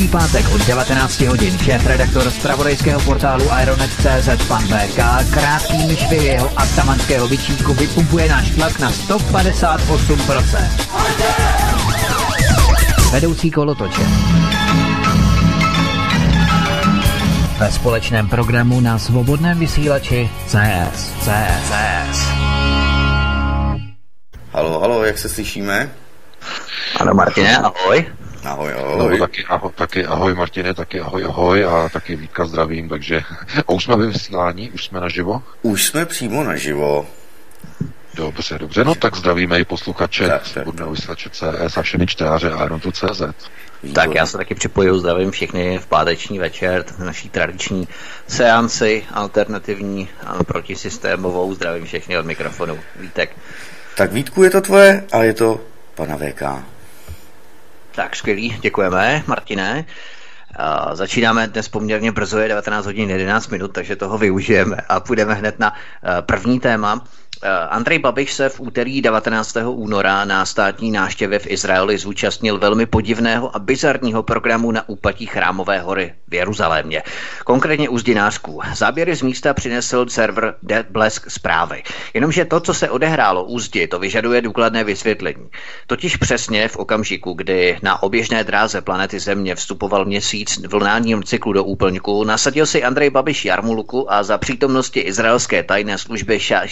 Každý pátek od 19 hodin šéf-redaktor z pravodejského portálu Ironet.cz pan VK krátkými švy jeho atamanského vyčínku vypumpuje náš tlak na 158%. Vedoucí kolotoče. Ve společném programu na svobodném vysílači CS. CS. CS. Halo, halo, jak se slyšíme? Ano, Martine, ahoj. Ahoj, No, ahoj. taky, ahoj, taky ahoj Martine, taky ahoj, ahoj a taky Vítka zdravím, takže a už jsme ve vysílání, už jsme naživo? Už jsme přímo naživo. Dobře, dobře, no tak zdravíme i posluchače Svobodného vysílače CS a všechny čtenáře Irontu.cz. Tak já se taky připoju, zdravím všechny v páteční večer, naší tradiční seanci, alternativní, a protisystémovou, zdravím všechny od mikrofonu. Vítek. Tak Vítku, je to tvoje, ale je to pana VK. Tak skvělý, děkujeme, Martine. Začínáme dnes poměrně brzo, je 19 hodin 11 minut, takže toho využijeme a půjdeme hned na eh, první téma. Eh, Andrej Babiš se v úterý 19. února na státní náštěvě v Izraeli zúčastnil velmi podivného a bizarního programu na úpatí Chrámové hory v Jeruzalémě. Konkrétně u Zdinářků. Záběry z místa přinesl server Dead Blesk zprávy. Jenomže to, co se odehrálo u Zdi, to vyžaduje důkladné vysvětlení. Totiž přesně v okamžiku, kdy na oběžné dráze planety Země vstupoval měsíc v lunárním cyklu do úplňku, nasadil si Andrej Babiš jarmulku a za přítomnosti izraelské tajné služby eh,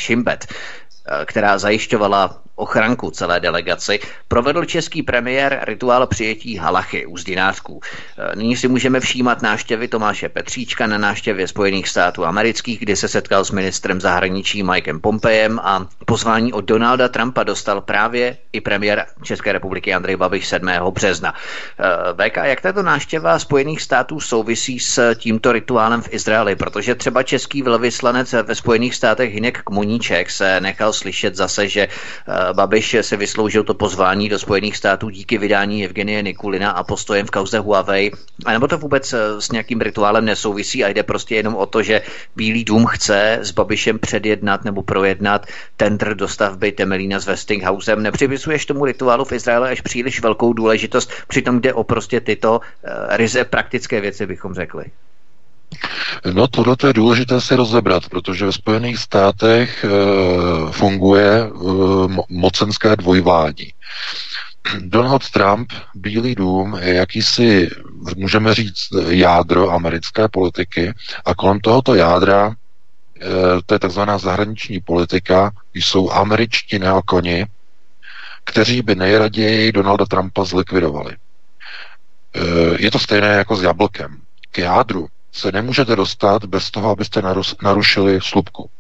která zajišťovala ochranku celé delegaci, provedl český premiér rituál přijetí halachy u zdinářků. Eh, Nyní si můžeme všímat návštěvy Tomáše Petříčka na návštěvě Spojených států amerických, kdy se setkal s ministrem zahraničí Mikem Pompejem a pozvání od Donalda Trumpa dostal právě i premiér České republiky Andrej Babiš 7. března. Eh, VK, jak tato návštěva Spojených států souvisí s tímto rituálem v Izraeli? Protože třeba český velvyslanec ve Spojených státech Hinek Kmoníček se nechal slyšet zase, že eh, Babiš si vysloužil to pozvání do Spojených států díky vydání Evgenie Nikulina a postojem v kauze Huawei. A nebo to vůbec eh, s nějakým rituálem nesouvisí a jde prostě jenom o to, že Bílý dům chce s Babišem předjednat nebo projednat tender dostavby Temelína s Westinghousem. Nepřipisuješ tomu rituálu v Izraeli až příliš velkou důležitost, přitom jde o prostě tyto uh, ryze praktické věci, bychom řekli. No tohle je důležité si rozebrat, protože ve Spojených státech e, funguje e, mo- mocenské dvojvládí. Donald Trump, Bílý dům, je jakýsi, můžeme říct, jádro americké politiky a kolem tohoto jádra, e, to je takzvaná zahraniční politika, jsou američtí neokoni, kteří by nejraději Donalda Trumpa zlikvidovali. E, je to stejné jako s jablkem. K jádru se nemůžete dostat bez toho, abyste narušili slupku.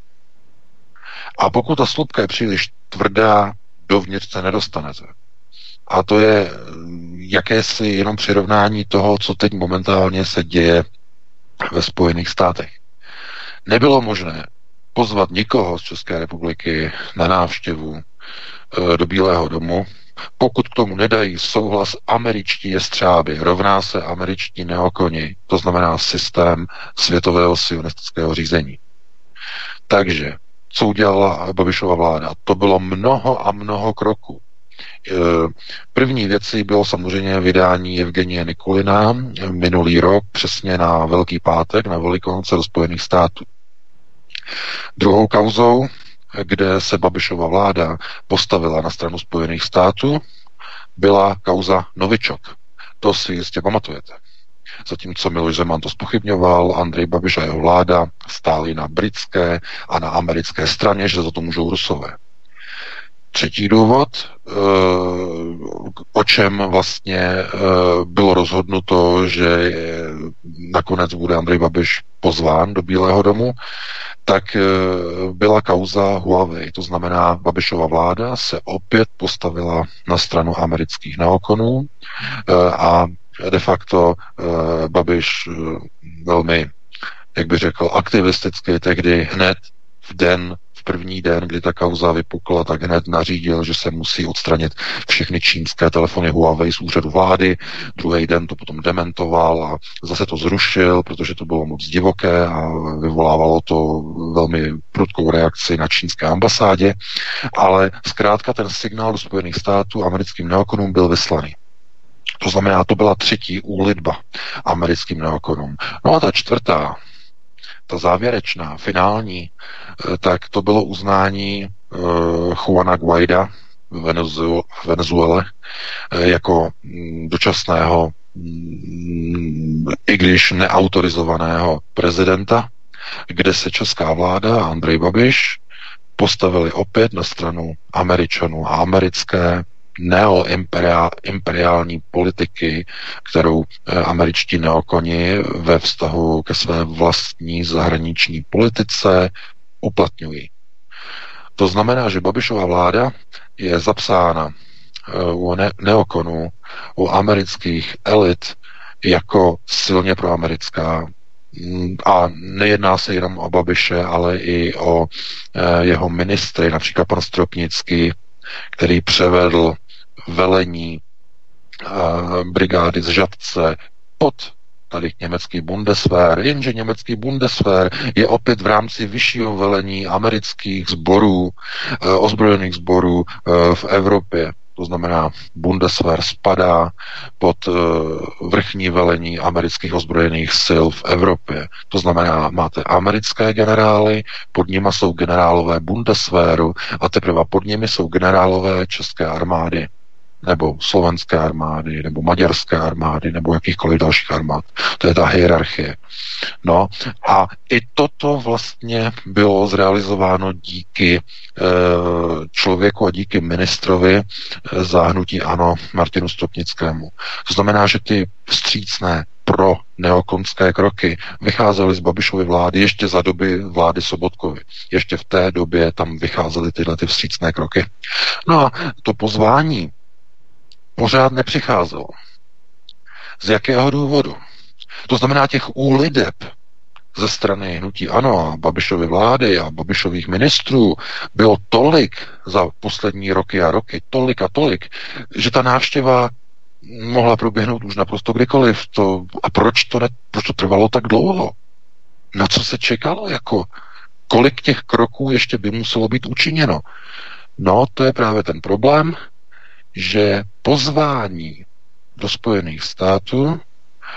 A pokud ta slupka je příliš tvrdá, dovnitř se nedostanete. A to je jakési jenom přirovnání toho, co teď momentálně se děje ve Spojených státech. Nebylo možné pozvat nikoho z České republiky na návštěvu do Bílého domu, pokud k tomu nedají souhlas američtí jestřáby, rovná se američtí neokoni, to znamená systém světového sionistického řízení. Takže, co udělala Babišova vláda? To bylo mnoho a mnoho kroků. E, první věcí bylo samozřejmě vydání Evgenie Nikolina minulý rok, přesně na Velký pátek, na Velikonoce do Spojených států. Druhou kauzou, kde se Babišova vláda postavila na stranu Spojených států, byla kauza Novičok. To si jistě pamatujete. Zatímco Miloš Zeman to spochybňoval, Andrej Babiš a jeho vláda stáli na britské a na americké straně, že za to můžou Rusové. Třetí důvod, eh, o čem vlastně eh, bylo rozhodnuto, že nakonec bude Andrej Babiš pozván do Bílého domu, tak eh, byla kauza Huawei. To znamená, Babišova vláda se opět postavila na stranu amerických neokonů a de facto Babiš velmi, jak by řekl, aktivisticky tehdy hned v den první den, kdy ta kauza vypukla, tak hned nařídil, že se musí odstranit všechny čínské telefony Huawei z úřadu vlády. Druhý den to potom dementoval a zase to zrušil, protože to bylo moc divoké a vyvolávalo to velmi prudkou reakci na čínské ambasádě. Ale zkrátka ten signál do Spojených států americkým neokonům byl vyslaný. To znamená, to byla třetí úlitba americkým neokonům. No a ta čtvrtá, ta závěrečná, finální, eh, tak to bylo uznání uh, Juana Guaida v Venezuele uh, jako mm, dočasného, mm, i když neautorizovaného prezidenta, kde se česká vláda a Andrej Babiš postavili opět na stranu Američanů a americké neoimperiální politiky, kterou eh, američtí neokoni ve vztahu ke své vlastní zahraniční politice uplatňují. To znamená, že Babišová vláda je zapsána eh, u neokonů, u amerických elit jako silně proamerická, mm, a nejedná se jenom o Babiše, ale i o e, jeho ministry, například pan Stropnický, který převedl velení brigády z Žadce pod tady německý Bundeswehr, jenže německý Bundeswehr je opět v rámci vyššího velení amerických sborů, e, ozbrojených sborů e, v Evropě. To znamená, Bundeswehr spadá pod e, vrchní velení amerických ozbrojených sil v Evropě. To znamená, máte americké generály, pod nimi jsou generálové Bundeswehru a teprve pod nimi jsou generálové české armády nebo slovenské armády, nebo maďarské armády, nebo jakýchkoliv dalších armád. To je ta hierarchie. No a i toto vlastně bylo zrealizováno díky e, člověku a díky ministrovi e, záhnutí ano Martinu Stopnickému. To znamená, že ty vstřícné pro neokonské kroky vycházely z Babišovy vlády ještě za doby vlády Sobotkovy. Ještě v té době tam vycházely tyhle ty vstřícné kroky. No a to pozvání pořád nepřicházelo. Z jakého důvodu? To znamená těch úlideb ze strany hnutí ANO a Babišovy vlády a Babišových ministrů bylo tolik za poslední roky a roky, tolik a tolik, že ta návštěva mohla proběhnout už naprosto kdykoliv. To, a proč to, ne, proč to trvalo tak dlouho? Na co se čekalo? Jako, kolik těch kroků ještě by muselo být učiněno? No, to je právě ten problém, že pozvání do Spojených států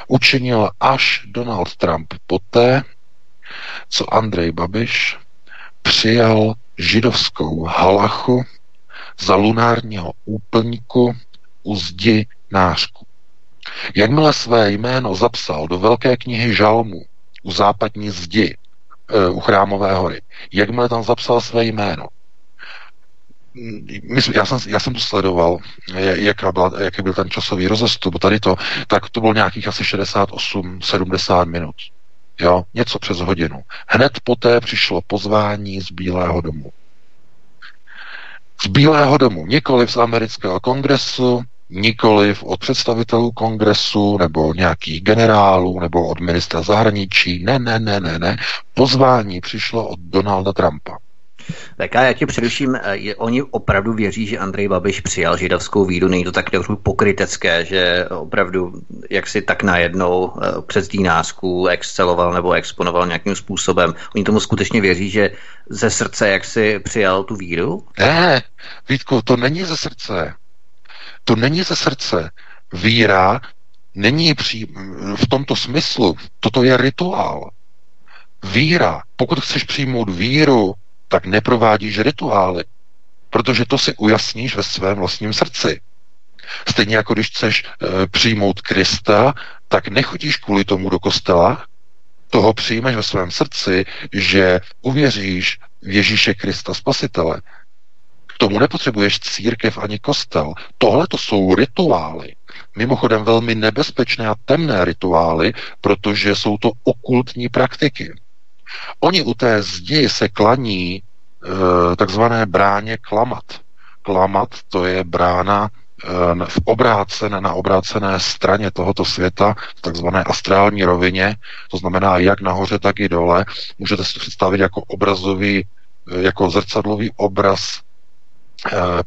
učinil až Donald Trump poté, co Andrej Babiš přijal židovskou halachu za lunárního úplníku u zdi nářku. Jakmile své jméno zapsal do Velké knihy Žalmu u západní zdi, e, u Chrámové hory, jakmile tam zapsal své jméno, myslím, já, jsem, já jsem to sledoval, jaká byla, jaký byl ten časový rozestup, tady to, tak to bylo nějakých asi 68-70 minut. Jo, něco přes hodinu. Hned poté přišlo pozvání z Bílého domu. z Bílého domu, nikoli z amerického kongresu, nikoliv od představitelů kongresu nebo nějakých generálů nebo od ministra zahraničí. Ne, ne, ne, ne, ne. Pozvání přišlo od Donalda Trumpa. Tak já tě především, eh, oni opravdu věří, že Andrej Babiš přijal židovskou víru, není to tak trochu pokrytecké, že opravdu jak si tak najednou eh, přes dínásku exceloval nebo exponoval nějakým způsobem. Oni tomu skutečně věří, že ze srdce jak si přijal tu víru? Ne, Vítku, to není ze srdce. To není ze srdce. Víra není při, v tomto smyslu. Toto je rituál. Víra, pokud chceš přijmout víru, tak neprovádíš rituály, protože to si ujasníš ve svém vlastním srdci. Stejně jako když chceš e, přijmout Krista, tak nechodíš kvůli tomu do kostela, toho přijmeš ve svém srdci, že uvěříš v Ježíše Krista Spasitele. K tomu nepotřebuješ církev ani kostel. Tohle to jsou rituály. Mimochodem velmi nebezpečné a temné rituály, protože jsou to okultní praktiky. Oni u té zdi se klaní e, takzvané bráně klamat. Klamat to je brána e, v obrácené, na obrácené straně tohoto světa, v takzvané astrální rovině, to znamená jak nahoře, tak i dole. Můžete si to představit jako obrazový, e, jako zrcadlový obraz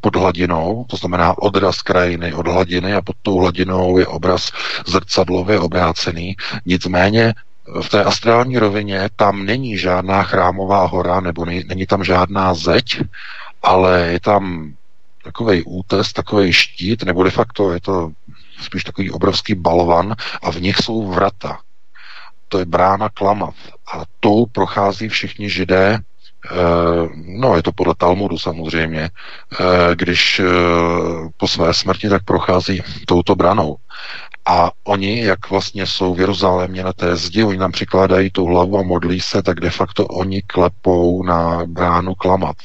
pod hladinou, to znamená odraz krajiny od hladiny a pod tou hladinou je obraz zrcadlově obrácený. Nicméně v té astrální rovině tam není žádná chrámová hora, nebo není tam žádná zeď, ale je tam takový útes, takový štít, nebo de facto je to spíš takový obrovský balvan a v nich jsou vrata. To je brána Klamav a tou prochází všichni židé no je to podle Talmudu samozřejmě, eh, když eh, po své smrti tak prochází touto branou. A oni, jak vlastně jsou v Jeruzalémě na té zdi, oni nám přikládají tu hlavu a modlí se, tak de facto oni klepou na bránu klamat.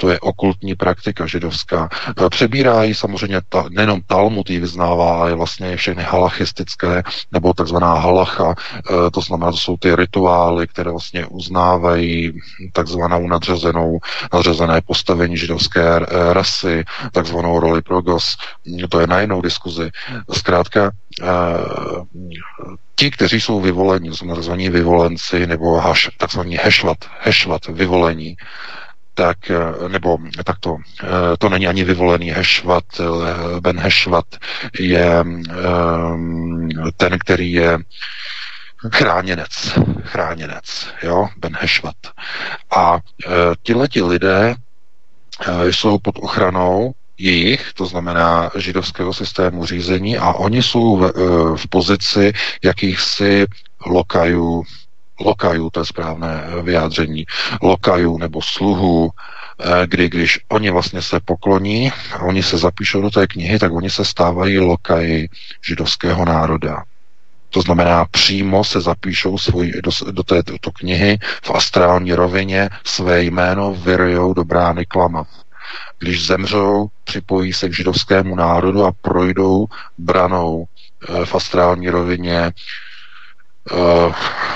To je okultní praktika židovská. E, přebírá ji samozřejmě ta, nejenom Talmud ji vyznává, ale vlastně všechny halachistické nebo takzvaná halacha, e, to znamená, to jsou ty rituály, které vlastně uznávají takzvanou nadřazenou, nadřazené postavení židovské e, rasy, takzvanou roli progos. To je na jinou diskuzi. Zkrátka, ti, kteří jsou vyvoleni, jsou nazvaní vyvolenci, nebo haš, takzvaní hešvat, hešvat, vyvolení, tak, eh, nebo takto, eh, to není ani vyvolený Hešvat, eh, Ben Hešvat je ten, který je chráněnec, chráněnec, jo, Ben Hešvat. A tihleti lidé jsou pod ochranou jejich, to znamená židovského systému řízení a oni jsou v, v pozici jakýchsi lokajů, lokajů, to je správné vyjádření, lokajů nebo sluhů, eh, kdy když oni vlastně se pokloní a oni se zapíšou do té knihy, tak oni se stávají lokaji židovského národa. To znamená, přímo se zapíšou svůj, do, do této knihy v astrální rovině, své jméno vyryjou do brány klama. Když zemřou, připojí se k židovskému národu a projdou branou eh, v astrální rovině Eh,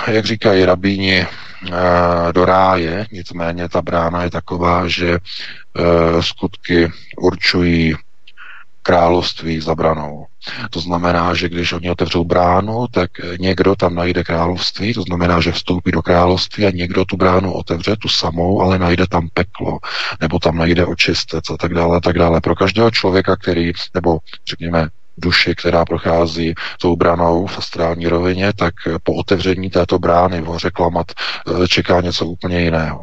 jak říkají rabíni, eh, do ráje, nicméně ta brána je taková, že eh, skutky určují království za branou. To znamená, že když oni otevřou bránu, tak někdo tam najde království, to znamená, že vstoupí do království a někdo tu bránu otevře, tu samou, ale najde tam peklo, nebo tam najde očistec a tak dále, a tak dále. Pro každého člověka, který, nebo řekněme, duši, která prochází tou branou v astrální rovině, tak po otevření této brány v hoře Klamat eh, čeká něco úplně jiného.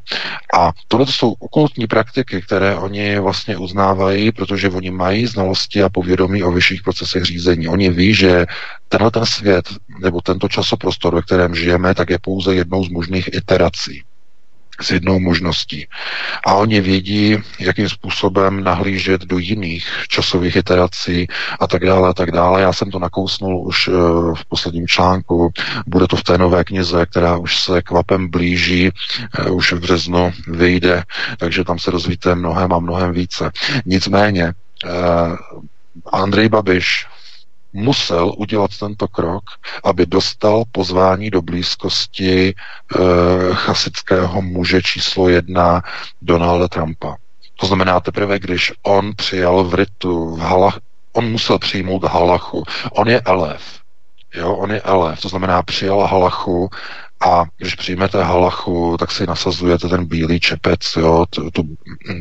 A tohle jsou okultní praktiky, které oni vlastně uznávají, protože oni mají znalosti a povědomí o vyšších procesech řízení. Oni ví, že tenhle ten svět nebo tento časoprostor, ve kterém žijeme, tak je pouze jednou z možných iterací s jednou možností. A oni vědí, jakým způsobem nahlížet do jiných časových iterací a tak dále a tak dále. Já jsem to nakousnul už eh, v posledním článku. Bude to v té nové knize, která už se kvapem blíží, eh, už v březnu vyjde, takže tam se dozvíte mnohem a mnohem více. Nicméně eh, Andrej Babiš musel udělat tento krok, aby dostal pozvání do blízkosti e, chasického muže číslo jedna Donalda Trumpa. To znamená teprve, když on přijal v ritu v halach, on musel přijmout halachu. On je elef. Jo, on je elef, to znamená přijal halachu a když přijmete halachu, tak si nasazujete ten bílý čepec, jo, tu, tu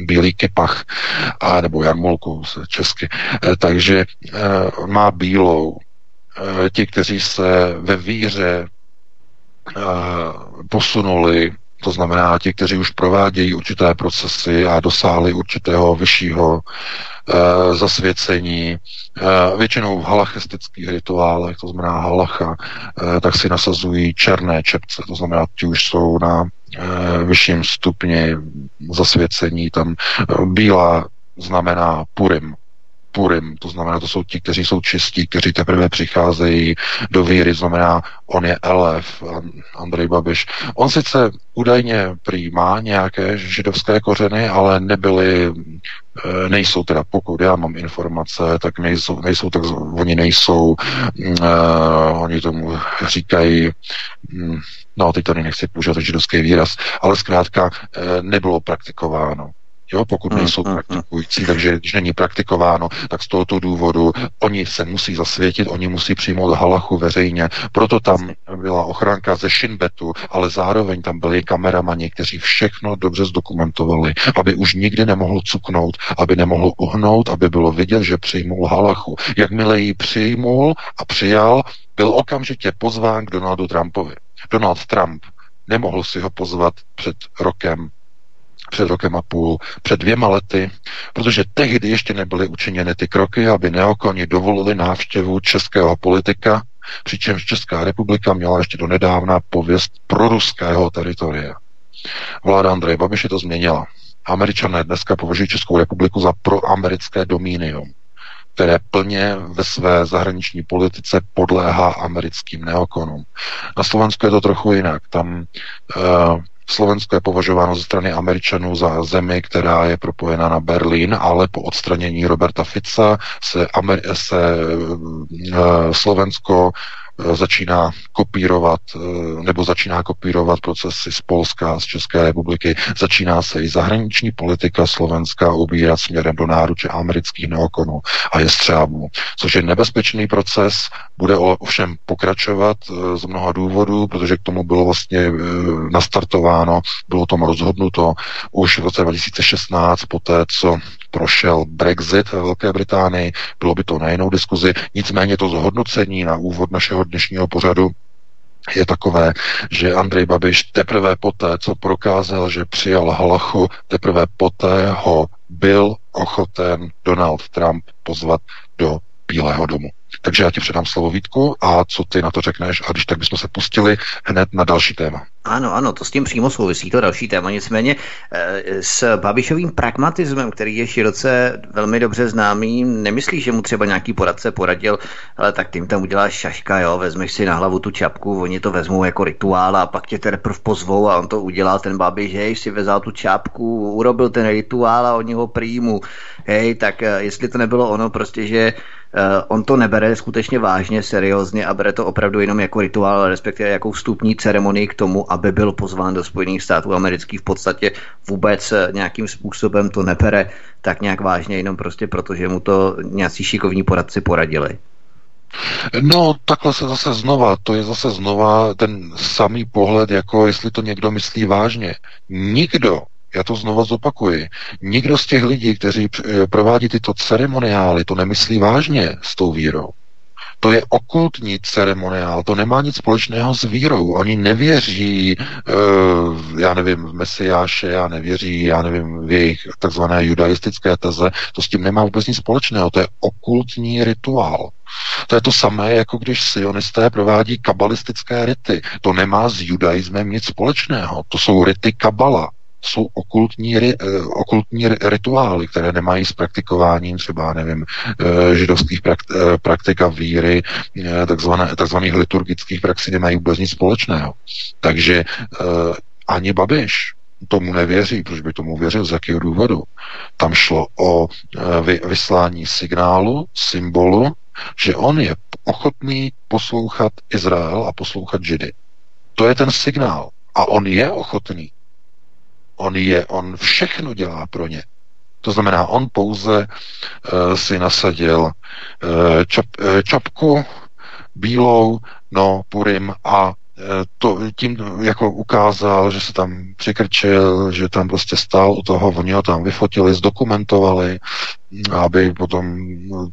bílý kypach, a, nebo jarmulku česky. E, takže e, má bílou. E, ti, kteří se ve víře posunuli to znamená ti, kteří už provádějí určité procesy a dosáhli určitého vyššího e, zasvěcení, e, většinou v halachistických rituálech, to znamená halacha, e, tak si nasazují černé čepce, to znamená, ti už jsou na vyšším stupni zasvěcení, tam bílá znamená purim, Purim, to znamená, to jsou ti, kteří jsou čistí, kteří teprve přicházejí do víry, znamená, on je elef, Andrej Babiš. On sice údajně prý má nějaké židovské kořeny, ale nebyly, eh, nejsou teda, pokud já mám informace, tak nejsou, nejsou tak, oni nejsou, uh, oni tomu říkají, um, no teď tady nechci použít židovský výraz, ale zkrátka uh, nebylo praktikováno jo, pokud mm, nejsou mm, praktikující, takže když není praktikováno, tak z tohoto důvodu oni se musí zasvětit, oni musí přijmout halachu veřejně. Proto tam byla ochranka ze Shinbetu, ale zároveň tam byli kameramani, kteří všechno dobře zdokumentovali, aby už nikdy nemohl cuknout, aby nemohl uhnout, aby bylo vidět, že přijmul halachu. Jakmile ji přijmul a přijal, byl okamžitě pozván k Donaldu Trumpovi. Donald Trump nemohl si ho pozvat před rokem před rokem a půl, před dvěma lety, protože tehdy ještě nebyly učiněny ty kroky, aby neokoni dovolili návštěvu českého politika, přičemž Česká republika měla ještě do nedávna pověst proruského teritoria. Vláda Andreje Babiše to změnila. Američané dneska považují Českou republiku za proamerické domínium, které plně ve své zahraniční politice podléhá americkým neokonům. Na Slovensku je to trochu jinak. Tam uh, Slovensko je považováno ze strany Američanů za zemi, která je propojena na Berlín, ale po odstranění Roberta Fica se, Amer- se uh, Slovensko Eh, začíná kopírovat eh, nebo začíná kopírovat procesy z Polska, z České republiky, začíná se i zahraniční politika Slovenska ubírat směrem do náruče amerických neokonů a jestřábů, což je nebezpečný proces, bude ovšem pokračovat eh, z mnoha důvodů, protože k tomu bylo vlastně nastartováno, bylo tomu rozhodnuto už v roce 2016, poté co prošel Brexit ve Velké Británii, bylo by to na jinou diskuzi, nicméně to zhodnocení na úvod našeho dnešního pořadu je takové, že Andrej Babiš teprve poté, co prokázal, že přijal halachu, teprve poté ho byl ochoten Donald Trump pozvat do Bílého domu. Takže já ti předám slovo Vítku a co ty na to řekneš a když tak bychom se pustili hned na další téma. Ano, ano, to s tím přímo souvisí, to další téma. Nicméně eh, s Babišovým pragmatismem, který je široce velmi dobře známý, nemyslí, že mu třeba nějaký poradce poradil, ale tak tím tam uděláš šaška, jo, vezmeš si na hlavu tu čapku, oni to vezmou jako rituál a pak tě teprve pozvou a on to udělá, ten Babiš, hej, si vezal tu čapku, urobil ten rituál a oni ho přijmu. Hej, tak eh, jestli to nebylo ono, prostě, že Uh, on to nebere skutečně vážně, seriózně a bere to opravdu jenom jako rituál, respektive jako vstupní ceremonii k tomu, aby byl pozván do Spojených států amerických. V podstatě vůbec eh, nějakým způsobem to nebere tak nějak vážně, jenom prostě proto, že mu to nějací šikovní poradci poradili. No, takhle se zase znova, to je zase znova ten samý pohled, jako jestli to někdo myslí vážně. Nikdo já to znova zopakuji. Nikdo z těch lidí, kteří eh, provádí tyto ceremoniály, to nemyslí vážně s tou vírou. To je okultní ceremoniál, to nemá nic společného s vírou. Oni nevěří, uh, já nevím, v Mesiáše, já nevěří, já nevím, v jejich takzvané judaistické teze, to s tím nemá vůbec nic společného, to je okultní rituál. To je to samé, jako když sionisté provádí kabalistické rity. To nemá s judaismem nic společného, to jsou rity kabala jsou okultní, uh, okultní rituály, které nemají s praktikováním třeba, nevím, uh, židovských prakt, praktik a víry, takzvané, takzvaných liturgických praxí nemají vůbec nic společného. Takže ani Babiš tomu nevěří, proč by tomu věřil, z jakého důvodu. Tam šlo o vyslání signálu, symbolu, že on je ochotný poslouchat Izrael a poslouchat Židy. To je ten signál. A on je ochotný On je, on všechno dělá pro ně. To znamená, on pouze uh, si nasadil uh, čap, uh, čapku bílou, no, Purim a to tím jako ukázal, že se tam přikrčil, že tam prostě stál u toho, oni ho tam vyfotili, zdokumentovali, aby potom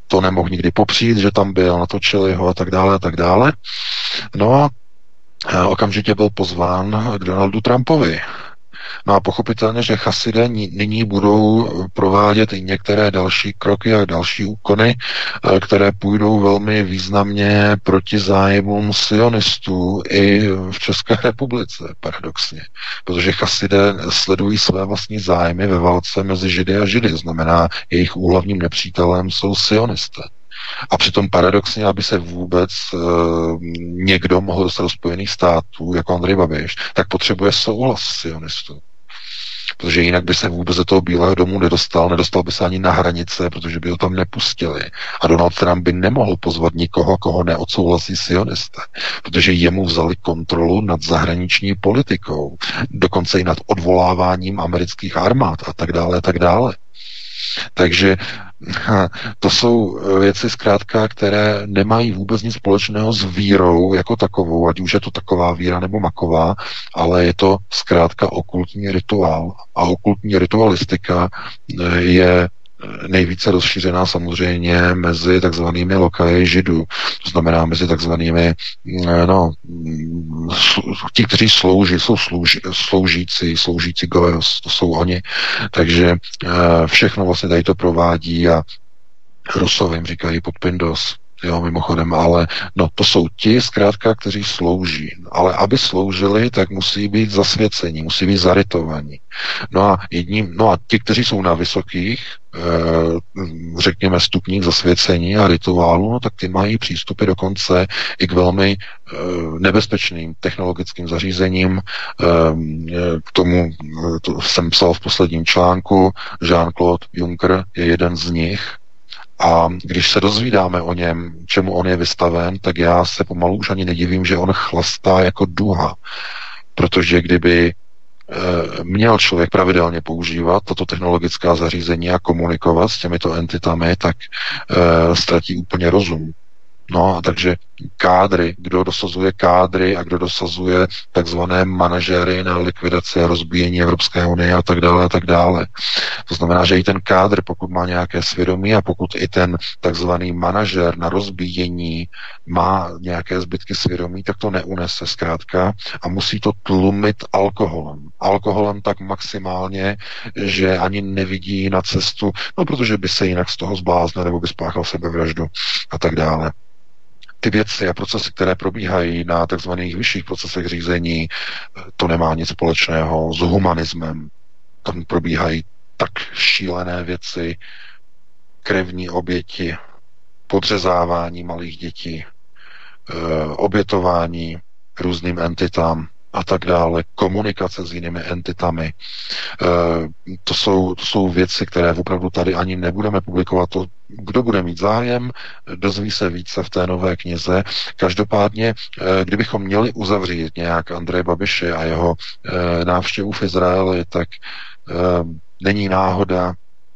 to nemohl nikdy popřít, že tam byl, natočili ho a tak dále a tak dále. No a okamžitě byl pozván k Donaldu Trumpovi. No a pochopitelně, že chasidé nyní budou provádět i některé další kroky a další úkony, eh, které půjdou velmi významně proti zájmům sionistů i v České republice, paradoxně. Protože chasidé sledují své vlastní zájmy ve válce mezi Židy a Židy. Znamená, jejich úhlavním nepřítelem jsou sionisté. A přitom paradoxně, aby se vůbec e, někdo mohl dostat do Spojených států, jako Andrej Babiš, tak potřebuje souhlas sionistů. Protože jinak by se vůbec do toho Bílého domu nedostal, nedostal by se ani na hranice, protože by ho tam nepustili. A Donald Trump by nemohl pozvat nikoho, koho neodsouhlasí sionisté, protože jemu vzali kontrolu nad zahraniční politikou, dokonce i nad odvoláváním amerických armád a tak dále, a tak dále. Takže to jsou věci zkrátka, které nemají vůbec nic společného s vírou jako takovou, ať už je to taková víra nebo maková, ale je to zkrátka okultní rituál. A okultní ritualistika je nejvíce rozšířená samozřejmě mezi takzvanými lokaji židů, to znamená mezi takzvanými, no, ti, kteří slouží, jsou slouží, sloužící, sloužící gojos, to jsou oni, takže eh, všechno vlastně tady to provádí a Rusovým říkají podpindos, jo, mimochodem, ale no, to jsou ti zkrátka, kteří slouží. Ale aby sloužili, tak musí být zasvěcení, musí být zarytovaní. No a jedním, no a ti, kteří jsou na vysokých, eh, řekněme, stupních zasvěcení a rituálu, no, tak ty mají přístupy dokonce i k velmi eh, nebezpečným technologickým zařízením. Eh, k tomu to jsem psal v posledním článku, Jean-Claude Juncker je jeden z nich, a když se dozvídáme o něm, čemu on je vystaven, tak já se pomalu už ani nedivím, že on chlastá jako duha. Protože kdyby e, měl člověk pravidelně používat toto technologická zařízení a komunikovat s těmito entitami, tak e, ztratí úplně rozum. No, takže kádry, kdo dosazuje kádry a kdo dosazuje takzvané manažery na likvidaci a rozbíjení Evropské unie a tak dále a tak dále. To znamená, že i ten kádr, pokud má nějaké svědomí a pokud i ten takzvaný manažer na rozbíjení má nějaké zbytky svědomí, tak to neunese zkrátka a musí to tlumit alkoholem. Alkoholem tak maximálně, že ani nevidí na cestu, no protože by se jinak z toho zbláznil nebo by spáchal sebevraždu a tak dále ty věci a procesy, které probíhají na tzv. vyšších procesech řízení, to nemá nic společného s humanismem. Tam probíhají tak šílené věci, krevní oběti, podřezávání malých dětí, eh, obětování různým entitám, a tak dále, komunikace s jinými entitami. E, to, jsou, to jsou věci, které opravdu tady ani nebudeme publikovat. To, kdo bude mít zájem, dozví se více v té nové knize. Každopádně, e, kdybychom měli uzavřít nějak Andrej Babiše a jeho e, návštěvu v Izraeli, tak není náhoda,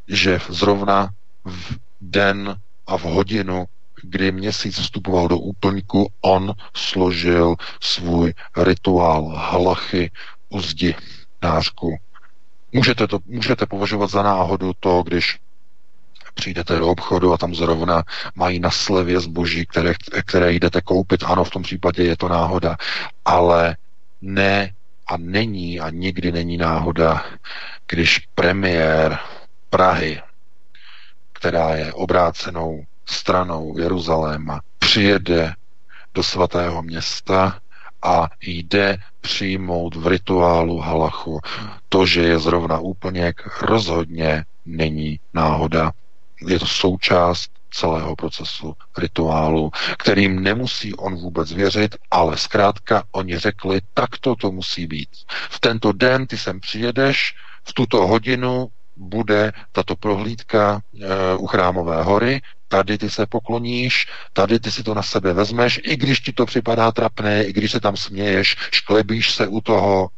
že zrovna v den a v hodinu kdy měsíc vstupoval do úplňku, on složil svůj rituál halachy u zdi nářku. Můžete, to, můžete považovat za náhodu to, když přijdete do obchodu a tam zrovna mají na slevě zboží, které, které jdete koupit. Ano, v tom případě je to náhoda, ale ne a není a nikdy není náhoda, když premiér Prahy, která je obrácenou stranou Jeruzaléma, přijede do svatého města a jde přijmout v rituálu halachu. To, že je zrovna úplně rozhodně není náhoda. Je to součást celého procesu rituálu, kterým nemusí on vůbec věřit, ale zkrátka oni řekli, takto to musí být. V tento den ty sem přijedeš, v tuto hodinu bude tato prohlídka e, u Chrámové hory, tady ty se pokloníš, tady ty si to na sebe vezmeš, i když ti to připadá trapné, i když se tam směješ, šklebíš se u toho,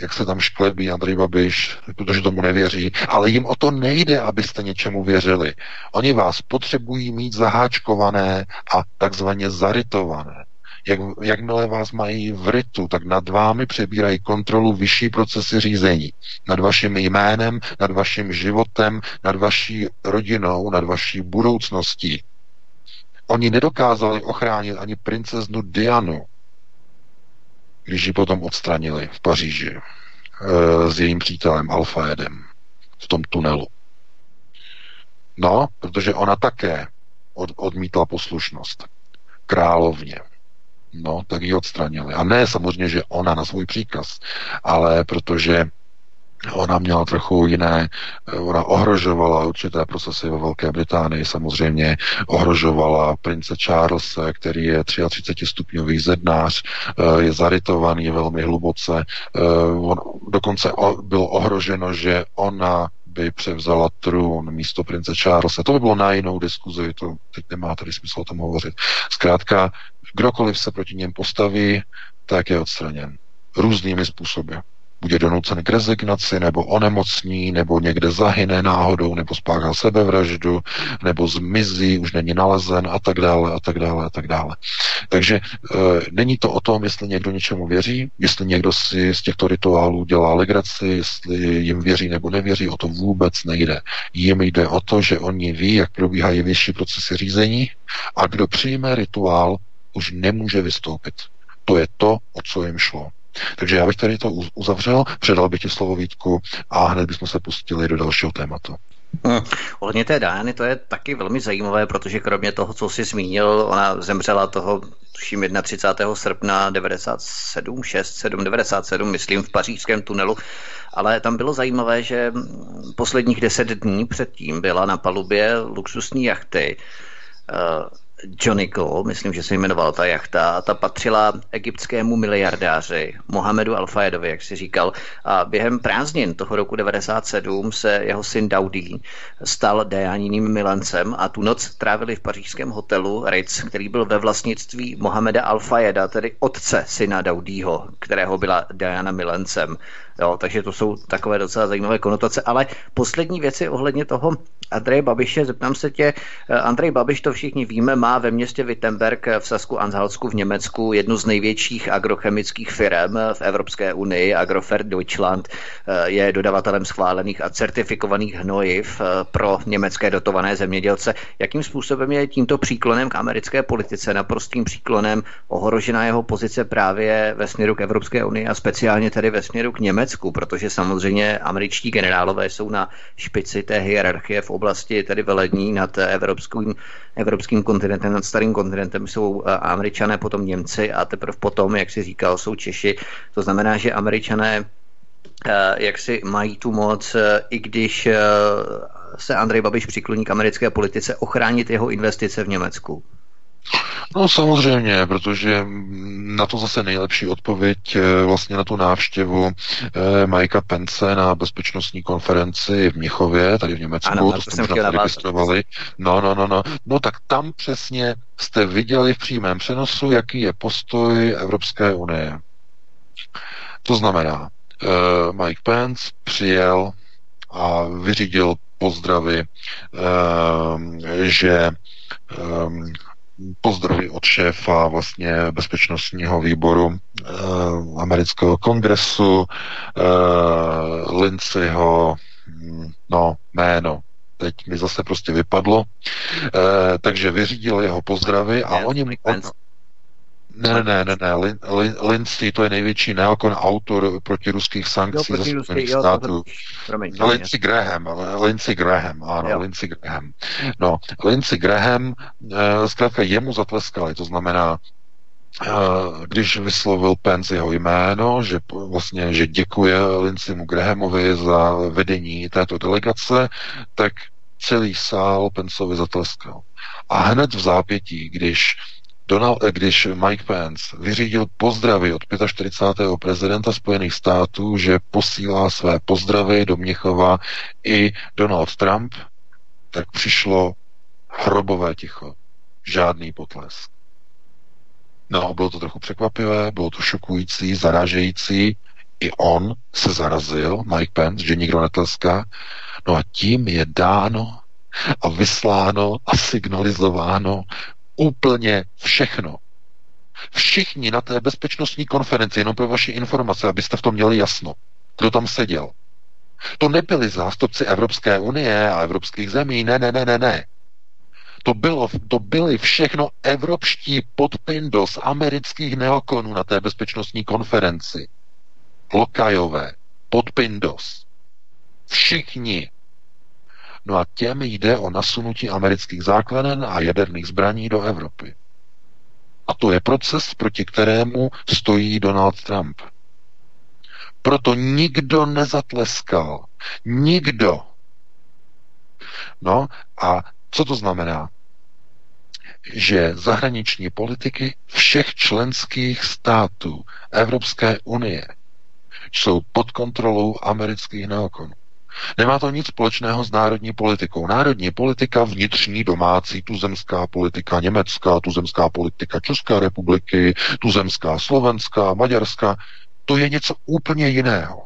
jak se tam šklebí Andrej Babiš, protože tomu nevěří, ale jim o to nejde, abyste něčemu věřili. Oni vás potřebují mít zaháčkované a takzvaně zarytované. Jak, jakmile vás mají v rytu, tak nad vámi přebírají kontrolu vyšší procesy řízení. Nad vaším jménem, nad vaším životem, nad vaší rodinou, nad vaší budoucností. Oni nedokázali ochránit ani princeznu Dianu, když ji potom odstranili v Paříži e, s jejím přítelem Alfaedem v tom tunelu. No, protože ona také od, odmítla poslušnost královně. No, tak ji odstranili. A ne samozřejmě, že ona na svůj příkaz, ale protože Ona měla trochu jiné, ona ohrožovala určité procesy ve Velké Británii, samozřejmě ohrožovala prince Charles, který je 33 stupňový zednář, eh, je zarytovaný velmi hluboce, eh, on, dokonce bylo ohroženo, že ona by převzala trůn místo prince Charlesa. To by bylo na jinou diskuzi, to teď nemá tady smysl o tom hovořit. Zkrátka, kdokoliv se proti něm postaví, tak je odstraněn. Různými způsoby bude donucen k rezignaci, nebo onemocní, nebo někde zahyne náhodou, nebo spáchá sebevraždu, nebo zmizí, už není nalezen a tak dále, a tak dále, a tak dále. Takže e, není to o tom, jestli někdo něčemu věří, jestli někdo si z těchto rituálů dělá legraci, jestli jim věří nebo nevěří, o to vůbec nejde. Jim jde o to, že oni ví, jak probíhají vyšší procesy řízení a kdo přijme rituál, už nemůže vystoupit. To je to, o co jim šlo. Takže já bych tady to uzavřel, předal bych ti slovo Vítku a hned bychom se pustili do dalšího tématu. Hmm. Ohledně té Diany to je taky velmi zajímavé, protože kromě toho, co jsi zmínil, ona zemřela toho, tuším, 31. srpna 97, 6, 7, 97, myslím, v pařížském tunelu. Ale tam bylo zajímavé, že posledních deset dní předtím byla na palubě luxusní jachty, Jonico, myslím, že se jmenovala ta jachta, ta patřila egyptskému miliardáři Mohamedu Al-Fayedovi, jak si říkal. A během prázdnin toho roku 97 se jeho syn Daudi stal Dajaníným milencem a tu noc trávili v pařížském hotelu Ritz, který byl ve vlastnictví Mohameda Al-Fayeda, tedy otce syna Daudího, kterého byla Diana milencem. Jo, takže to jsou takové docela zajímavé konotace. Ale poslední věci ohledně toho Andreje Babiše, zeptám se tě, eh, Andrej Babiš, to všichni víme, má ve městě Wittenberg v Sasku Anhalsku v Německu jednu z největších agrochemických firm v Evropské unii. Agrofert Deutschland eh, je dodavatelem schválených a certifikovaných hnojiv eh, pro německé dotované zemědělce. Jakým způsobem je tímto příklonem k americké politice, naprostým příklonem ohrožena jeho pozice právě ve směru k Evropské unii a speciálně tedy ve směru k Německu, protože samozřejmě američtí generálové jsou na špici té hierarchie v oblasti tedy velední nad evropským, evropským kontinentem, nad starým kontinentem jsou eh, američané, potom Němci a teprve potom, jak si říkal, jsou Češi. To znamená, že američané eh, jak si mají tu moc, eh, i když se Andrej Babiš přikloní k americké politice, ochránit jeho investice v Německu. No samozřejmě, protože na to zase nejlepší odpověď eh, vlastně na tu návštěvu eh, Majka Pence na bezpečnostní konferenci v Mnichově, tady v Německu, ano, to jste možná registrovali. No, no, no, no. No tak tam přesně jste viděli v přímém přenosu, jaký je postoj Evropské unie. To znamená, uh, Mike Pence přijel a vyřídil pozdravy, uh, že um, pozdravy od šéfa vlastně bezpečnostního výboru e, amerického kongresu, e, Lindsayho, hm, no, jméno, teď mi zase prostě vypadlo, e, takže vyřídil jeho pozdravy a oni, on, ne, ne, ne, ne, ne. Lin, Lin, Lindsay, to je největší neokon autor proti ruských sankcí ze Spojených států. Promiň, no, Lindsey Graham, Lindsey Graham, ano, jo. Lindsey Graham. No, Lindsey Graham, uh, zkrátka jemu zatleskali, to znamená, Uh, když vyslovil Pence jeho jméno, že vlastně, že děkuje Lindseymu Grahamovi za vedení této delegace, tak celý sál Penceovi zatleskal. A hned v zápětí, když Donald, eh, když Mike Pence vyřídil pozdravy od 45. prezidenta Spojených států, že posílá své pozdravy do Měchova i Donald Trump, tak přišlo hrobové ticho. Žádný potlesk. No, bylo to trochu překvapivé, bylo to šokující, zarážející, I on se zarazil, Mike Pence, že nikdo netleská. No a tím je dáno a vysláno a signalizováno úplně všechno. Všichni na té bezpečnostní konferenci, jenom pro vaši informace, abyste v tom měli jasno, kdo tam seděl. To nebyli zástupci Evropské unie a evropských zemí, ne, ne, ne, ne, ne. To, bylo, to byli všechno evropští podpindos amerických neokonů na té bezpečnostní konferenci. Lokajové, podpindos. Všichni. No a těm jde o nasunutí amerických základen a jaderných zbraní do Evropy. A to je proces, proti kterému stojí Donald Trump. Proto nikdo nezatleskal. Nikdo. No a co to znamená? Že zahraniční politiky všech členských států Evropské unie jsou pod kontrolou amerických neokonů. Nemá to nic společného s národní politikou. Národní politika, vnitřní, domácí, tuzemská politika německá, tuzemská politika České republiky, tuzemská slovenská, maďarská, to je něco úplně jiného.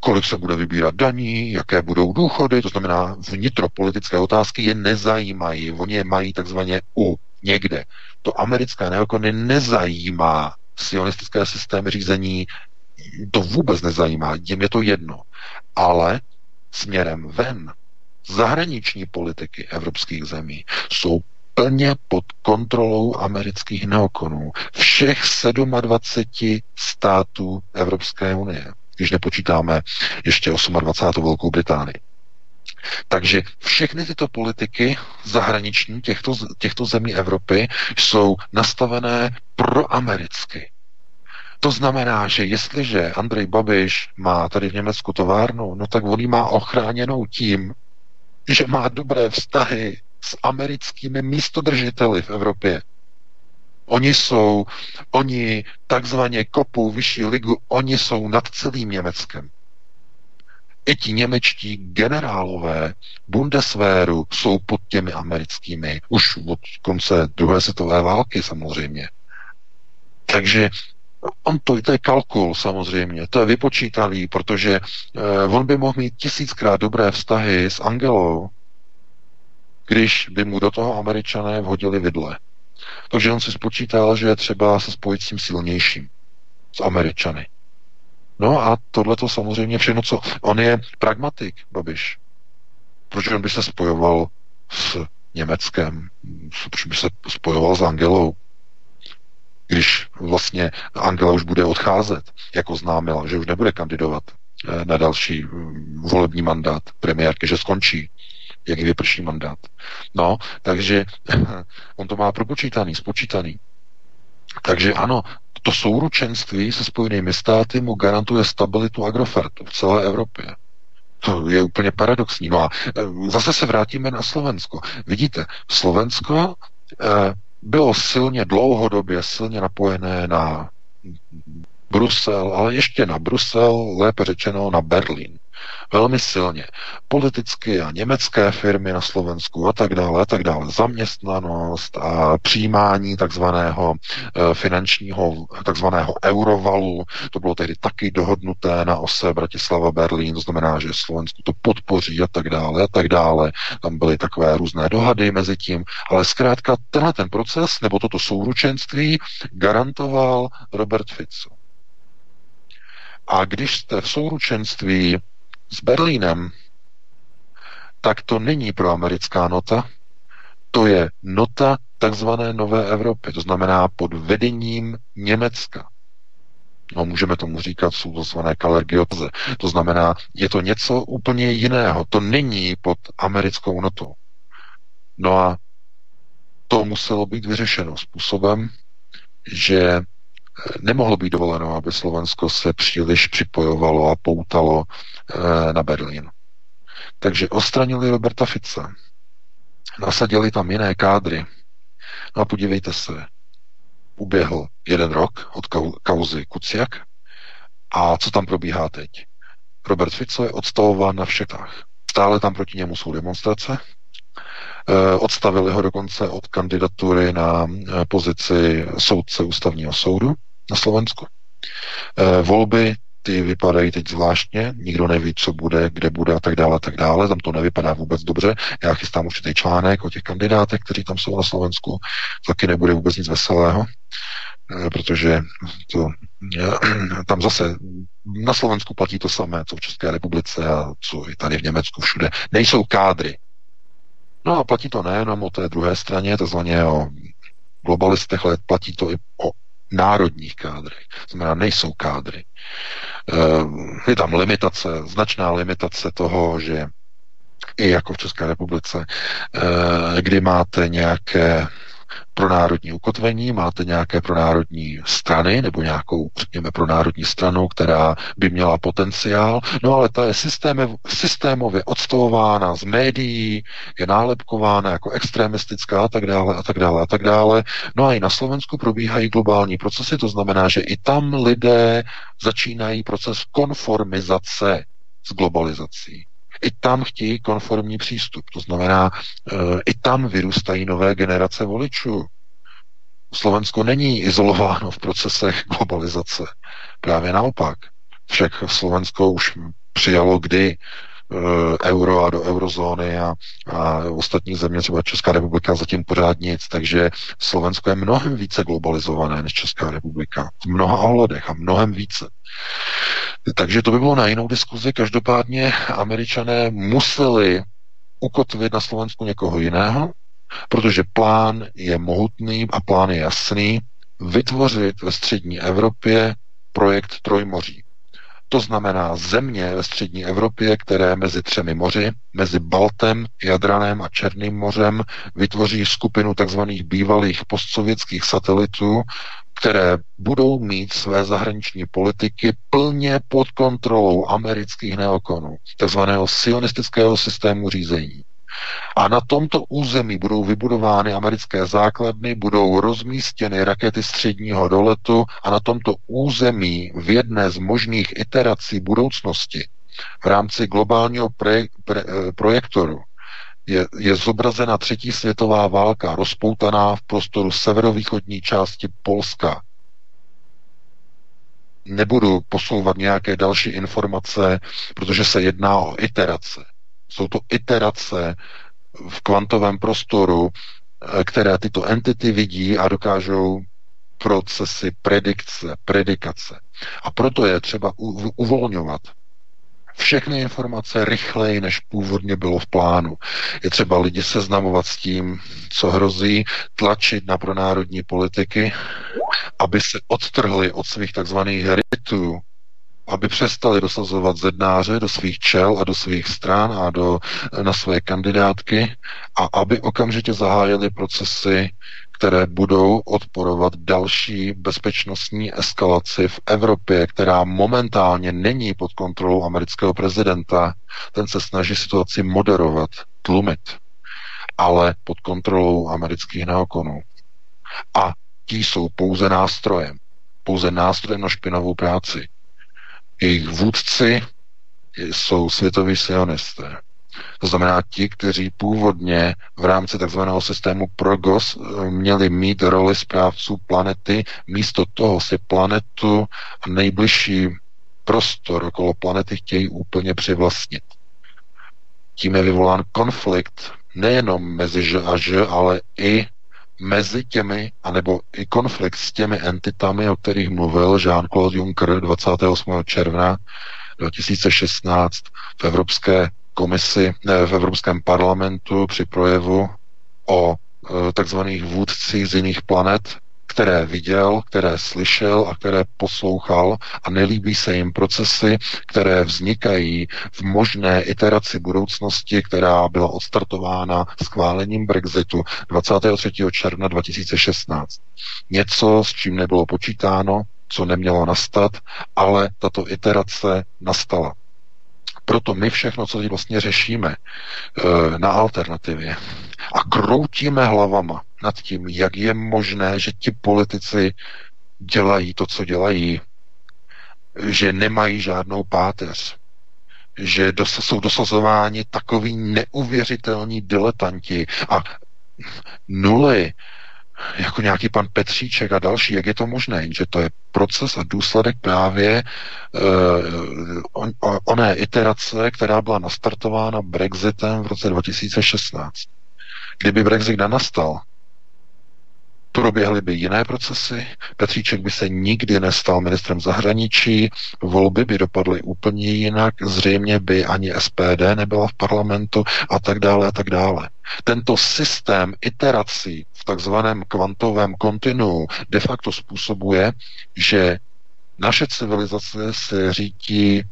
Kolik se bude vybírat daní, jaké budou důchody, to znamená vnitropolitické otázky je nezajímají. Oni je mají takzvaně u někde. To americké neokony nezajímá sionistické systémy řízení, to vůbec nezajímá, jim je to jedno. Ale směrem ven zahraniční politiky evropských zemí jsou plně pod kontrolou amerických neokonů všech 27 států Evropské unie, když nepočítáme ještě 28. Velkou Británii. Takže všechny tyto politiky zahraniční těchto, těchto zemí Evropy jsou nastavené proamericky. To znamená, že jestliže Andrej Babiš má tady v Německu továrnu, no tak on má ochráněnou tím, že má dobré vztahy s americkými místodržiteli v Evropě. Oni jsou, oni takzvaně kopou vyšší ligu, oni jsou nad celým Německem. I ti němečtí generálové Bundeswehru jsou pod těmi americkými, už od konce druhé světové války samozřejmě. Takže on to, to je kalkul samozřejmě, to je vypočítalý, protože eh, on by mohl mít tisíckrát dobré vztahy s Angelou, když by mu do toho američané vhodili vidle. Takže on si spočítal, že je třeba se spojit s tím silnějším, s američany. No a tohle to samozřejmě všechno, co... On je pragmatik, Babiš. Proč on by se spojoval s Německem? Proč by se spojoval s Angelou? Když vlastně Angela už bude odcházet, jako známila, že už nebude kandidovat eh, na další mm, volební mandát premiérky, že skončí jak vyprší mandát. No, takže on to má propočítaný, spočítaný. Takže ano, to souručenství se Spojenými státy mu garantuje stabilitu Agrofertu v celé Evropě. To je úplně paradoxní. No a e, zase se vrátíme na Slovensko. Vidíte, Slovensko eh, bylo silně dlouhodobě silně napojené na Brusel, ale ještě na Brusel, lépe řečeno na Berlín velmi silně. Politicky a německé firmy na Slovensku a tak dále, a tak dále. Zaměstnanost a přijímání takzvaného eh, finančního, takzvaného eurovalu, to bylo tehdy taky dohodnuté na ose Bratislava Berlín, to znamená, že Slovensku to podpoří a tak dále, a tak dále. Tam byly takové různé dohady mezi tím, ale zkrátka tenhle ten proces nebo toto souručenství garantoval Robert Fico. A když jste v souručenství s Berlínem, tak to není pro americká nota, to je nota takzvané Nové Evropy, to znamená pod vedením Německa. No, můžeme tomu říkat, jsou takzvané kalergioze. To znamená, je to něco úplně jiného. To není pod americkou notou. No a to muselo být vyřešeno způsobem, že nemohlo být dovoleno, aby Slovensko se příliš připojovalo a poutalo eh, na Berlín. Takže ostranili Roberta Fice. Nasadili tam jiné kádry. No a podívejte se, uběhl jeden rok od kauzy Kuciak a co tam probíhá teď? Robert Fico je odstavován na všetách. Stále tam proti němu jsou demonstrace, odstavili ho dokonce od kandidatury na eh, pozici soudce ústavního soudu na Slovensku. E, volby ty vypadají teď zvláštně, nikdo neví, co bude, kde bude a tak dále, a tak dále, tam to nevypadá vůbec dobře. Já chystám určitý článek o těch kandidátech, kteří tam jsou na Slovensku, taky nebude vůbec nic veselého, eh, protože to, eh, tam zase na Slovensku platí to samé, co v České republice a co i tady v Německu všude. Nejsou kádry. No a platí to nejenom o té druhé straně, takzvaně o globalistech, ale platí to i o národních kádrech. Znamená, nejsou kádry. Eh, je tam limitace, značná limitace toho, že i jako v České republice, eh, kdy máte nějaké pro národní ukotvení, máte nějaké pro národní strany nebo nějakou, řekněme, pro národní stranu, která by měla potenciál, no ale ta je systéme, systémově odstavována z médií, je nálepkována jako extremistická a tak dále a tak dále a tak dále. No a i na Slovensku probíhají globální procesy, to znamená, že i tam lidé začínají proces konformizace s globalizací. I tam chtějí konformní přístup. To znamená, e, i tam vyrůstají nové generace voličů. Slovensko není izolováno v procesech globalizace. Právě naopak. Však Slovensko už přijalo kdy Eh, euro a do eurozóny a, a ostatní země, třeba Česká republika, zatím pořád nic. Takže Slovensko je mnohem více globalizované než Česká republika. V mnoha ohledech a mnohem více. Takže to by bylo na jinou diskuzi. Každopádně američané museli ukotvit na Slovensku někoho jiného, protože plán je mohutný a plán je jasný, vytvořit ve střední Evropě projekt Trojmoří. To znamená země ve střední Evropě, které mezi třemi moři, mezi Baltem, Jadranem a Černým mořem, vytvoří skupinu tzv. bývalých postsovětských satelitů, které budou mít své zahraniční politiky plně pod kontrolou amerických neokonů, takzvaného sionistického systému řízení. A na tomto území budou vybudovány americké základny, budou rozmístěny rakety středního doletu a na tomto území v jedné z možných iterací budoucnosti v rámci globálního pre, eh, projektoru je, je zobrazena třetí světová válka rozpoutaná v prostoru severovýchodní části Polska. Nebudu posouvat nějaké další informace, protože se jedná o iterace. Jsou to iterace v kvantovém prostoru, eh, které tyto entity vidí a dokážou procesy predikce, predikace. A proto je třeba uvolňovat všechny informace rychleji, než původně bylo v plánu. Je třeba lidi seznamovat s tím, co hrozí, tlačit na pronárodní politiky, aby se odtrhli od svých takzvaných rytů, aby přestali dosazovat zednáře do svých čel a do svých stran a do, na své kandidátky a aby okamžitě zahájili procesy, které budou odporovat další bezpečnostní eskalaci v Evropě, která momentálně není pod kontrolou amerického prezidenta. Ten se snaží situaci moderovat, tlumit, ale pod kontrolou amerických neokonů. A ti jsou pouze nástrojem. Pouze nástrojem na špinavou práci. Jejich vůdci jsou světoví sionisté. To znamená ti, kteří původně v rámci tzv. systému Progos eh, měli mít roli správců planety, místo toho si planetu a nejbližší prostor okolo planety chtějí úplně přivlastnit. Tím je vyvolán konflikt nejenom mezi Ž a Ž, ale i mezi těmi, anebo i konflikt s těmi entitami, o kterých mluvil Jean-Claude Juncker 28. června 2016 v Evropské komisi, ne, v Evropském parlamentu při projevu o e, takzvaných vůdcích z jiných planet, které viděl, které slyšel a které poslouchal a nelíbí se jim procesy, které vznikají v možné iteraci budoucnosti, která byla odstartována schválením Brexitu 23. června 2016. Něco, s čím nebylo počítáno, co nemělo nastat, ale tato iterace nastala. Proto my všechno, co teď vlastně řešíme eh, na alternativě a kroutíme hlavama nad tím, jak je možné, že ti politici dělají to, co dělají, že nemají žádnou páteř, že dos- jsou dosazováni takový neuvěřitelní diletanti a nuly jako nějaký pan Petříček a další, jak je to možné, že to je proces a důsledek právě uh, oné iterace, která byla nastartována Brexitem v roce 2016. Kdyby Brexit nenastal, proběhly by jiné procesy, Petříček by se nikdy nestal ministrem zahraničí, volby by dopadly úplně jinak, zřejmě by ani SPD nebyla v parlamentu a tak dále a tak dále. Tento systém iterací v takzvaném kvantovém kontinu de facto způsobuje, že naše civilizace se řídí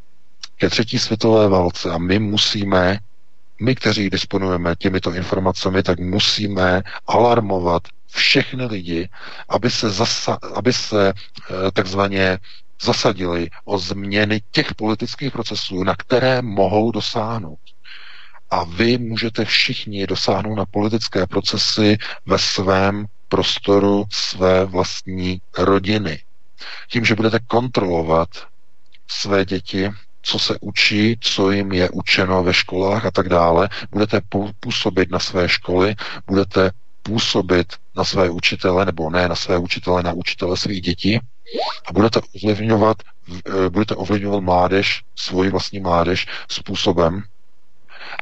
ke třetí světové válce a my musíme my, kteří disponujeme těmito informacemi, tak musíme alarmovat všechny lidi, aby se, zasa, aby se eh, takzvaně zasadili o změny těch politických procesů, na které mohou dosáhnout. A vy můžete všichni dosáhnout na politické procesy ve svém prostoru své vlastní rodiny. Tím, že budete kontrolovat své děti, co se učí, co jim je učeno ve školách a tak dále, budete působit na své školy, budete působit na své učitele, nebo ne na své učitele, na učitele svých dětí a budete ovlivňovat, eh, budete ovlivňovat mládež, svoji vlastní mládež způsobem,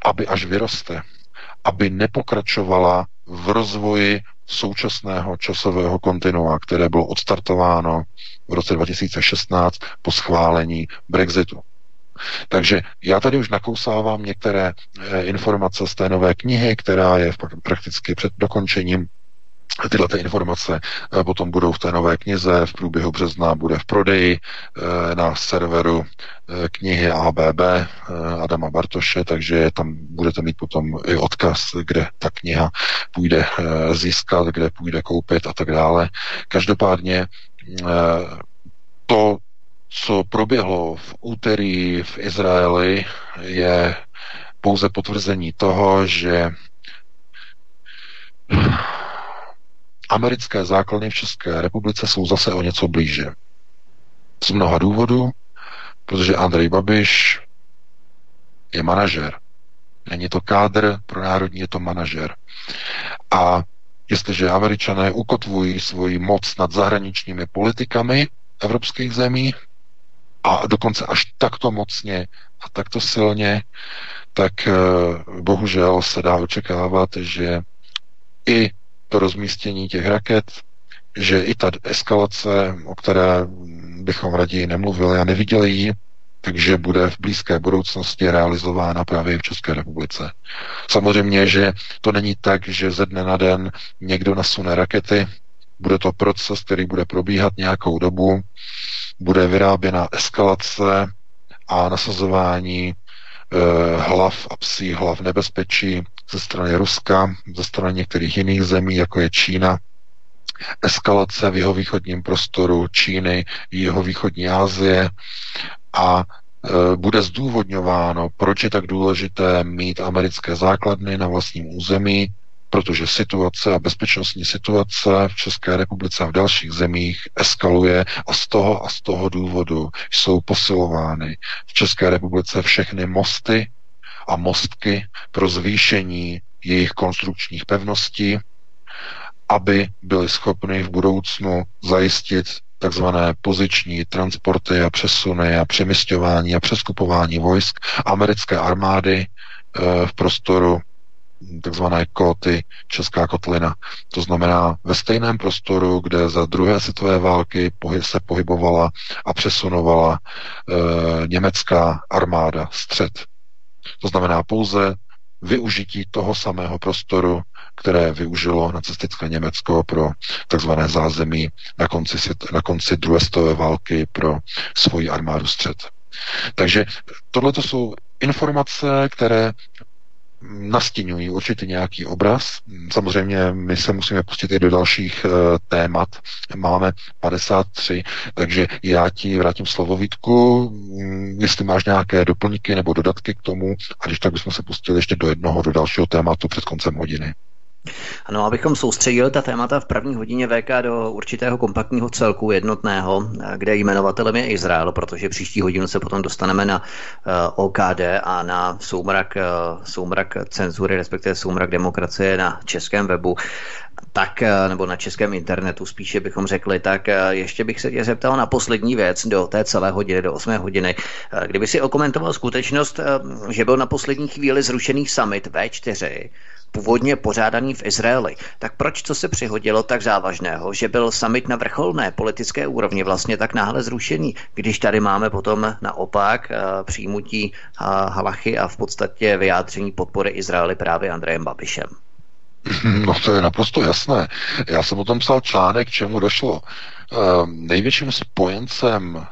aby až vyroste, aby nepokračovala v rozvoji současného časového kontinua, které bylo odstartováno v roce 2016 po schválení Brexitu. Takže já tady už nakousávám některé eh, informace z té nové knihy, která je prakticky před dokončením Tyhle ty informace eh, potom budou v té nové knize, v průběhu března bude v prodeji eh, na serveru knihy ABB Adama Bartoše, takže tam budete mít potom i odkaz, kde ta kniha půjde získat, kde půjde koupit a tak dále. Každopádně to, co proběhlo v úterý v Izraeli, je pouze potvrzení toho, že americké základny v České republice jsou zase o něco blíže. Z mnoha důvodů, protože Andrej Babiš je manažer. Není to kádr pro národní, je to manažer. A jestliže američané ukotvují svoji moc nad zahraničními politikami evropských zemí, a dokonce až takto mocně a takto silně, tak eh, bohužel se dá očekávat, že i to rozmístění těch raket, že i ta eskalace, o které bychom raději nemluvili a neviděli ji, takže bude v blízké budoucnosti realizována právě v České republice. Samozřejmě, že to není tak, že ze dne na den někdo nasune rakety, bude to proces, který bude probíhat nějakou dobu, bude vyráběna eskalace a nasazování e, hlav a psí hlav nebezpečí ze strany Ruska, ze strany některých jiných zemí, jako je Čína, eskalace v jeho východním prostoru Číny, jeho východní Asie a e, bude zdůvodňováno, proč je tak důležité mít americké základny na vlastním území, protože situace a bezpečnostní situace v České republice a v dalších zemích eskaluje a z toho a z toho důvodu jsou posilovány v České republice všechny mosty a mostky pro zvýšení jejich konstrukčních pevností, aby byly schopny v budoucnu zajistit takzvané poziční transporty a přesuny a přemysťování a přeskupování vojsk americké armády eh, v prostoru takzvané kóty Česká kotlina. To znamená ve stejném prostoru, kde za druhé světové války se pohybovala a přesunovala e, německá armáda střed. To znamená pouze využití toho samého prostoru, které využilo nacistické Německo pro takzvané zázemí na konci, na konci druhé světové války pro svoji armádu střed. Takže tohle to jsou informace, které nastínují určitě nějaký obraz. Samozřejmě my se musíme pustit i do dalších uh, témat. Máme 53, takže já ti vrátím slovo Vítku, mm, jestli máš nějaké doplňky nebo dodatky k tomu, a když tak bychom se pustili ještě do jednoho, do dalšího tématu před koncem hodiny. Ano, abychom soustředili ta témata v první hodině VK do určitého kompaktního celku jednotného, kde jmenovatelem je Izrael, protože příští hodinu se potom dostaneme na eh, OKD a na soumrak, uh, soumrak cenzury, respektive soumrak demokracie na českém webu. Tak, nebo na českém internetu spíše bychom řekli, tak ještě bych se tě zeptal na poslední věc do té celé hodiny, do 8 hodiny. Kdyby si okomentoval skutečnost, že byl na poslední chvíli zrušený summit V4, původně pořádaný v Izraeli. Tak proč to se přihodilo tak závažného, že byl summit na vrcholné politické úrovni vlastně tak náhle zrušený, když tady máme potom naopak přijímutí halachy a v podstatě vyjádření podpory Izraeli právě Andrejem Babišem? No to je naprosto jasné. Já jsem o tom psal článek, čemu došlo. Uh, největším spojencem uh,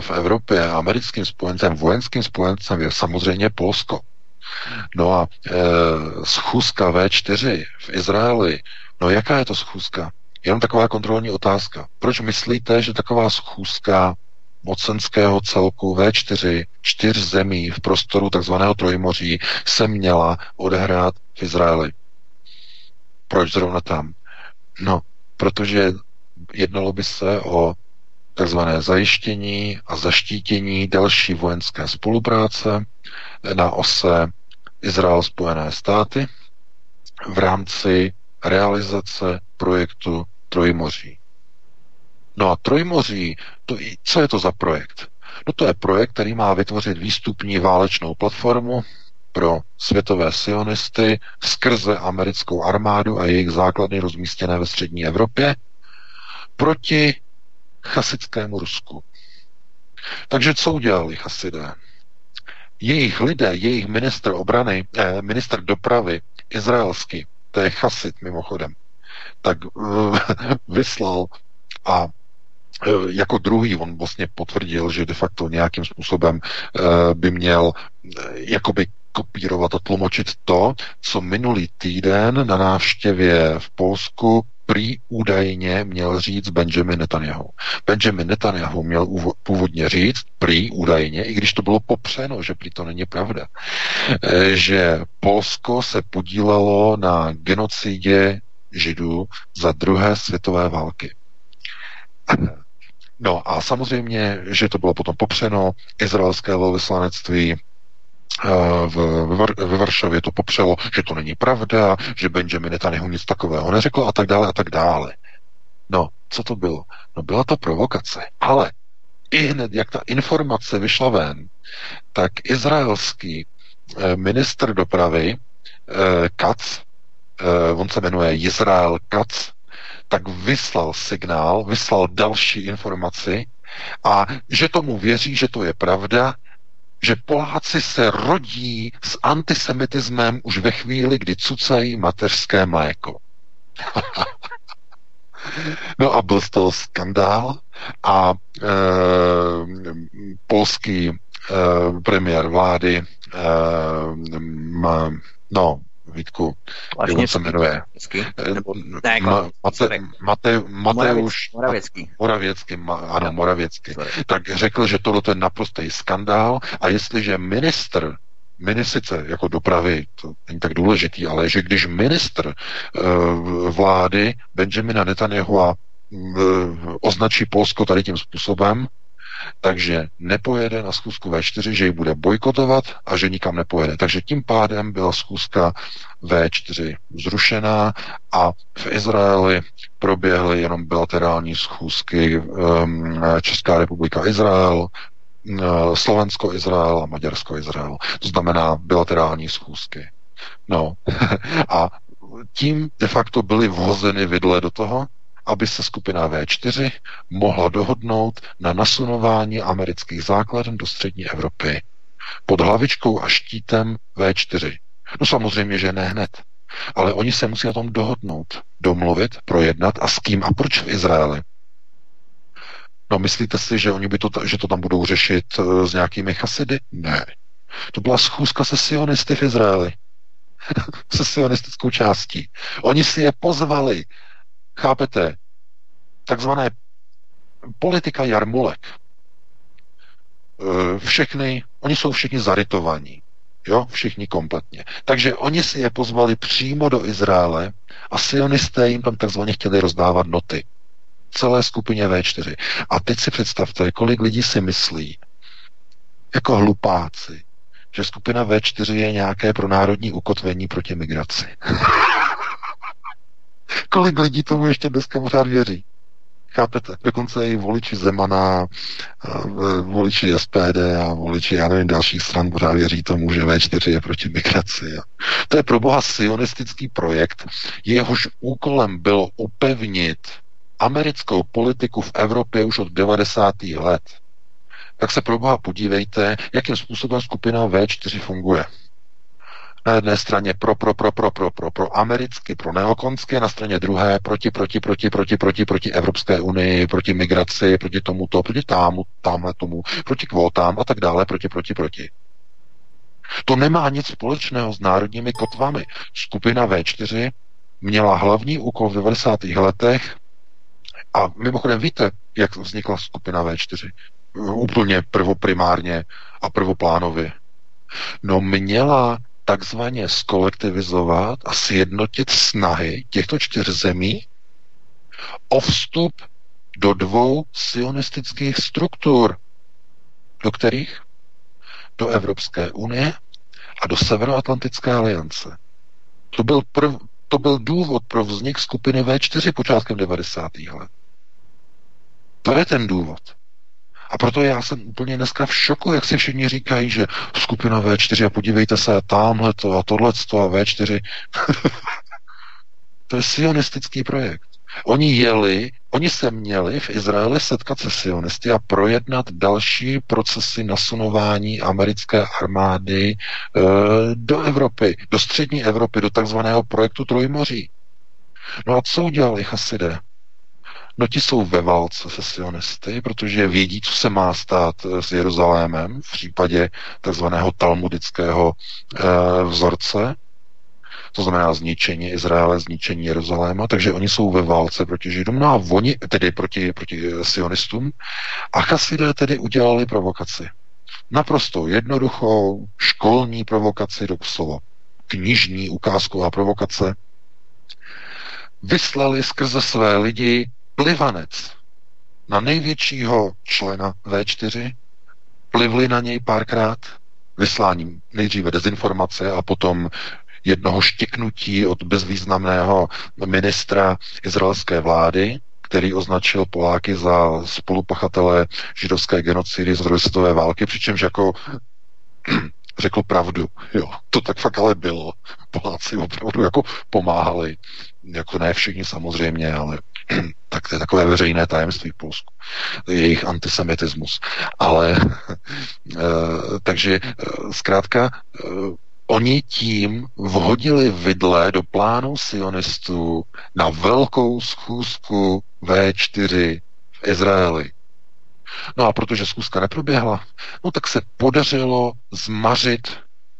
v Evropě, americkým spojencem, vojenským spojencem je samozřejmě Polsko. No a e, schůzka V4 v Izraeli, no jaká je to schůzka? Jenom taková kontrolní otázka. Proč myslíte, že taková schůzka mocenského celku V4, čtyř zemí v prostoru takzvaného Trojmoří se měla odehrát v Izraeli? Proč zrovna tam? No, protože jednalo by se o takzvané zajištění a zaštítění další vojenské spolupráce na ose Izrael Spojené státy v rámci realizace projektu Trojmoří. No a Trojmoří, to, co je to za projekt? No to je projekt, který má vytvořit výstupní válečnou platformu pro světové sionisty skrze americkou armádu a jejich základny rozmístěné ve střední Evropě proti chasickému Rusku. Takže co udělali chasidé? Jejich lidé, jejich ministr obrany, eh, ministr dopravy izraelský, to je chasid mimochodem, tak uh, vyslal a eh, jako druhý on vlastně potvrdil, že de facto nějakým způsobem uh, by měl jakoby kopírovat a tlumočit to, co minulý týden na návštěvě v Polsku prý údajně měl říct Benjamin Netanyahu. Benjamin Netanyahu měl původně říct, prý údajně, i když to bylo popřeno, že prý to není pravda, eh, že Polsko se podílelo na genocidě židů za druhé světové války. No a samozřejmě, že to bylo potom popřeno, izraelské velvyslanectví v, ve Varšavě to popřelo, že to není pravda, že Benjamin Netanyahu nic takového neřekl a tak dále a tak dále. No, co to bylo? No byla to provokace. Ale i hned, jak ta informace vyšla ven, tak izraelský eh, minister dopravy eh, Katz, eh, on se jmenuje Izrael Katz, tak vyslal signál, vyslal další informaci a že tomu věří, že to je pravda, že Poláci se rodí s antisemitismem už ve chvíli, kdy cucají mateřské mléko. no a byl z toho skandál a e, polský e, premiér vlády e, má, no, Vítku, jak on se jmenuje? Ne, Ma, Mate, Mate, Mateuš Moravěcký. Moravěcký, ma, ano, Moravěcký. Tak řekl, že tohle je naprostý skandál a jestliže ministr ministrice jako dopravy, to není tak důležitý, ale že když ministr uh, vlády Benjamina Netanyahu uh, označí Polsko tady tím způsobem, takže nepojede na schůzku V4, že ji bude bojkotovat a že nikam nepojede. Takže tím pádem byla schůzka V4 zrušená a v Izraeli proběhly jenom bilaterální schůzky um, Česká republika Izrael, um, Slovensko-Izrael a Maďarsko-Izrael. To znamená bilaterální schůzky. No a tím de facto byly vhozeny vidle do toho, aby se skupina V4 mohla dohodnout na nasunování amerických základen do střední Evropy pod hlavičkou a štítem V4. No samozřejmě, že ne hned. Ale oni se musí na tom dohodnout, domluvit, projednat a s kým a proč v Izraeli. No myslíte si, že oni by to, že to tam budou řešit uh, s nějakými chasidy? Ne. To byla schůzka se sionisty v Izraeli. se sionistickou částí. Oni si je pozvali Chápete? Takzvané politika jarmulek. E, všechny, oni jsou všichni zarytovaní. Jo, všichni kompletně. Takže oni si je pozvali přímo do Izraele a sionisté jim tam takzvaně chtěli rozdávat noty. Celé skupině V4. A teď si představte, kolik lidí si myslí, jako hlupáci, že skupina V4 je nějaké pro národní ukotvení proti migraci. Kolik lidí tomu ještě dneska pořád věří? Chápete? Dokonce i voliči Zemana, voliči SPD a voliči, já nevím, dalších stran pořád věří tomu, že V4 je proti migraci. To je pro boha sionistický projekt, jehož úkolem bylo upevnit americkou politiku v Evropě už od 90. let. Tak se pro boha podívejte, jakým způsobem skupina V4 funguje na jedné straně pro, pro, pro, pro, pro, pro, pro americky, pro neokonské, na straně druhé proti, proti, proti, proti, proti, proti Evropské unii, proti migraci, proti tomuto, proti támu, tamhle tomu, proti kvótám a tak dále, proti, proti, proti. To nemá nic společného s národními kotvami. Skupina V4 měla hlavní úkol v 90. letech a mimochodem víte, jak vznikla skupina V4? Úplně prvoprimárně a prvoplánově. No měla takzvaně skolektivizovat a sjednotit snahy těchto čtyř zemí o vstup do dvou sionistických struktur, do kterých? Do Evropské unie a do Severoatlantické aliance. To byl, prv, to byl důvod pro vznik skupiny V4 počátkem 90. let. To je ten důvod. A proto já jsem úplně dneska v šoku, jak si všichni říkají, že skupina V4 a podívejte se, tamhle to a tohle to a V4. to je sionistický projekt. Oni jeli, oni se měli v Izraeli setkat se sionisty a projednat další procesy nasunování americké armády e, do Evropy, do střední Evropy, do takzvaného projektu Trojmoří. No a co udělali chasidé? No ti jsou ve válce se sionisty, protože vědí, co se má stát eh, s Jeruzalémem v případě takzvaného talmudického e, vzorce, to znamená zničení Izraele, zničení Jeruzaléma, takže oni jsou ve válce proti Židům, no a oni, tedy proti, proti eh, sionistům, a chasidé tedy udělali provokaci. Naprosto jednoduchou školní provokaci, doslova knižní ukázková provokace, vyslali skrze své lidi plivanec na největšího člena V4, plivli na něj párkrát vysláním nejdříve dezinformace a potom jednoho štěknutí od bezvýznamného ministra izraelské vlády, který označil Poláky za spolupachatele židovské genocidy z druhé světové války, přičemž jako řekl pravdu. Jo, to tak fakt ale bylo. Poláci opravdu jako pomáhali. Jako ne všichni samozřejmě, ale tak to je takové veřejné tajemství v Polsku. Jejich antisemitismus. Ale eh, takže eh, zkrátka eh, oni tím vhodili vidle do plánu sionistů na velkou schůzku V4 v Izraeli. No a protože schůzka neproběhla, no tak se podařilo zmařit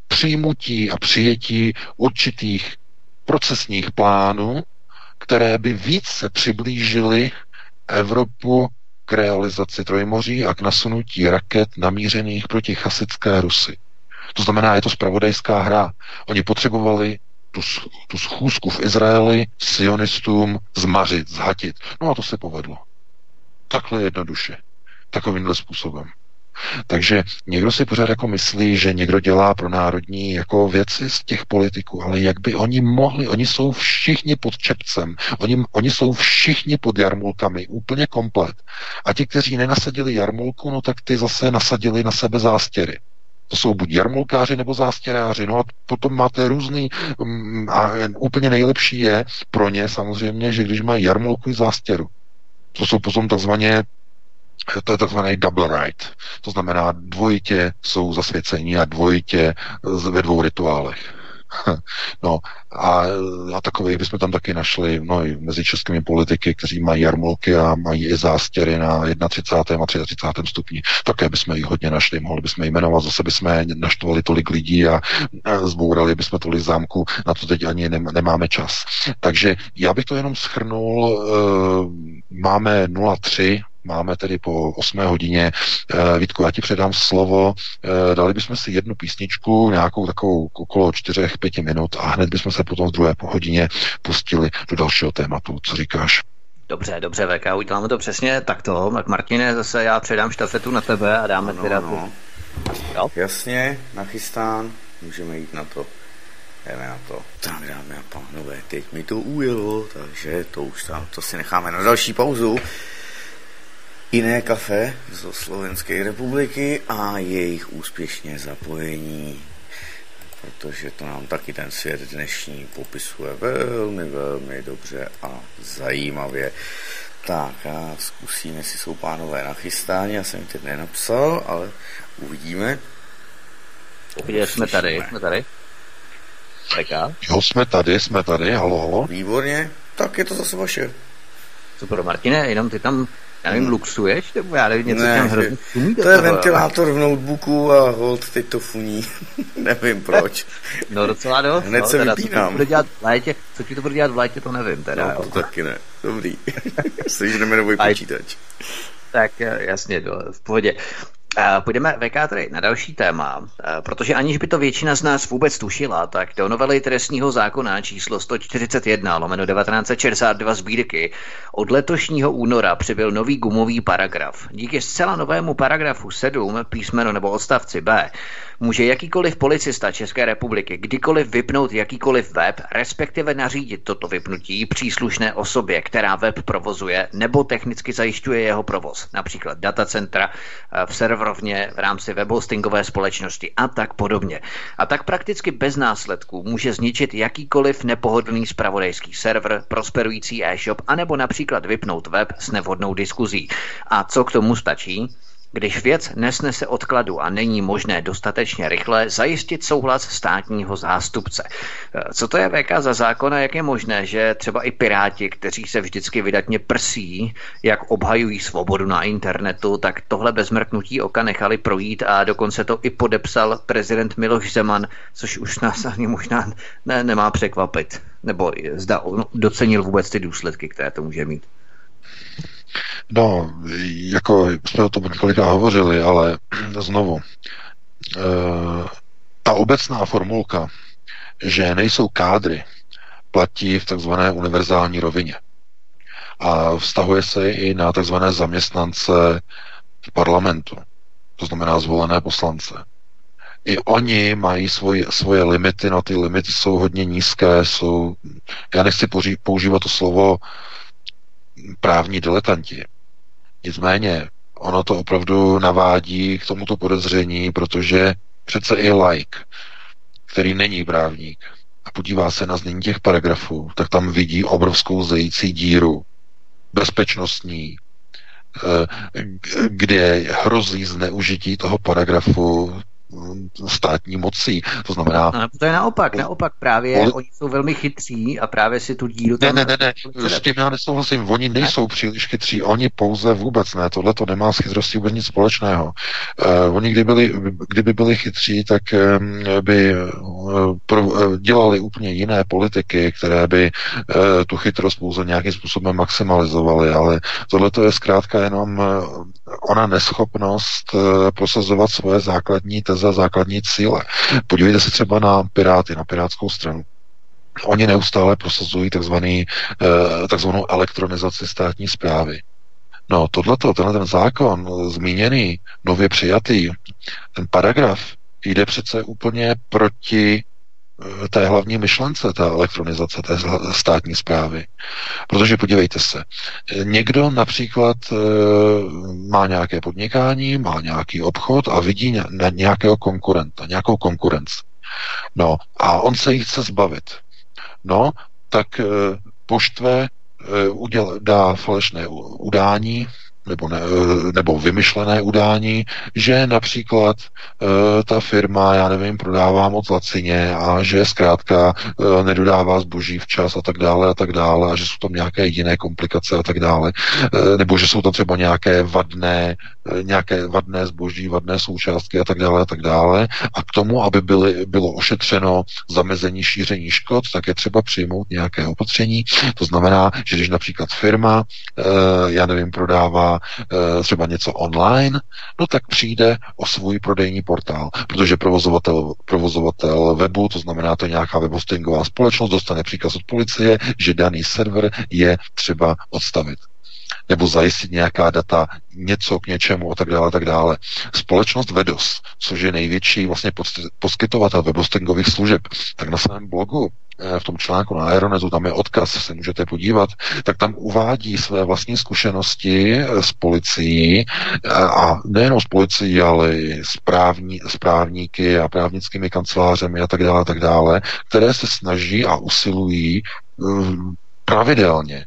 přijmutí a přijetí určitých procesních plánů, které by více přiblížily Evropu k realizaci Trojmoří a k nasunutí raket namířených proti chasické Rusy. To znamená, je to spravodajská hra. Oni potřebovali tu, tu schůzku v Izraeli sionistům zmařit, zhatit. No a to se povedlo. Takhle jednoduše. Takovýmhle způsobem. Takže někdo si pořád jako myslí, že někdo dělá pro národní jako věci z těch politiků, ale jak by oni mohli, oni jsou všichni pod čepcem, oni, oni jsou všichni pod jarmulkami, úplně komplet. A ti, kteří nenasadili jarmulku, no tak ty zase nasadili na sebe zástěry. To jsou buď jarmulkáři nebo zástěráři. No a potom máte různý, mm, a úplně nejlepší je pro ně samozřejmě, že když mají jarmulku i zástěru. To jsou potom takzvaně to je takzvaný double right. To znamená, dvojitě jsou zasvěcení a dvojitě ve dvou rituálech. No a, a takových bychom tam taky našli no, mezi českými politiky, kteří mají jarmulky a mají i zástěry na 31. a 33. stupni. Také bychom jich hodně našli, mohli bychom jmenovat, zase bychom naštvali tolik lidí a, zbourali bychom tolik zámku, na to teď ani nemáme čas. Takže já bych to jenom schrnul, e, máme 03 Máme tedy po 8 hodině. Eh, Vítku, já ti předám slovo. Eh, dali bychom si jednu písničku, nějakou takovou okolo 4-5 minut a hned bychom se potom v druhé hodině pustili do dalšího tématu. Co říkáš? Dobře, dobře, VK, uděláme to přesně takto. Tak Martine, zase já předám štafetu na tebe a dáme no, teda no. Jo? Jasně, nachystán, můžeme jít na to. jdeme na to. Tak dámy a pánové, teď mi to ujelo, takže to už tam, to si necháme na další pauzu. Jiné kafe zo Slovenské republiky a jejich úspěšně zapojení protože to nám taky ten svět dnešní popisuje velmi, velmi dobře a zajímavě. Tak a zkusíme, jestli jsou pánové nachystáni, já jsem jim teď nenapsal, ale uvidíme. Uvidíme, jsme tady, jsme tady. Teďka. Jo, jsme tady, jsme tady, halo, halo. Výborně, tak je to zase vaše. Super, Martine, jenom ty tam já nevím, luxuješ, nebo já nevím, něco ne, tam hrozně funí. To je ventilátor v notebooku a hold, teď to funí. nevím proč. no docela dost. Hned no, se teda, vypínám. Co ti, to dělat v létě, co ti to bude dělat v létě, to nevím teda. No, to taky ne. Dobrý. Sežneme nový počítač. Tak jasně, no, v pohodě. Půjdeme VK tedy na další téma, protože aniž by to většina z nás vůbec tušila, tak do novely trestního zákona číslo 141 lomeno 1962 sbírky od letošního února přibyl nový gumový paragraf. Díky zcela novému paragrafu 7 písmeno nebo odstavci B může jakýkoliv policista České republiky kdykoliv vypnout jakýkoliv web, respektive nařídit toto vypnutí příslušné osobě, která web provozuje nebo technicky zajišťuje jeho provoz, například datacentra eh, v serverovně v rámci webhostingové společnosti a tak podobně. A tak prakticky bez následků může zničit jakýkoliv nepohodlný spravodajský server, prosperující e-shop, anebo například vypnout web s nevhodnou diskuzí. A co k tomu stačí? Když věc nesnese odkladu a není možné dostatečně rychle zajistit souhlas státního zástupce. Co to je VK za zákon a jak je možné, že třeba i piráti, kteří se vždycky vydatně prsí, jak obhajují svobodu na internetu, tak tohle bez mrknutí oka nechali projít a dokonce to i podepsal prezident Miloš Zeman, což už nás ani možná ne, nemá překvapit. Nebo zda on docenil vůbec ty důsledky, které to může mít. No, jako jsme o tom několikrát hovořili, ale znovu, e, ta obecná formulka, že nejsou kádry, platí v takzvané univerzální rovině. A vztahuje se i na takzvané zaměstnance v parlamentu, to znamená zvolené poslance. I oni mají svoje, svoje limity, no ty limity jsou hodně nízké, jsou, já nechci používat to slovo právní diletanti, Nicméně ono to opravdu navádí k tomuto podezření, protože přece i like, který není právník a podívá se na znění těch paragrafů, tak tam vidí obrovskou zející díru bezpečnostní, eh, kde hrozí zneužití toho paragrafu státní mocí. To znamená... No, to je naopak, naopak právě poli... oni jsou velmi chytří a právě si tu díru tam... Ne, ne, ne, ne, s tím já nesouhlasím, oni nejsou ne? příliš chytří, oni pouze vůbec ne, tohle to nemá s chytrostí vůbec nic společného. Uh, oni kdyby byli, kdyby byli chytří, tak um, by uh, pro, uh, dělali úplně jiné politiky, které by uh, tu chytrost pouze nějakým způsobem maximalizovaly, ale tohle to je zkrátka jenom uh, ona neschopnost uh, prosazovat svoje základní teze za základní cíle. Podívejte se třeba na Piráty, na Pirátskou stranu. Oni neustále prosazují takzvaný, eh, takzvanou elektronizaci státní zprávy. No, tohleto, tenhle ten zákon zmíněný, nově přijatý, ten paragraf, jde přece úplně proti té hlavní myšlence, té elektronizace té státní zprávy. Protože podívejte se, eh, někdo například e, má nějaké podnikání, má nějaký obchod a vidí na nějakého konkurenta, nějakou konkurenci. No a on se jí chce zbavit. No, tak poštve, e, uděl, dá falešné udání, nebo, ne, nebo vymyšlené udání, že například e, ta firma, já nevím, prodává moc lacině a že zkrátka e, nedodává zboží včas a tak dále a tak dále a že jsou tam nějaké jiné komplikace a tak dále, e, nebo že jsou tam třeba nějaké vadné, e, nějaké vadné zboží, vadné součástky a tak dále a tak dále a k tomu, aby byly, bylo ošetřeno zamezení šíření škod, tak je třeba přijmout nějaké opatření. To znamená, že když například firma, e, já nevím, prodává Eh, třeba něco online, no tak přijde o svůj prodejní portál, protože provozovatel, provozovatel webu, to znamená to je nějaká webhostingová společnost, dostane příkaz od policie, že daný server je třeba odstavit. Nebo zajistit nějaká data, něco k něčemu a tak dále, a tak dále. Společnost Vedos, což je největší vlastně poskytovatel webhostingových služeb, tak na svém blogu Eh, v tom článku na Aeronetu, tam je odkaz, se můžete podívat, tak tam uvádí své vlastní zkušenosti eh, s policií eh, a nejenom s policií, ale i s, právní, s právníky a právnickými kancelářemi a tak dále, tak dále, které se snaží a usilují pravidelně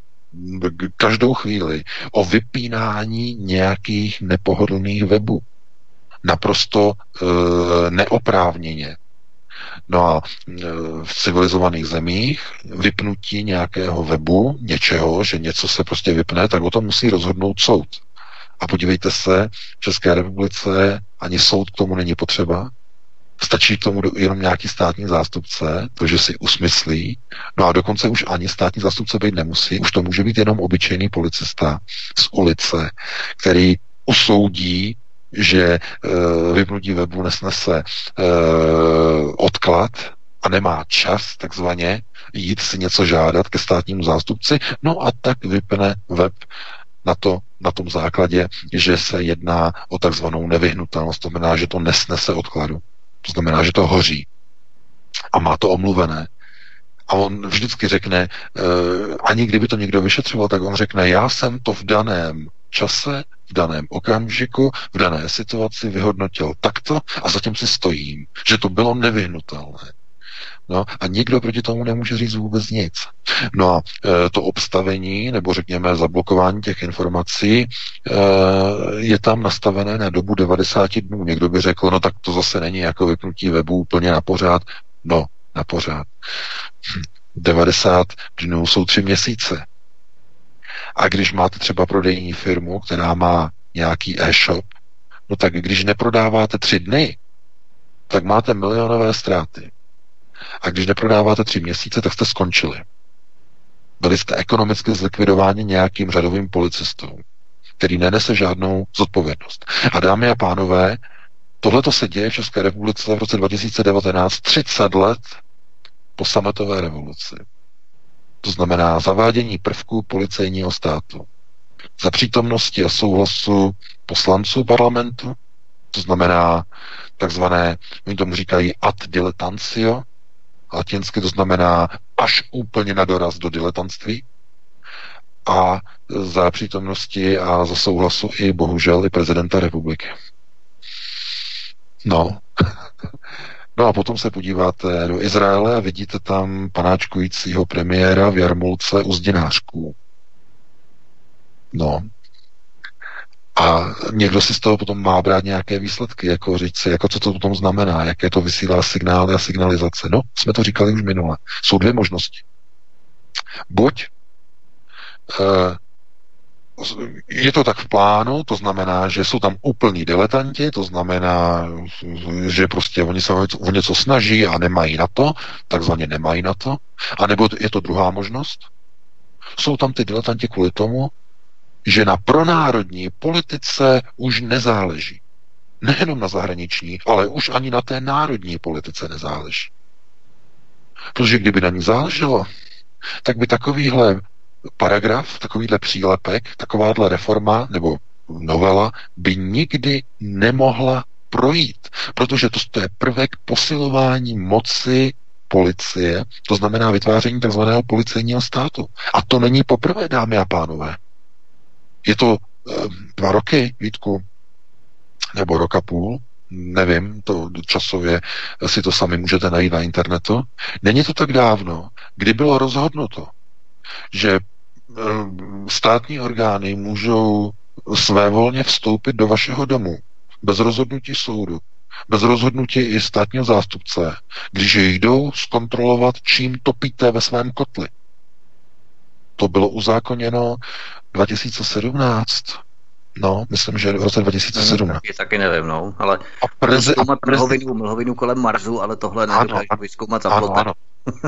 každou chvíli o vypínání nějakých nepohodlných webů. Naprosto e, neoprávněně No a e, v civilizovaných zemích vypnutí nějakého webu, něčeho, že něco se prostě vypne, tak o tom musí rozhodnout soud. A podívejte se, v České republice ani soud k tomu není potřeba. Stačí k tomu jenom nějaký státní zástupce, to, že si usmyslí. No a dokonce už ani státní zástupce být nemusí, už to může být jenom obyčejný policista z ulice, který usoudí, že uh, vypnutí webu nesnese uh, odklad a nemá čas takzvaně jít si něco žádat ke státnímu zástupci, no a tak vypne web na, to, na tom základě, že se jedná o takzvanou nevyhnutelnost, to znamená, že to nesnese odkladu. To znamená, že to hoří. A má to omluvené. A on vždycky řekne, uh, ani kdyby to někdo vyšetřoval, tak on řekne, já jsem to v daném čase, v daném okamžiku, v dané situaci vyhodnotil takto a zatím si stojím, že to bylo nevyhnutelné. No a nikdo proti tomu nemůže říct vůbec nic. No a e, to obstavení, nebo řekněme zablokování těch informací, e, je tam nastavené na dobu 90 dnů. Někdo by řekl, no tak to zase není jako vypnutí webu úplně na pořád. No, na pořád. 90 dnů jsou tři měsíce. A když máte třeba prodejní firmu, která má nějaký e-shop, no tak když neprodáváte tři dny, tak máte milionové ztráty. A když neprodáváte tři měsíce, tak jste skončili. Byli jste ekonomicky zlikvidováni nějakým řadovým policistou, který nenese žádnou zodpovědnost. A dámy a pánové, tohle se děje v České republice v roce 2019, 30 let po sametové revoluci. To znamená zavádění prvků policejního státu. Za přítomnosti a souhlasu poslanců parlamentu, to znamená takzvané, oni tomu říkají ad diletantio, latinsky to znamená až úplně na doraz do diletantství, a za přítomnosti a za souhlasu i bohužel i prezidenta republiky. No, No a potom se podíváte do Izraele a vidíte tam panáčkujícího premiéra v jarmulce u zdinářků. No. A někdo si z toho potom má brát nějaké výsledky, jako říct si, jako co to potom znamená, jaké to vysílá signály a signalizace. No, jsme to říkali už minule. Jsou dvě možnosti. Buď uh, je to tak v plánu, to znamená, že jsou tam úplní diletanti, to znamená, že prostě oni se o něco snaží a nemají na to, takzvaně nemají na to. A nebo je to druhá možnost? Jsou tam ty diletanti kvůli tomu, že na pronárodní politice už nezáleží. Nejenom na zahraniční, ale už ani na té národní politice nezáleží. Protože kdyby na ní záleželo, tak by takovýhle paragraf, takovýhle přílepek, takováhle reforma nebo novela by nikdy nemohla projít, protože to, to je prvek posilování moci policie, to znamená vytváření tzv. policejního státu. A to není poprvé, dámy a pánové. Je to e, dva roky, Vítku, nebo roka půl, nevím, to časově si to sami můžete najít na internetu. Není to tak dávno, kdy bylo rozhodnuto, že eh, státní orgány můžou svévolně vstoupit do vašeho domu bez rozhodnutí soudu, bez rozhodnutí i státního zástupce, když jdou zkontrolovat, čím topíte ve svém kotli. To bylo uzákoněno 2017. No, myslím, že v roce 2017. Taky, taky nevím, no, ale a preze, a preze... mlhovinu, mlhovinu kolem Marsu, ale tohle nedokážu vyzkoumat za ano, ano,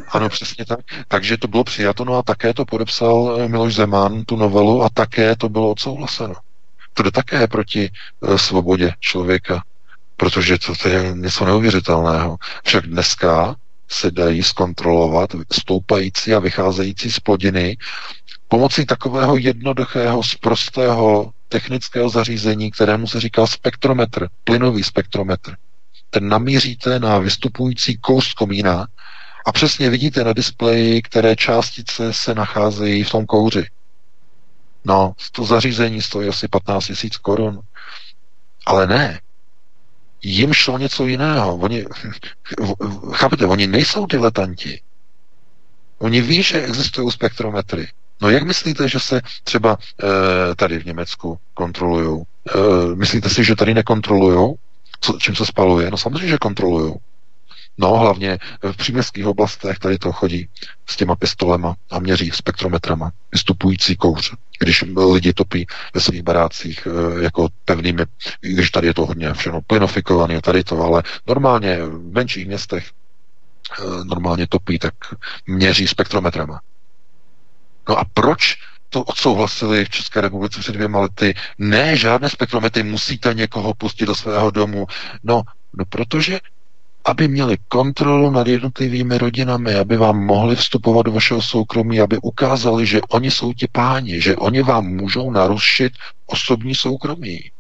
ano, přesně tak. Takže to bylo přijato, no a také to podepsal eh, Miloš Zeman, tu novelu, a také to bylo odsouhlaseno. To jde také proti uh, svobodě člověka, protože to, to je něco neuvěřitelného. Však dneska se dají zkontrolovat stoupající a vycházející z plodiny Pomocí takového jednoduchého, sprostého technického zařízení, kterému se říká spektrometr, plynový spektrometr. Ten namíříte na vystupující kous komína a přesně vidíte na displeji, které částice se nacházejí v tom kouři. No, to zařízení stojí asi 15 000 korun. Ale ne. Jim šlo něco jiného. Oni, chápete, oni nejsou diletanti. Oni ví, že existují spektrometry. No jak myslíte, že se třeba e, tady v Německu kontrolují? E, myslíte si, že tady nekontrolují? Co, čím se spaluje? No samozřejmě, že kontrolují. No, hlavně v příměstských oblastech tady to chodí s těma pistolema a měří spektrometrama vystupující kouř, když lidi topí ve svých barácích e, jako pevnými, když tady je to hodně všechno plinofikované, tady to, ale normálně v menších městech normálně topí, tak měří spektrometrama. No a proč to odsouhlasili v České republice před dvěma lety? Ne, žádné spektrometry, musíte někoho pustit do svého domu. No, no protože aby měli kontrolu nad jednotlivými rodinami, aby vám mohli vstupovat do vašeho soukromí, aby ukázali, že oni jsou ti páni, že oni vám můžou narušit osobní soukromí,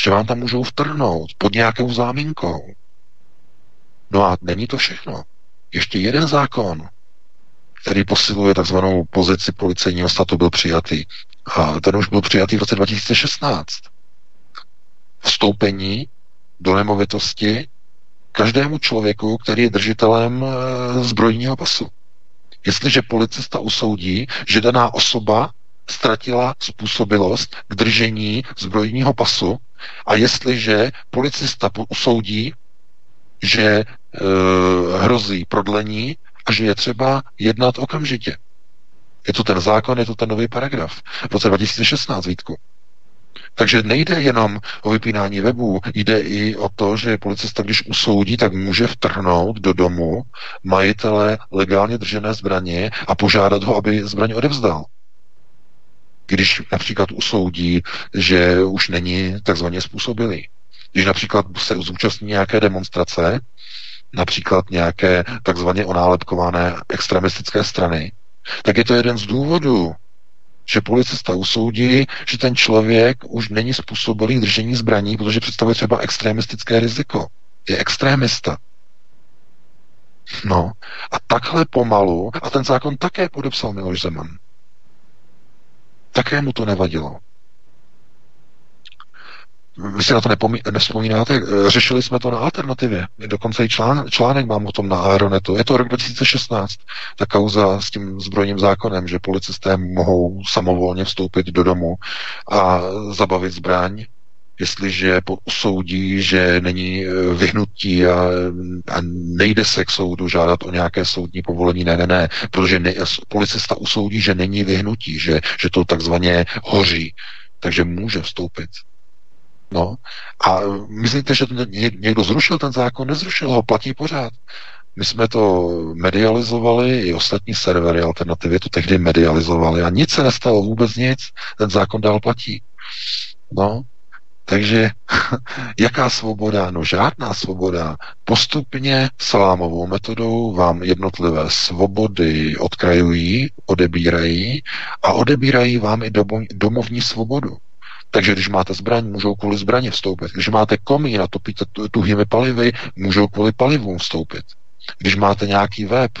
že vám tam můžou vtrhnout pod nějakou záminkou. No a není to všechno. Ještě jeden zákon, který posiluje takzvanou pozici policejního statu, byl přijatý. A ten už byl přijatý v roce 2016. Vstoupení do nemovitosti každému člověku, který je držitelem eh, zbrojního pasu. Jestliže policista usoudí, že daná osoba ztratila způsobilost k držení zbrojního pasu a jestliže policista usoudí, že e, hrozí prodlení že je třeba jednat okamžitě. Je to ten zákon, je to ten nový paragraf. V roce 2016, Vítku. Takže nejde jenom o vypínání webů, jde i o to, že policista, když usoudí, tak může vtrhnout do domu majitele legálně držené zbraně a požádat ho, aby zbraně odevzdal. Když například usoudí, že už není takzvaně způsobilý. Když například se zúčastní nějaké demonstrace, například nějaké takzvaně onálepkované extremistické strany, tak je to jeden z důvodů, že policista usoudí, že ten člověk už není způsobilý držení zbraní, protože představuje třeba extremistické riziko. Je extrémista. No a takhle pomalu, a ten zákon také podepsal Miloš Zeman. Také mu to nevadilo. Vy si na to nepomí, nevzpomínáte? Řešili jsme to na alternativě. Dokonce i člán, článek mám o tom na Aeronetu. Je to rok 2016. Ta kauza s tím zbrojním zákonem, že policisté mohou samovolně vstoupit do domu a zabavit zbraň, jestliže usoudí, že není eh, vyhnutí a, a nejde se k soudu žádat o nějaké soudní povolení. Ne, ne, ne, protože ne, policista usoudí, že není vyhnutí, že, že to takzvaně hoří, takže může vstoupit. No a myslíte, že to někdo zrušil ten zákon? Nezrušil ho, platí pořád. My jsme to medializovali, i ostatní servery alternativy to tehdy medializovali a nic se nestalo, vůbec nic, ten zákon dál platí. No, takže jaká svoboda? No žádná svoboda. Postupně salámovou metodou vám jednotlivé svobody odkrajují, odebírají a odebírají vám i domovní svobodu. Takže když máte zbraň, můžou kvůli zbraně vstoupit. Když máte komín a topíte tuhými palivy, můžou kvůli palivům vstoupit. Když máte nějaký web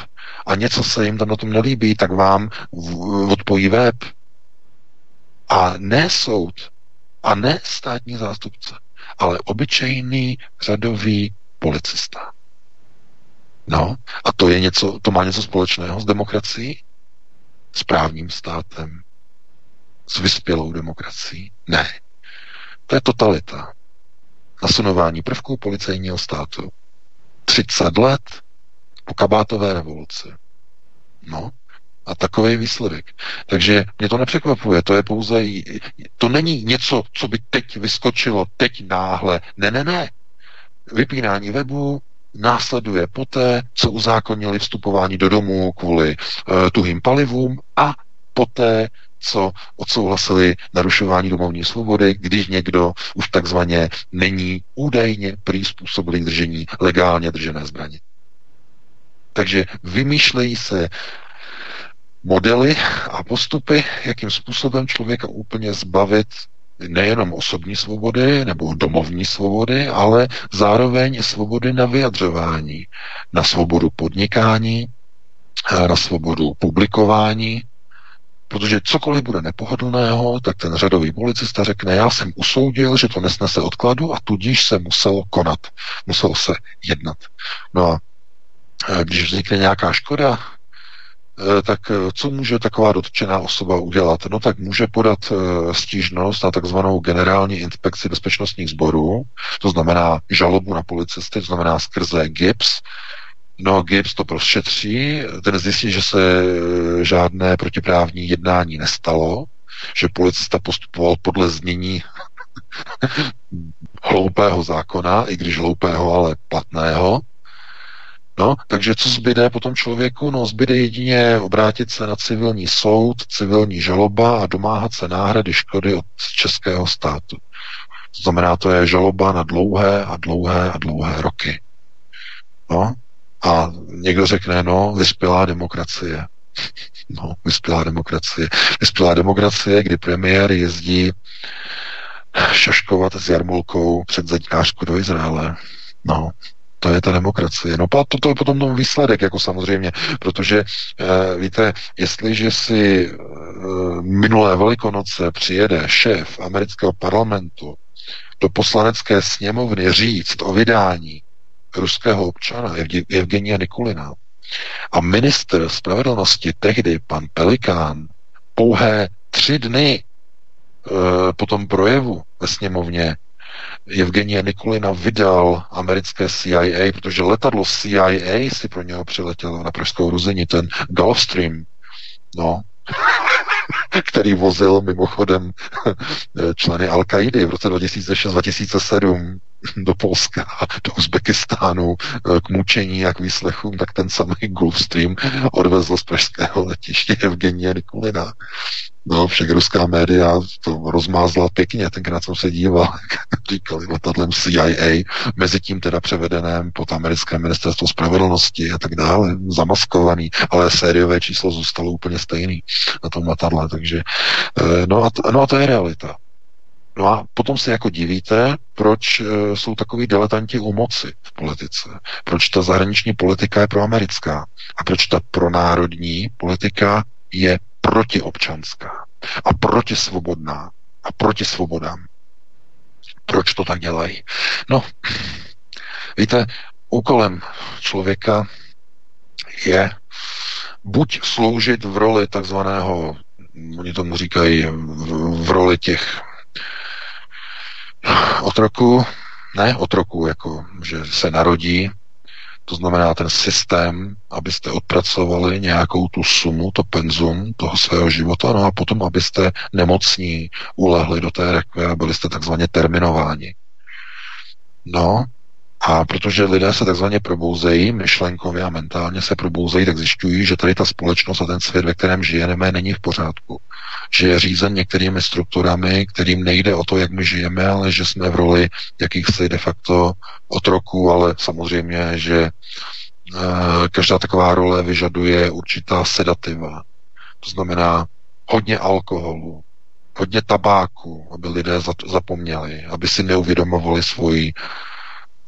a něco se jim tam na tom nelíbí, tak vám odpojí web. A ne soud, a ne státní zástupce, ale obyčejný řadový policista. No, a to je něco, to má něco společného s demokracií, s právním státem, s vyspělou demokracií? Ne. To je totalita. Nasunování prvků policejního státu. 30 let po kabátové revoluci. No, a takový výsledek. Takže mě to nepřekvapuje, to je pouze, to není něco, co by teď vyskočilo, teď náhle. Ne, ne, ne. Vypínání webu následuje poté, co uzákonili vstupování do domů kvůli uh, tuhým palivům a poté, co odsouhlasili narušování domovní svobody, když někdo už takzvaně není údajně prý držení legálně držené zbraně. Takže vymýšlejí se modely a postupy, jakým způsobem člověka úplně zbavit nejenom osobní svobody nebo domovní svobody, ale zároveň svobody na vyjadřování, na svobodu podnikání, na svobodu publikování, protože cokoliv bude nepohodlného, tak ten řadový policista řekne, já jsem usoudil, že to nesnese odkladu a tudíž se muselo konat, muselo se jednat. No a když vznikne nějaká škoda, Eh, tak eh, co může taková dotčená osoba udělat? No tak může podat stížnost na takzvanou generální inspekci bezpečnostních sborů, to znamená žalobu na policisty, to znamená skrze GIPS, No, GIPS to prošetří, ten zjistí, že se žádné protiprávní jednání nestalo, že policista postupoval podle znění hloupého zákona, i když hloupého, ale platného. No, takže co zbyde potom člověku? No, zbyde jedině obrátit se na civilní soud, civilní žaloba a domáhat se náhrady škody od českého státu. To znamená, to je žaloba na dlouhé a dlouhé a dlouhé roky. No, a někdo řekne, no, vyspělá demokracie. No, vyspělá demokracie. Vyspělá demokracie, kdy premiér jezdí šaškovat s jarmulkou před zaďkářku do Izraele. No, to je ta demokracie. No a to je potom ten výsledek, jako samozřejmě, protože e, víte, jestliže si e, minulé velikonoce přijede šéf amerického parlamentu do poslanecké sněmovny říct o vydání ruského občana Evgenia Nikulina. A minister spravedlnosti tehdy, pan Pelikán, pouhé tři dny e, po tom projevu ve sněmovně Evgenie Nikulina vydal americké CIA, protože letadlo CIA si pro něho přiletělo na pražskou ruzení, ten Gulfstream, no, který vozil mimochodem členy al qaidi v roce 2006-2007 do Polska, do Uzbekistánu k mučení a k výslechům, tak ten samý Gulfstream odvezl z pražského letiště Evgenie Nikulina. No, však ruská média to rozmázla pěkně, tenkrát jsem se díval, říkali letadlem CIA, mezi tím teda převedeném pod americké ministerstvo spravedlnosti a tak dále, zamaskovaný, ale sériové číslo zůstalo úplně stejný na tom letadle, takže eh, no a, to, no a to je realita. No a potom se jako divíte, proč eh, jsou takový diletanti u moci v politice. Proč ta zahraniční politika je proamerická a proč ta pronárodní politika je protiobčanská a protisvobodná a proti svobodám. Proč to tak dělají? No, víte, úkolem člověka je buď sloužit v roli takzvaného, oni tomu říkají, v, v roli těch otroků, ne otroků, jako že se narodí to znamená ten systém, abyste odpracovali nějakou tu sumu, to penzum toho svého života, no a potom, abyste nemocní ulehli do té rekve a byli jste takzvaně terminováni. No, a protože lidé se takzvaně probouzejí, myšlenkově a mentálně se probouzejí, tak zjišťují, že tady ta společnost a ten svět, ve kterém žijeme, není v pořádku. Že je řízen některými strukturami, kterým nejde o to, jak my žijeme, ale že jsme v roli jakýchsi de facto otroků, ale samozřejmě, že e, každá taková role vyžaduje určitá sedativa. To znamená hodně alkoholu, hodně tabáku, aby lidé zapomněli, aby si neuvědomovali svoji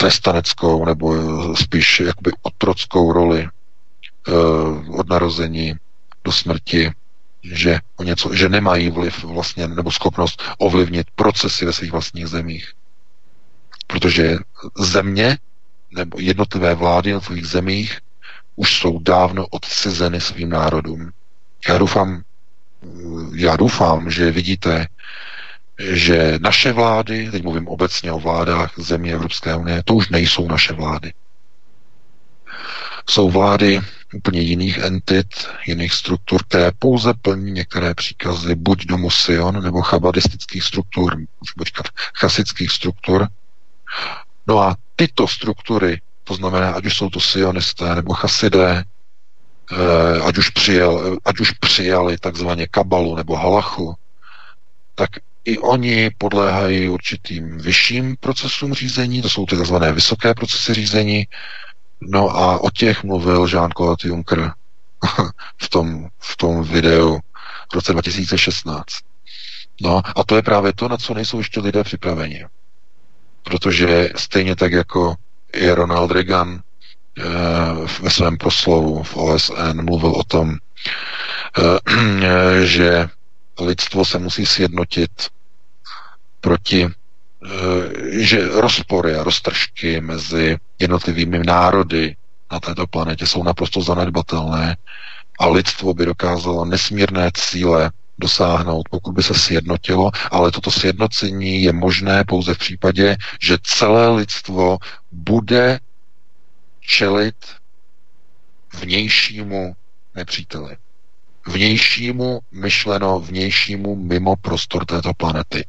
trestaneckou nebo spíš jakoby otrockou roli uh, od narození do smrti, že, o něco, že nemají vliv vlastně nebo schopnost ovlivnit procesy ve svých vlastních zemích. Protože země nebo jednotlivé vlády v svých zemích už jsou dávno odcizeny svým národům. Já doufám, já doufám, že vidíte že naše vlády, teď mluvím obecně o vládách zemí Evropské unie, to už nejsou naše vlády. Jsou vlády úplně jiných entit, jiných struktur, které pouze plní některé příkazy buď do Sion nebo chabadistických struktur, buď chasických struktur. No a tyto struktury, to znamená, ať už jsou to sionisté nebo chasidé, eh, ať už, přijel, ať už přijali takzvaně kabalu nebo halachu, tak i oni podléhají určitým vyšším procesům řízení, to jsou ty tzv. vysoké procesy řízení, no a o těch mluvil Jean-Claude Juncker v tom, v tom videu v roce 2016. No a to je právě to, na co nejsou ještě lidé připraveni. Protože stejně tak jako i Ronald Reagan eh, ve svém proslovu v OSN mluvil o tom, eh, že lidstvo se musí sjednotit proti Eh, že rozpory a roztržky mezi jednotlivými národy na této planetě jsou naprosto zanedbatelné a lidstvo by dokázalo nesmírné cíle dosáhnout, pokud by se sjednotilo, ale toto sjednocení je možné pouze v případě, že celé lidstvo bude čelit vnějšímu nepříteli. Vnějšímu myšleno vnějšímu mimo prostor této planety.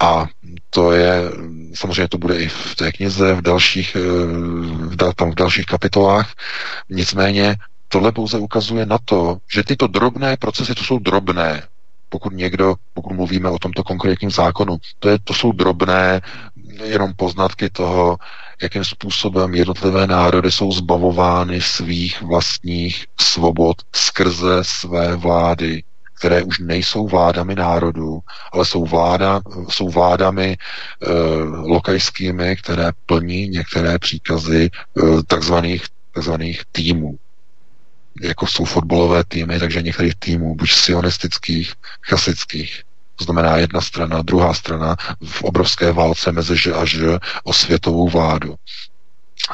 A to je, samozřejmě to bude i v té knize, v dalších, eh, v, tam v dalších kapitolách, nicméně tohle pouze ukazuje na to, že tyto drobné procesy, to jsou drobné, pokud někdo, pokud mluvíme o tomto konkrétním zákonu, to, je, to jsou drobné jenom poznatky toho, jakým způsobem jednotlivé národy jsou zbavovány svých vlastních svobod skrze své vlády, které už nejsou vládami národů, ale jsou, vláda, jsou vládami e, lokajskými, které plní některé příkazy e, takzvaných, takzvaných týmů. Jako jsou fotbalové týmy, takže některých týmů, buď sionistických, chasických, to znamená jedna strana, druhá strana v obrovské válce mezi Ž a Ž o světovou vládu.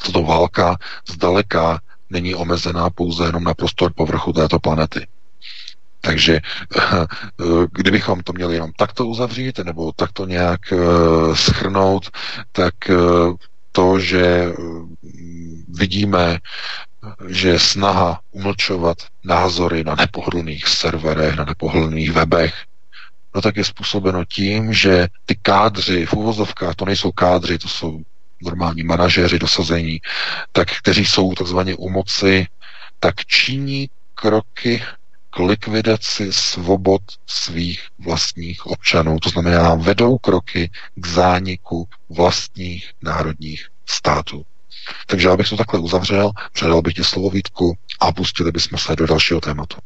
Tato válka zdaleka není omezená pouze jenom na prostor povrchu této planety. Takže eh, kdybychom to měli jenom takto uzavřít nebo takto nějak eh, schrnout, tak eh, to, že vidíme, že snaha umlčovat názory na nepohodlných serverech, na nepohodlných webech, no tak je způsobeno tím, že ty kádři v úvozovkách, to nejsou kádři, to jsou normální manažéři dosazení, tak kteří jsou takzvaně u moci, tak činí kroky k likvidaci svobod svých vlastních občanů. To znamená, vedou kroky k zániku vlastních národních států. Takže já bych to takhle uzavřel, předal bych ti slovo Vítku a pustili bychom se do dalšího tématu.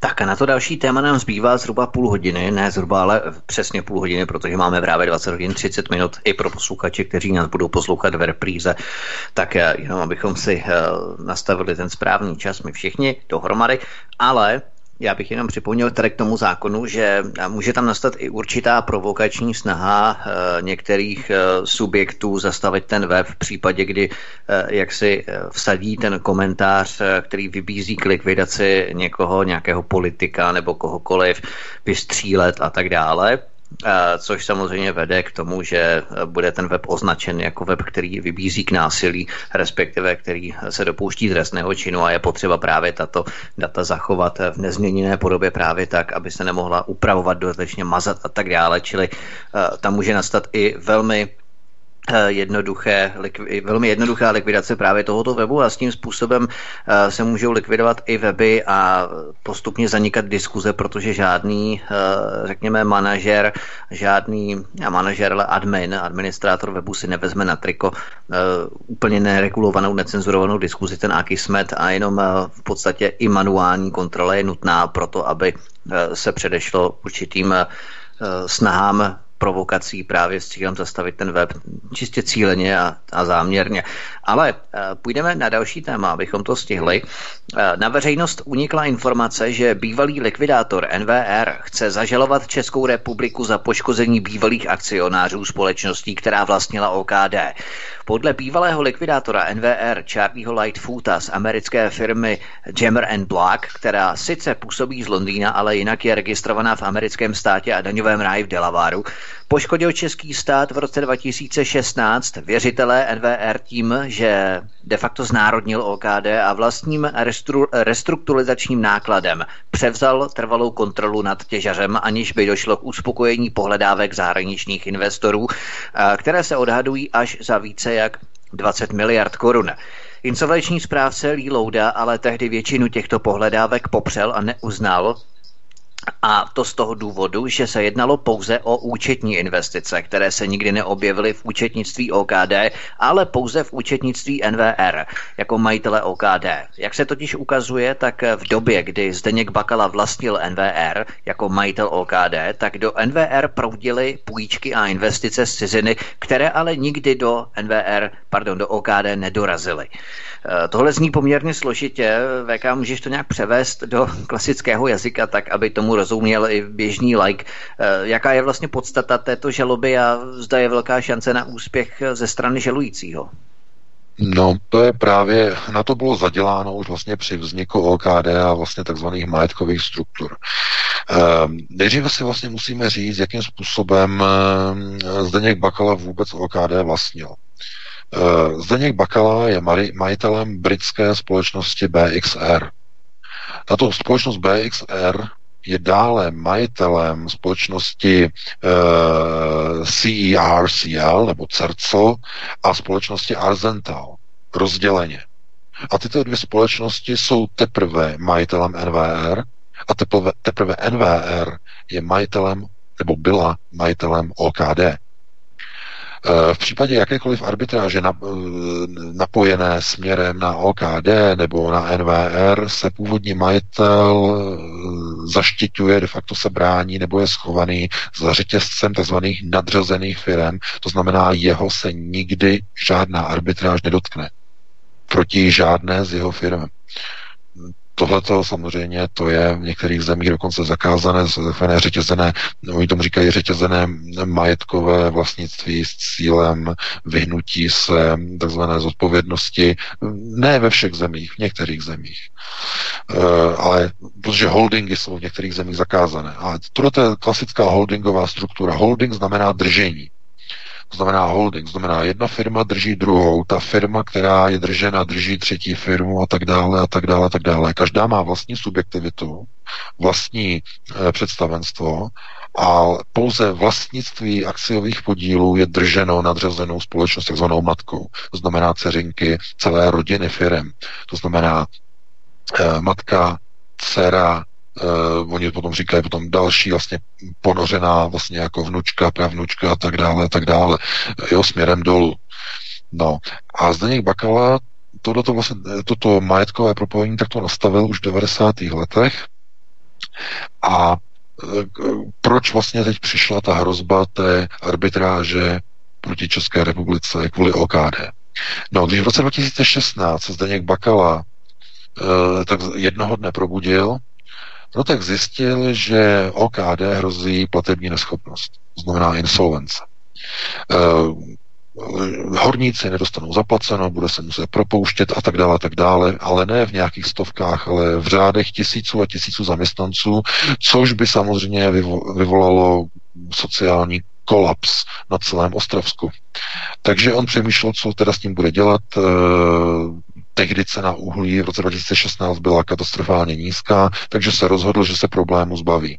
Tak a na to další téma nám zbývá zhruba půl hodiny, ne zhruba, ale přesně půl hodiny, protože máme právě 20 hodin 30 minut i pro posluchače, kteří nás budou poslouchat v repríze. Tak eh, jenom abychom si eh, nastavili ten správný čas, my všichni dohromady, ale já bych jenom připomněl tady k tomu zákonu, že může tam nastat i určitá provokační snaha e, některých e, subjektů zastavit ten web v případě, kdy jak si vsadí ten komentář, který vybízí k likvidaci někoho, nějakého politika nebo kohokoliv, vystřílet a tak dále což samozřejmě vede k tomu, že bude ten web označen jako web, který vybízí k násilí, respektive který se dopouští trestného činu a je potřeba právě tato data zachovat v nezměněné podobě právě tak, aby se nemohla upravovat, dodatečně mazat a tak dále, čili tam může nastat i velmi Eh, jednoduché, velmi jednoduchá likvidace právě tohoto webu a s tím způsobem eh, se můžou likvidovat i weby a postupně zanikat diskuze, protože žádný, eh, řekněme, manažer, žádný manažer, ale admin, administrátor webu si nevezme na triko úplně neregulovanou, necenzurovanou diskuzi, ten Akismet a jenom v podstatě i manuální kontrola je nutná pro to, aby se předešlo určitým snahám provokací právě s cílem zastavit ten web čistě cíleně a, a záměrně. Ale uh, půjdeme na další téma, abychom to stihli. Uh, na veřejnost unikla informace, že bývalý likvidátor NVR chce zažalovat Českou republiku za poškození bývalých akcionářů společností, která vlastnila OKD. Podle bývalého likvidátora NVR Charlieho Lightfoota z americké firmy Jammer and Black, která sice působí z Londýna, ale jinak je registrovaná v americkém státě a daňovém ráji v Delawareu, poškodil český stát v roce 2016 věřitelé NVR tím, že de facto znárodnil OKD a vlastním restru, restrukturalizačním nákladem převzal trvalou kontrolu nad těžařem, aniž by došlo k uspokojení pohledávek zahraničních investorů, které se odhadují až za více jak 20 miliard korun. Insolvenční správce Lee Louda ale tehdy většinu těchto pohledávek popřel a neuznal, A to z toho důvodu, že se jednalo pouze o účetní investice, které se nikdy neobjevily v účetnictví OKD, ale pouze v účetnictví NVR jako majitele OKD. Jak se totiž ukazuje, tak v době, kdy Zdeněk Bakala vlastnil NVR jako majitel OKD, tak do NVR proudily půjčky a investice z ciziny, které ale nikdy do NVR, pardon, do OKD nedorazily. Eh, tohle zní poměrně složitě. VK, můžeš to nějak převést do klasického jazyka, tak aby tomu rozuměl i běžný like. Eh, jaká je vlastně podstata této žaloby a zda je velká šance na úspěch ze strany žalujícího? No, to je právě, na to bylo zaděláno už vlastně při vzniku OKD a vlastně takzvaných majetkových struktur. Ehm, nejdříve si vlastně musíme říct, jakým způsobem ehm, Zdeněk Bakala vůbec OKD vlastnil. Eh, Zdeněk Bakala je majitelem britské společnosti BXR. Tato společnost BXR je dále majitelem společnosti eh, CERCL nebo CERCL a společnosti Arzental rozděleně. A tyto dvě společnosti jsou teprve majitelem NVR a teprve, teprve NVR je majitelem nebo byla majitelem OKD. Eh, v případě jakékoliv arbitráže eh, napojené směrem na OKD nebo na NVR se původní majitel eh, zaštiťuje, de facto se brání nebo je schovaný za řetězcem tzv. nadřazených firm, to znamená, jeho se nikdy žádná arbitráž nedotkne proti žádné z jeho firm. Tohle samozřejmě to je v některých zemích dokonce zakázané, takzvané řetězené, oni tomu říkají řetězené majetkové vlastnictví s cílem vyhnutí se takzvané zodpovědnosti. Ne ve všech zemích, v některých zemích. E, ale protože holdingy jsou v některých zemích zakázané. A tohle je klasická holdingová struktura. Holding znamená držení. To znamená holding, to znamená jedna firma drží druhou, ta firma, která je držena, drží třetí firmu a tak dále a tak dále a tak dále. Každá má vlastní subjektivitu, vlastní e, představenstvo a pouze vlastnictví akciových podílů je drženo nadřazenou společnost, takzvanou matkou. To znamená ceřinky celé rodiny firm. To znamená e, matka, dcera, Uh, oni potom říkají potom další vlastně ponořená vlastně jako vnučka, pravnučka a tak dále a tak dále, jo, směrem dolů. No a Zdeněk Bakala toto, vlastně, toto majetkové propojení takto nastavil už v 90. letech a eh, proč vlastně teď přišla ta hrozba té arbitráže proti České republice kvůli OKD? No, když v roce 2016 Zdeněk Bakala eh, tak jednoho dne probudil No tak zjistil, že OKD hrozí platební neschopnost, znamená insolvence. Uh, horníci nedostanou zaplaceno, bude se muset propouštět a tak dále, a tak dále, ale ne v nějakých stovkách, ale v řádech tisíců a tisíců zaměstnanců, což by samozřejmě vyvolalo sociální kolaps na celém Ostravsku. Takže on přemýšlel, co teda s tím bude dělat. Eh, tehdy cena uhlí v roce 2016 byla katastrofálně nízká, takže se rozhodl, že se problému zbaví.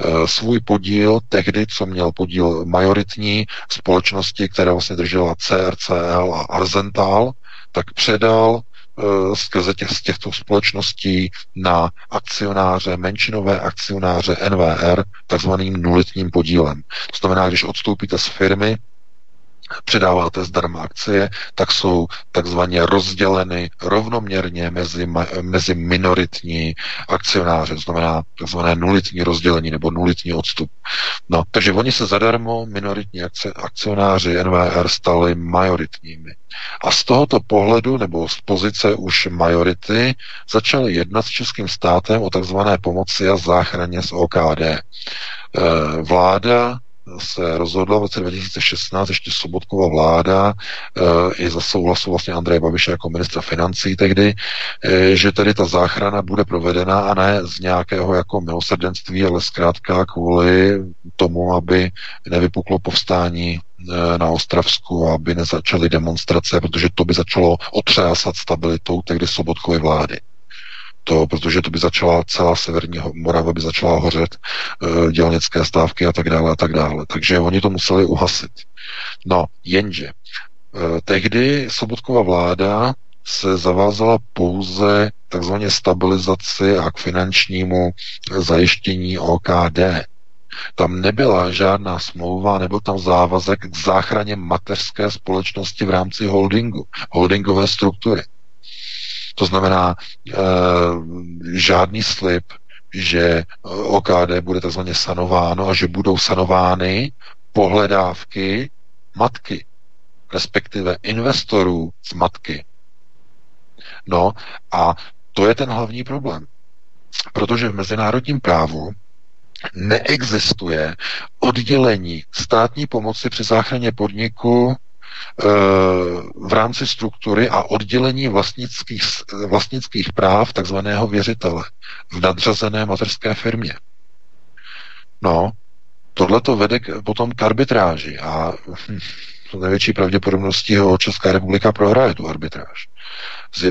Eh, svůj podíl tehdy, co měl podíl majoritní společnosti, která vlastně držela CRCL a Arzental, tak předal Eh, skrze těch, z těchto společností na akcionáře, menšinové akcionáře NVR, takzvaným nulitním podílem. To znamená, když odstoupíte z firmy, předáváte zdarma akcie, tak jsou takzvaně rozděleny rovnoměrně mezi, mezi minoritní akcionáře, to znamená takzvané nulitní rozdělení nebo nulitní odstup. No, takže oni se zadarmo minoritní akcionáři NVR stali majoritními. A z tohoto pohledu nebo z pozice už majority začali jednat s českým státem o takzvané pomoci a záchraně z OKD. Eh, vláda se rozhodla v roce 2016 ještě Sobotkova vláda e, i za souhlasu vlastně Andreje Babiše jako ministra financí tehdy, e, že tedy ta záchrana bude provedena a ne z nějakého jako milosrdenství, ale zkrátka kvůli tomu, aby nevypuklo povstání e, na Ostravsku, aby nezačaly demonstrace, protože to by začalo otřásat stabilitou tehdy Sobotkovy vlády to, protože to by začala celá severní Morava by začala hořet, e, dělnické stávky a tak dále a tak dále. Takže oni to museli uhasit. No, jenže e, tehdy Sobotkova vláda se zavázala pouze takzvaně stabilizaci a k finančnímu zajištění OKD. Tam nebyla žádná smlouva, nebyl tam závazek k záchraně mateřské společnosti v rámci holdingu, holdingové struktury. To znamená e, žádný slib, že OKD bude takzvaně sanováno a že budou sanovány pohledávky matky, respektive investorů z matky. No a to je ten hlavní problém. Protože v mezinárodním právu neexistuje oddělení státní pomoci při záchraně podniku v rámci struktury a oddělení vlastnických, vlastnických práv takzvaného věřitele v nadřazené materské firmě. No, tohle to vede k, potom k arbitráži a to největší pravděpodobností ho Česká republika prohraje tu arbitráž.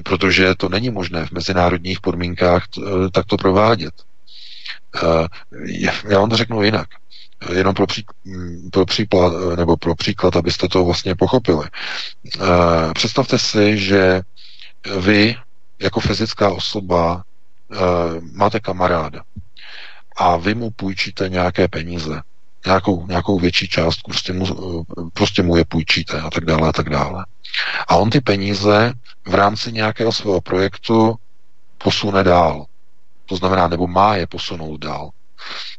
Protože to není možné v mezinárodních podmínkách takto provádět. Eh, já vám to řeknu jinak. Jenom pro, pří, pro příklad, nebo pro příklad, abyste to vlastně pochopili. Eh, představte si, že vy jako fyzická osoba eh, máte kamaráda a vy mu půjčíte nějaké peníze, nějakou, nějakou větší částku, prostě mu, prostě mu je půjčíte a tak dále a tak dále. A on ty peníze v rámci nějakého svého projektu posune dál. To znamená, nebo má je posunout dál.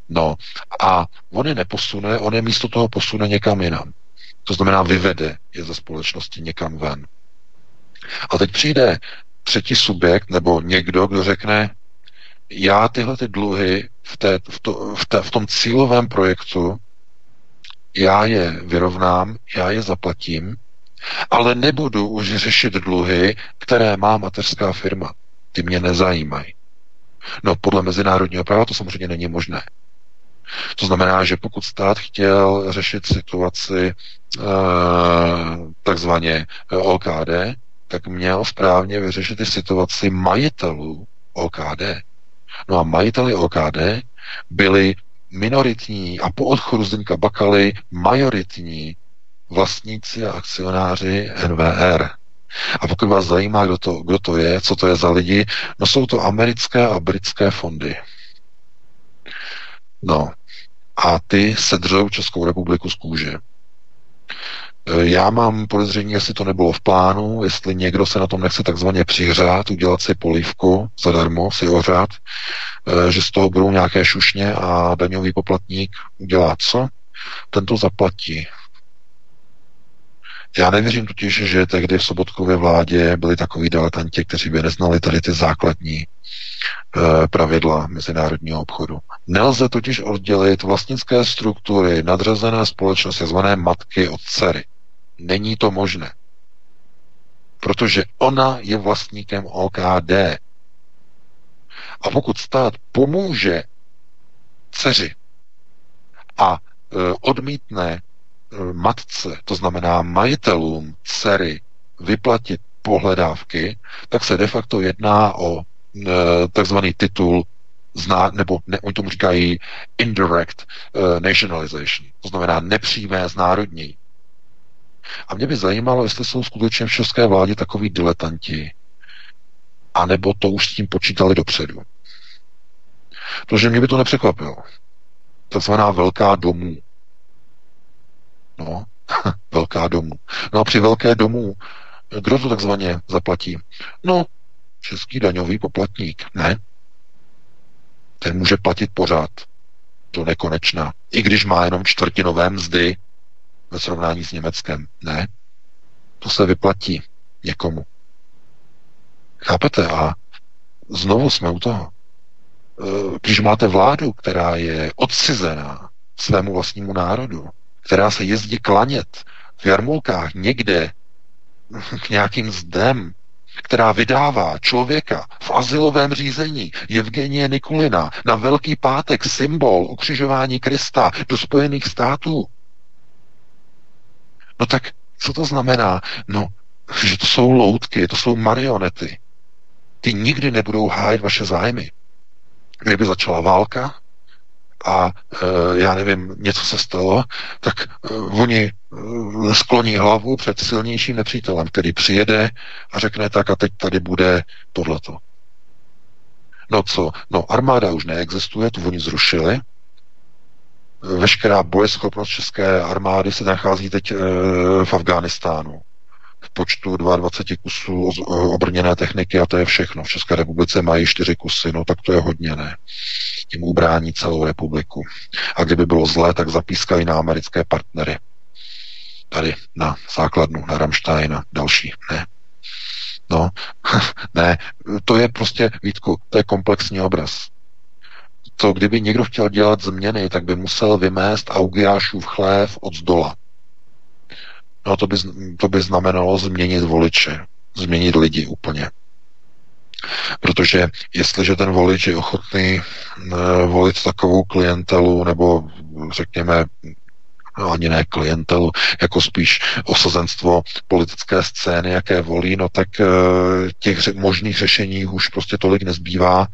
No a on je neposune, on je místo toho posune někam jinam. To znamená, vyvede je ze společnosti někam ven. A teď přijde třetí subjekt nebo někdo, kdo řekne, já tyhle ty dluhy v, té, v, to, v, té, v tom cílovém projektu, já je vyrovnám, já je zaplatím, ale nebudu už řešit dluhy, které má mateřská firma. Ty mě nezajímají. No, podle mezinárodního práva to samozřejmě není možné. To znamená, že pokud stát chtěl řešit situaci e, takzvaně eh, OKD, tak měl správně vyřešit i situaci majitelů OKD. No a majiteli OKD byli minoritní a po odchodu Zdeňka Bakaly majoritní vlastníci a akcionáři NVR. A pokud vás zajímá, kdo to, kdo to je, co to je za lidi, no jsou to americké a britské fondy. No. A ty sedřou Českou republiku z kůže. E, já mám podezření, jestli to nebylo v plánu, jestli někdo se na tom nechce takzvaně přihřát, udělat si polívku zadarmo, si ořát, e, že z toho budou nějaké šušně a daňový poplatník udělá co? Ten to zaplatí. Já nevěřím totiž, že tehdy v Sobotkově vládě byli takový diletanti, kteří by neznali tady ty základní e, pravidla mezinárodního obchodu. Nelze totiž oddělit vlastnické struktury nadřazené společnosti, zvané matky od dcery. Není to možné. Protože ona je vlastníkem OKD. A pokud stát pomůže dceři a e, odmítne Eh, matce, to znamená majitelům dcery, vyplatit pohledávky, tak se de facto jedná o e, takzvaný titul zná, nebo ne, oni tomu říkají indirect uh, nationalization, to znamená nepřímé znárodnění. A mě by zajímalo, jestli jsou skutečně v české vládě takový diletanti, anebo to už s tím počítali dopředu. Protože mě by to nepřekvapilo. Takzvaná velká domů. No, velká domů. No a při velké domů, kdo to takzvaně zaplatí? No, český daňový poplatník. Ne. Ten může platit pořád. To nekonečná. I když má jenom čtvrtinové mzdy ve srovnání s Německem. Ne. To se vyplatí někomu. Chápete? A znovu jsme u toho. E, když máte vládu, která je odcizená svému vlastnímu národu, která se jezdí klanět v jarmulkách někde k nějakým zdem, která vydává člověka v asilovém řízení Evgenie Nikulina na Velký pátek symbol ukřižování Krista do Spojených států. No tak co to znamená? No, že to jsou loutky, to jsou marionety. Ty nikdy nebudou hájit vaše zájmy. Kdyby začala válka, a e, já nevím, něco se stalo, tak e, oni e, skloní hlavu před silnějším nepřítelem, který přijede a řekne tak a teď tady bude tohleto. No co? No armáda už neexistuje, tu oni zrušili. Veškerá bojeschopnost české armády se nachází teď v Afghánistánu v počtu 22 kusů obrněné techniky a to je všechno. V České republice mají 4 kusy, no tak to je hodně, ne? Tím ubrání celou republiku. A kdyby bylo zlé, tak zapískají na americké partnery. Tady na základnu, na Ramstein a další. Ne. No, ne, to je prostě, Vítku, to je komplexní obraz. To, kdyby někdo chtěl dělat změny, tak by musel vymést Augiášův chlév od zdola. No to by, to by znamenalo změnit voliče, změnit lidi úplně. Protože jestliže ten volič je ochotný eh, volit takovou klientelu, nebo řekněme ani ne klientelu, jako spíš osazenstvo politické scény, jaké volí, no tak eh, těch možných řešení už prostě tolik nezbývá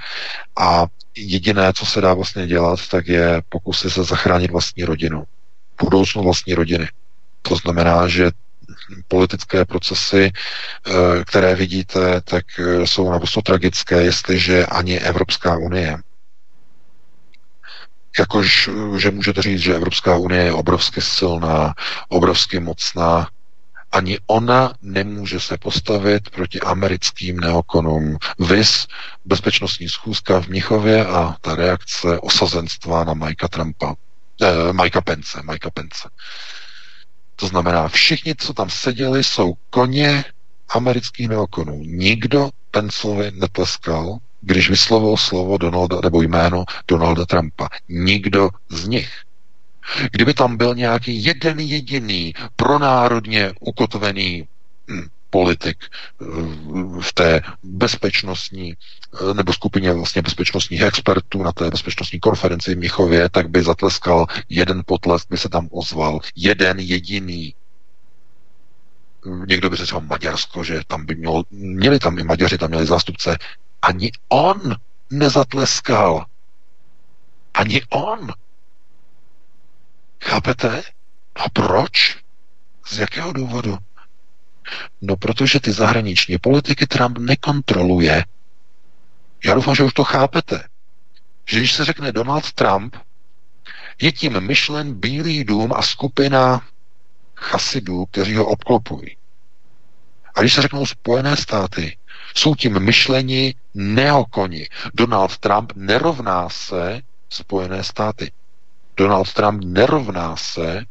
a jediné, co se dá vlastně dělat, tak je pokusy se zachránit vlastní rodinu. Budoucnost vlastní rodiny. To znamená, že politické procesy, eh, které vidíte, tak eh, jsou naprosto tragické, jestliže ani Evropská unie jakož, že můžete říct, že Evropská unie je obrovsky silná, obrovsky mocná, ani ona nemůže se postavit proti americkým neokonům. Vys bezpečnostní schůzka v Mnichově a ta reakce osazenstva na Mikea Trumpa, eh, Mikea Pence, Mikea Pence. To znamená, všichni, co tam seděli, jsou koně amerických neokonů. Nikdo Pencelovi netleskal, když vyslovil slovo Donalda, nebo jméno Donalda Trumpa. Nikdo z nich. Kdyby tam byl nějaký jeden jediný pronárodně ukotvený hm, politik eh, v té bezpečnostní eh, nebo skupině vlastně bezpečnostních expertů na té bezpečnostní konferenci v Michově, tak by zatleskal jeden potlesk, by se tam ozval. Jeden jediný. Někdo by řekl Maďarsko, že tam by mělo, měli tam i Maďaři, tam měli zástupce. Ani on nezatleskal. Ani on. Chápete? A proč? Z jakého důvodu? No, protože ty zahraniční politiky Trump nekontroluje. Já doufám, že už to chápete. Že když se řekne Donald Trump, je tím myšlen Bílý dům a skupina chasidů, kteří ho obklopují. A když se řeknou Spojené státy, jsou tím myšleni neokoni. Donald Trump nerovná se Spojené státy. Donald Trump nerovná se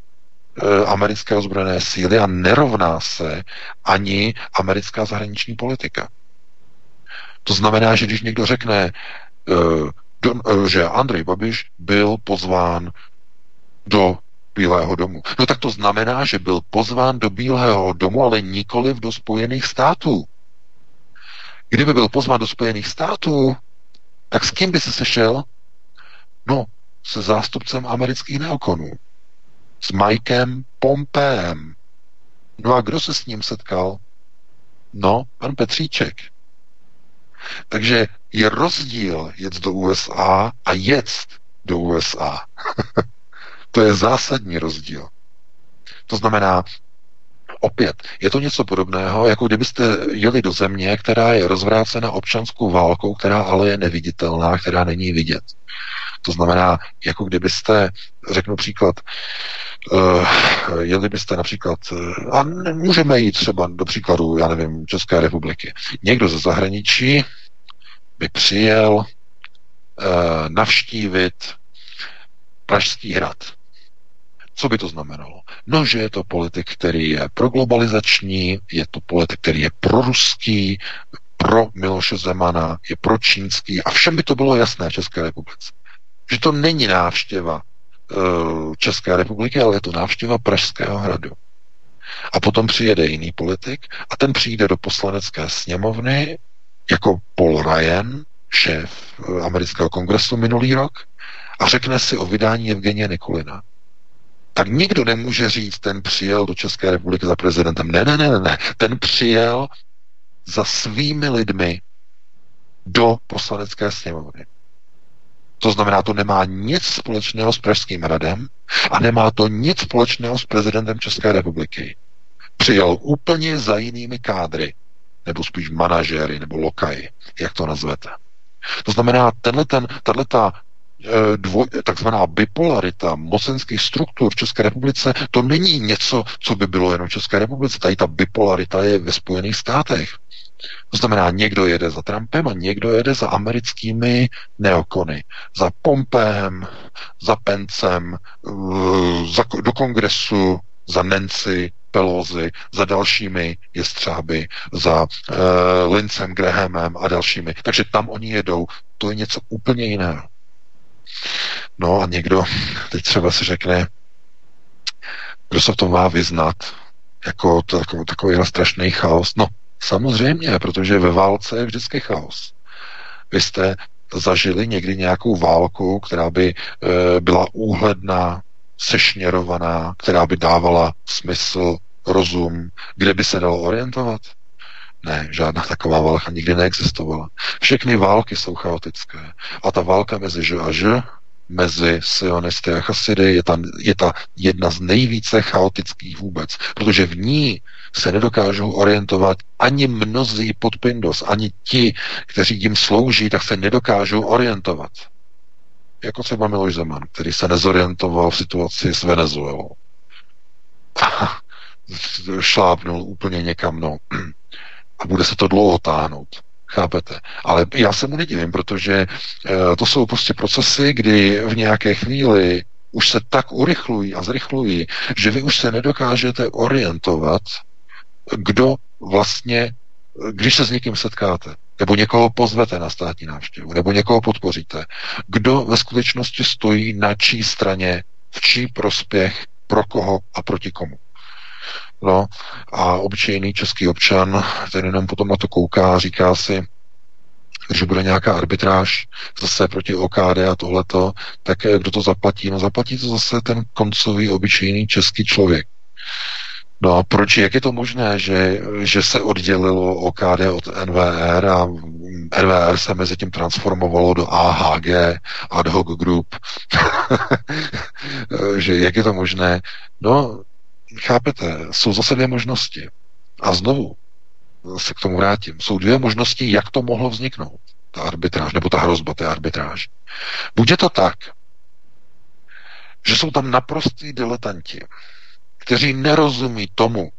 americké ozbrojené síly a nerovná se ani americká zahraniční politika. To znamená, že když někdo řekne, eh, že Andrej Babiš byl pozván do Bílého domu. No tak to znamená, že byl pozván do Bílého domu, ale nikoliv do Spojených států. Kdyby byl pozván do Spojených států, tak s kým by se sešel? No, se zástupcem amerických neokonů s Mikem Pompeem. No a kdo se s ním setkal? No, pan Petříček. Takže je rozdíl jet do USA a jet do USA. to je zásadní rozdíl. To znamená, opět, je to něco podobného, jako kdybyste jeli do země, která je rozvrácena občanskou válkou, která ale je neviditelná, která není vidět. To znamená, jako kdybyste, řeknu příklad, uh, jeli byste například, uh, a můžeme jít třeba do příkladu, já nevím, České republiky. Někdo ze zahraničí by přijel uh, navštívit Pražský hrad. Co by to znamenalo? No, že je to politik, který je proglobalizační, je to politik, který je proruský, pro Miloše Zemana, je pro čínský a všem by to bylo jasné v České republice. Že to není návštěva uh, České republiky, ale je to návštěva Pražského hradu. A potom přijede jiný politik a ten přijde do poslanecké sněmovny jako Paul Ryan, šéf uh, amerického kongresu minulý rok, a řekne si o vydání Evgenie Nikolina. Tak nikdo nemůže říct, ten přijel do České republiky za prezidentem. Ne, ne, ne, ne. Ten přijel za svými lidmi do poslanecké sněmovny. To znamená, to nemá nic společného s Pražským radem a nemá to nic společného s prezidentem České republiky. Přijel úplně za jinými kádry, nebo spíš manažéry, nebo lokaji, jak to nazvete. To znamená, tenhle ten, tato dvoj, takzvaná bipolarita mocenských struktur v České republice, to není něco, co by bylo jenom v České republice. Tady ta bipolarita je ve Spojených státech. To znamená, někdo jede za Trumpem a někdo jede za americkými neokony. Za Pompeem, za Pencem, eh, za, do kongresu, za Nancy, Pelosi, za dalšími jestřáby, za uh, Lincem Grahamem a dalšími. Takže tam oni jedou. To je něco úplně jiného. No a někdo teď třeba si řekne, kdo se v tom má vyznat, jako to, takový, takový strašný chaos. No, samozřejmě, protože ve válce je vždycky chaos. Vy jste zažili někdy nějakou válku, která by e, byla úhledná, sešněrovaná, která by dávala smysl, rozum, kde by se dalo orientovat? Ne, žádná taková válka nikdy neexistovala. Všechny války jsou chaotické. A ta válka mezi Ž a Ž, mezi sionisty a chasidy, je ta, je ta jedna z nejvíce chaotických vůbec, protože v ní se nedokážou orientovat ani mnozí pod Pindos, ani ti, kteří jim slouží, tak se nedokážou orientovat. Jako třeba Miloš Zeman, který se nezorientoval v situaci s Venezuelou. Šlápnul úplně někam, no a bude se to dlouho táhnout. Chápete? Ale já se mu nedivím, protože e, to jsou prostě procesy, kdy v nějaké chvíli už se tak urychlují a zrychlují, že vy už se nedokážete orientovat, kdo vlastně, když se s někým setkáte, nebo někoho pozvete na státní návštěvu, nebo někoho podpoříte, kdo ve skutečnosti stojí na čí straně, v čí prospěch, pro koho a proti komu. No a obyčejný český občan, ten jenom potom na to kouká říká si, že bude nějaká arbitráž zase proti OKD a tohleto, tak eh, kdo to zaplatí? No zaplatí to zase ten koncový obyčejný český člověk. No a proč, jak je to možné, že, že se oddělilo OKD od NVR a NVR se mezi tím transformovalo do AHG, ad hoc group, že jak je to možné? No, chápete, jsou zase dvě možnosti. A znovu se k tomu vrátím. Jsou dvě možnosti, jak to mohlo vzniknout, ta arbitráž, nebo ta hrozba té arbitráž. Buď je to tak, že jsou tam naprostí diletanti, kteří nerozumí tomu,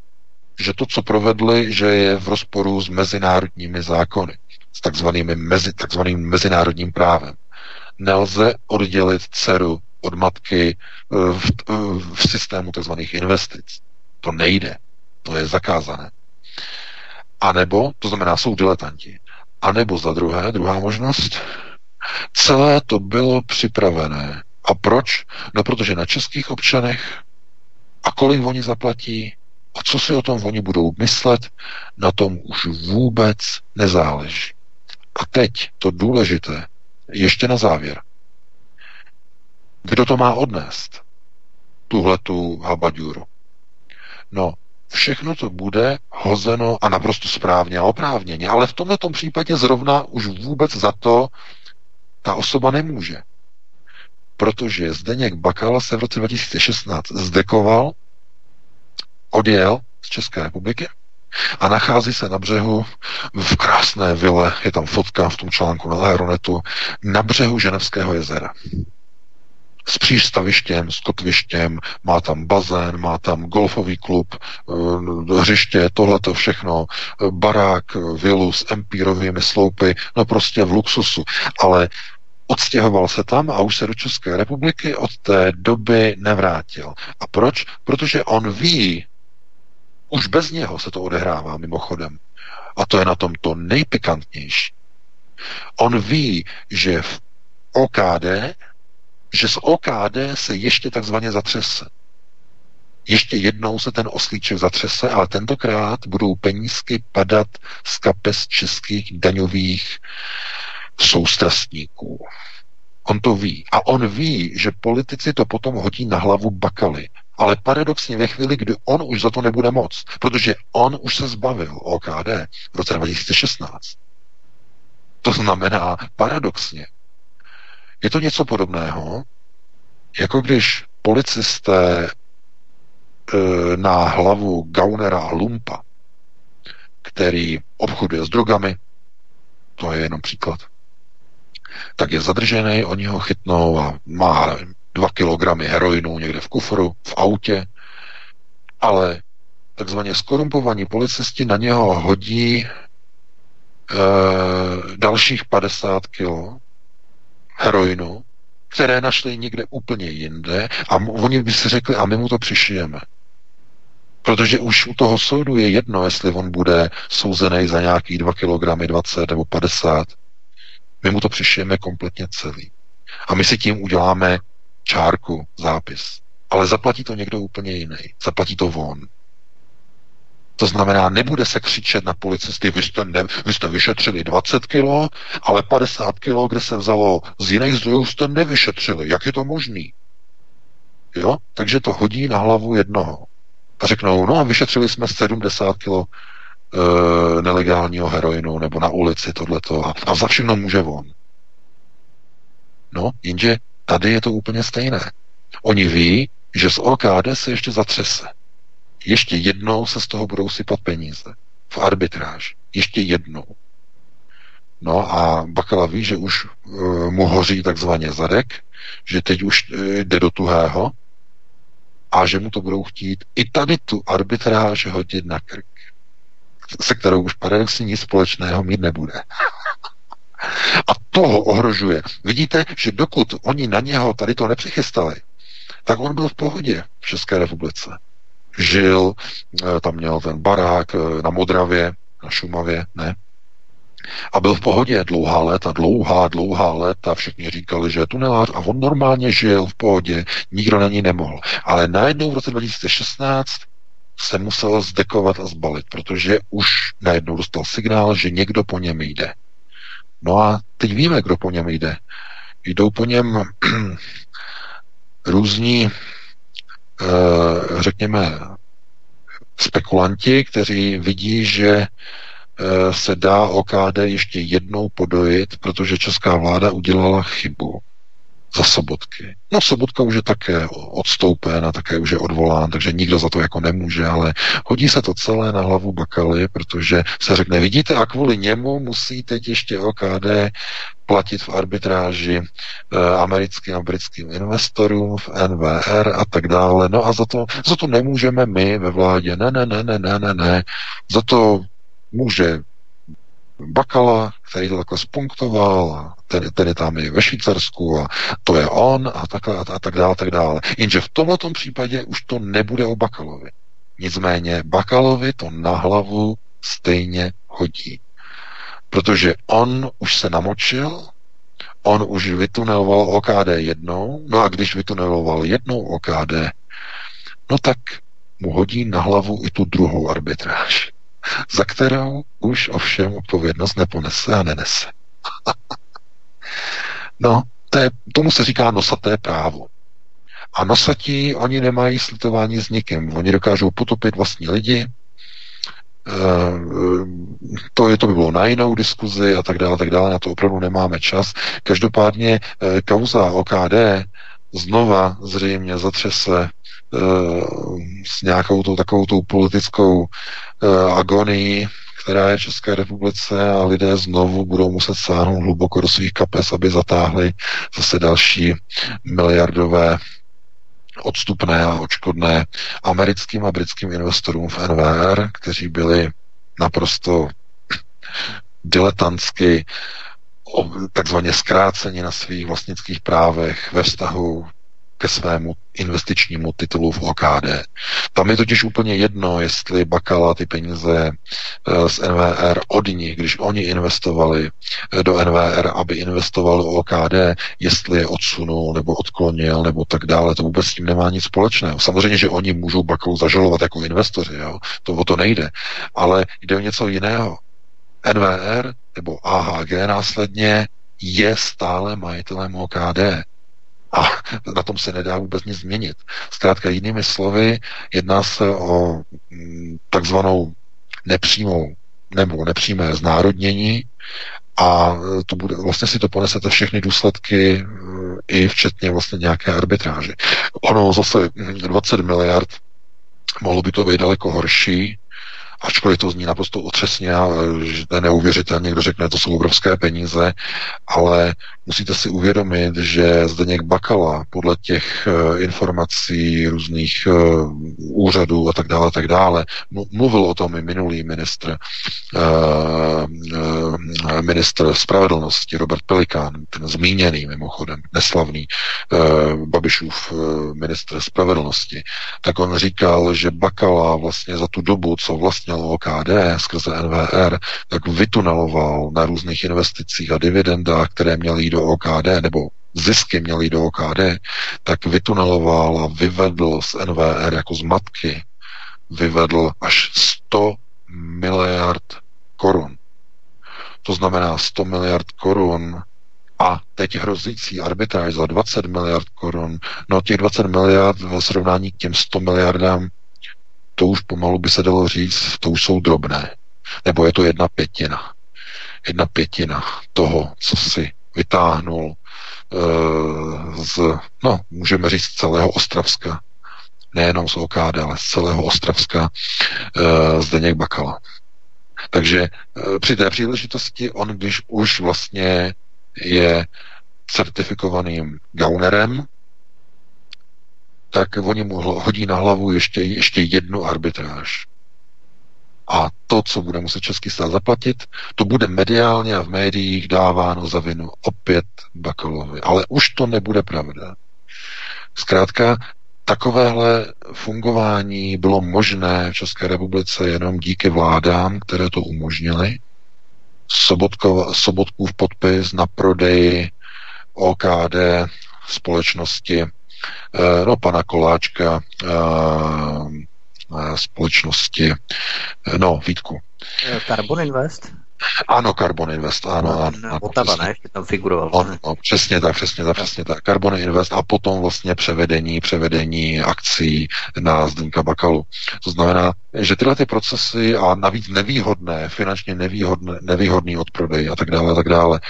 že to, co provedli, že je v rozporu s mezinárodními zákony, s takzvanými mezi, takzvaným mezinárodním právem. Nelze oddělit dceru od matky eh, v, eh, v systému tzv. investic. To nejde. To je zakázané. A nebo, to znamená, jsou diletanti. A nebo za druhé, druhá možnost, celé to bylo připravené. A proč? No, protože na českých občanech a kolik oni zaplatí a co si o tom oni budou myslet, na tom už vůbec nezáleží. A teď to důležité, ještě na závěr. Kdo to má odnést? Tuhle tu habaďuru. No, všechno to bude hozeno a naprosto správně a oprávněně, ale v tomto případě zrovna už vůbec za to ta osoba nemůže. Protože Zdeněk Bakala se v roce 2016 zdekoval, odjel z České republiky a nachází se na břehu v krásné vile, je tam fotka v tom článku na Aeronetu, na břehu Ženevského jezera s přístavištěm, s kotvištěm, má tam bazén, má tam golfový klub, eh, hřiště, tohleto všechno, eh, barák, vilu s empírovými sloupy, no prostě v luxusu. Ale odstěhoval se tam a už se do České republiky od té doby nevrátil. A proč? Protože on ví, už bez něho se to odehrává mimochodem. A to je na tom to nejpikantnější. On ví, že v OKD že z OKD se ještě takzvaně zatřese. Ještě jednou se ten oslíček zatřese, ale tentokrát budou penízky padat z kapes českých daňových soustrastníků. On to ví. A on ví, že politici to potom hodí na hlavu Bakaly. Ale paradoxně ve chvíli, kdy on už za to nebude moc, protože on už se zbavil OKD v roce 2016. To znamená, paradoxně, Je to něco podobného, jako když policisté e, na hlavu Gaunera Lumpa, který obchoduje s drogami, to je jenom příklad, tak je zadržený, oni ho chytnou a má dva kilogramy heroinu někde v kufru, v autě, ale takzvaně skorumpovaní policisti na něho hodí e, dalších 50 kilo heroinu, které našli někde úplně jinde a oni by si řekli, a my mu to přišijeme. Protože už u toho soudu je jedno, jestli on bude souzený za nějaký 2 kg, 20 nebo 50. My mu to přišijeme kompletně celý. A my si tím uděláme čárku, zápis. Ale zaplatí to někdo úplně jiný. Zaplatí to von. To znamená, nebude se křičet na policisty, vy jste, ne, vy jste vyšetřili 20 kilo, ale 50 kilo, kde se vzalo z jiných zdrojů, jste nevyšetřili. Jak je to možný? Jo? Takže to hodí na hlavu jednoho. A řeknou, no a vyšetřili jsme 70 kilo e, nelegálního heroinu nebo na ulici tohleto a, a za všechno může on. No, jenže tady je to úplně stejné. Oni ví, že z OKD se ještě zatřese ještě jednou se z toho budou sypat peníze. V arbitráž. Ještě jednou. No a Bakala ví, že už uh, mu hoří takzvaně zadek, že teď už uh, jde do tuhého a že mu to budou chtít i tady tu arbitráž hodit na krk, se kterou už paradoxně nic společného mít nebude. A toho ohrožuje. Vidíte, že dokud oni na něho tady to nepřichystali, tak on byl v pohodě v České republice žil, eh, tam měl ten barák eh, na Modravě, na Šumavě, ne? A byl v pohodě dlouhá léta, dlouhá, dlouhá léta, všichni říkali, že je tunelář a on normálně žil v pohodě, nikdo na ní nemohl. Ale najednou v roce 2016 se musel zdekovat a zbalit, protože už najednou dostal signál, že někdo po něm jde. No a teď víme, kdo po něm jde. Jdou po něm různí řekněme, spekulanti, kteří vidí, že eh, se dá OKD ještě jednou podojit, protože česká vláda udělala chybu za Sobotky. No Sobotka už je také odstoupen a také už je odvolán, takže nikdo za to jako nemůže, ale hodí se to celé na hlavu Bakaly, protože se řekne, vidíte, a kvůli němu musí teď ještě OKD platit v arbitráži eh, americkým a britským investorům v NVR a tak dále. No a za to, za to nemůžeme my ve vládě. Ne, ne, ne, ne, ne, ne, ne. Za to může Bakala, který to takhle spunktoval, a ten, ten je tam i ve Švýcarsku a to je on a tak, a, a tak dále, tak dále. Jenže v tomto případě už to nebude o Bakalovi. Nicméně Bakalovi to na hlavu stejně hodí. Protože on už se namočil, on už vytuneloval OKD jednou, no a když vytuneloval jednou OKD, no tak mu hodí na hlavu i tu druhou arbitráž, za kterou už ovšem odpovědnost neponese a nenese. no, to je, tomu se říká nosaté právo. A nosatí, oni nemají slitování s nikým. Oni dokážou potopit vlastní lidi, Eh, to, je, to by bylo na jinou diskuzi a tak dále, tak dále, na to opravdu nemáme čas. Každopádně eh, kauza OKD znova zřejmě zatřese eh, s nějakou tou takovou tou politickou agonií, která je v České republice a lidé znovu budou muset sáhnout hluboko do svých kapes, aby zatáhli zase další miliardové odstupné a očkodné americkým a britským investorům v NVR, kteří byli naprosto diletantsky takzvaně zkráceni na svých vlastnických právech ve vztahu ke svému investičnímu titulu v OKD. Tam je totiž úplně jedno, jestli Bakala ty peníze eh, z NVR od nich, když oni investovali eh, do NVR, aby investoval do OKD, jestli je odsunul nebo odklonil nebo tak dále, to vůbec s tím nemá nic společného. Samozřejmě, že oni můžou Bakalu zažalovat jako investoři, jo? to o to nejde, ale jde o něco jiného. NVR nebo AHG následně je stále majitelem OKD a na tom se nedá vůbec nic změnit. Zkrátka jinými slovy, jedná se o mm, takzvanou nepřímou nebo nepřímé znárodnění a to bude, vlastně si to ponesete všechny důsledky i včetně vlastně nějaké arbitráže. Ono zase 20 miliard, mohlo by to být daleko horší, ačkoliv to zní naprosto otřesně a že to je neuvěřitelně, někdo řekne, to jsou obrovské peníze, ale musíte si uvědomit, že Zdeněk Bakala podle těch uh, informací různých uh, úřadů a tak dále, tak dále, mluvil o tom i minulý ministr, uh, ministr spravedlnosti Robert Pelikán, ten zmíněný mimochodem, neslavný Babišův ministr spravedlnosti, tak on říkal, že Bakala vlastně za tu dobu, co měl OKD skrze NVR, tak vytuneloval na různých investicích a dividendách, které měly do OKD, nebo zisky měly jít do OKD, tak vytuneloval a vyvedl z NVR jako z matky, vyvedl až 100 miliard korun. To znamená 100 miliard korun a teď hrozící arbitráž za 20 miliard korun. No těch 20 miliard ve srovnání k těm 100 miliardám to už pomalu by se dalo říct, to už jsou drobné. Nebo je to jedna pětina. Jedna pětina toho, co si vytáhnul e, z, no, můžeme říct, celého Ostravska. Nejenom z OKD, ale z celého Ostravska e, Zdeněk Bakala. Takže e, při té příležitosti on, když už vlastně je certifikovaným gaunerem, tak oni mu hodí na hlavu ještě, ještě jednu arbitráž. A to, co bude muset český stát zaplatit, to bude mediálně a v médiích dáváno za vinu opět Bakalovi. Ale už to nebude pravda. Zkrátka, takovéhle fungování bylo možné v České republice jenom díky vládám, které to umožnily. Sobotkův podpis na prodej OKD společnosti Eh, no, pana Koláčka eh, společnosti, no, Vítku. Carbon Invest? Ano, Carbon Invest, ano. No, ano, Otava, ne? Ještě tam figuroval. No, no, přesně tak, přesně tak, přesně tak. Carbon Invest a potom vlastně převedení, převedení akcí na Zdenka Bakalu. To znamená, že tyhle ty procesy a navíc nevýhodné, finančně nevýhodné, nevýhodný odprodej a tak dále, a tak dále.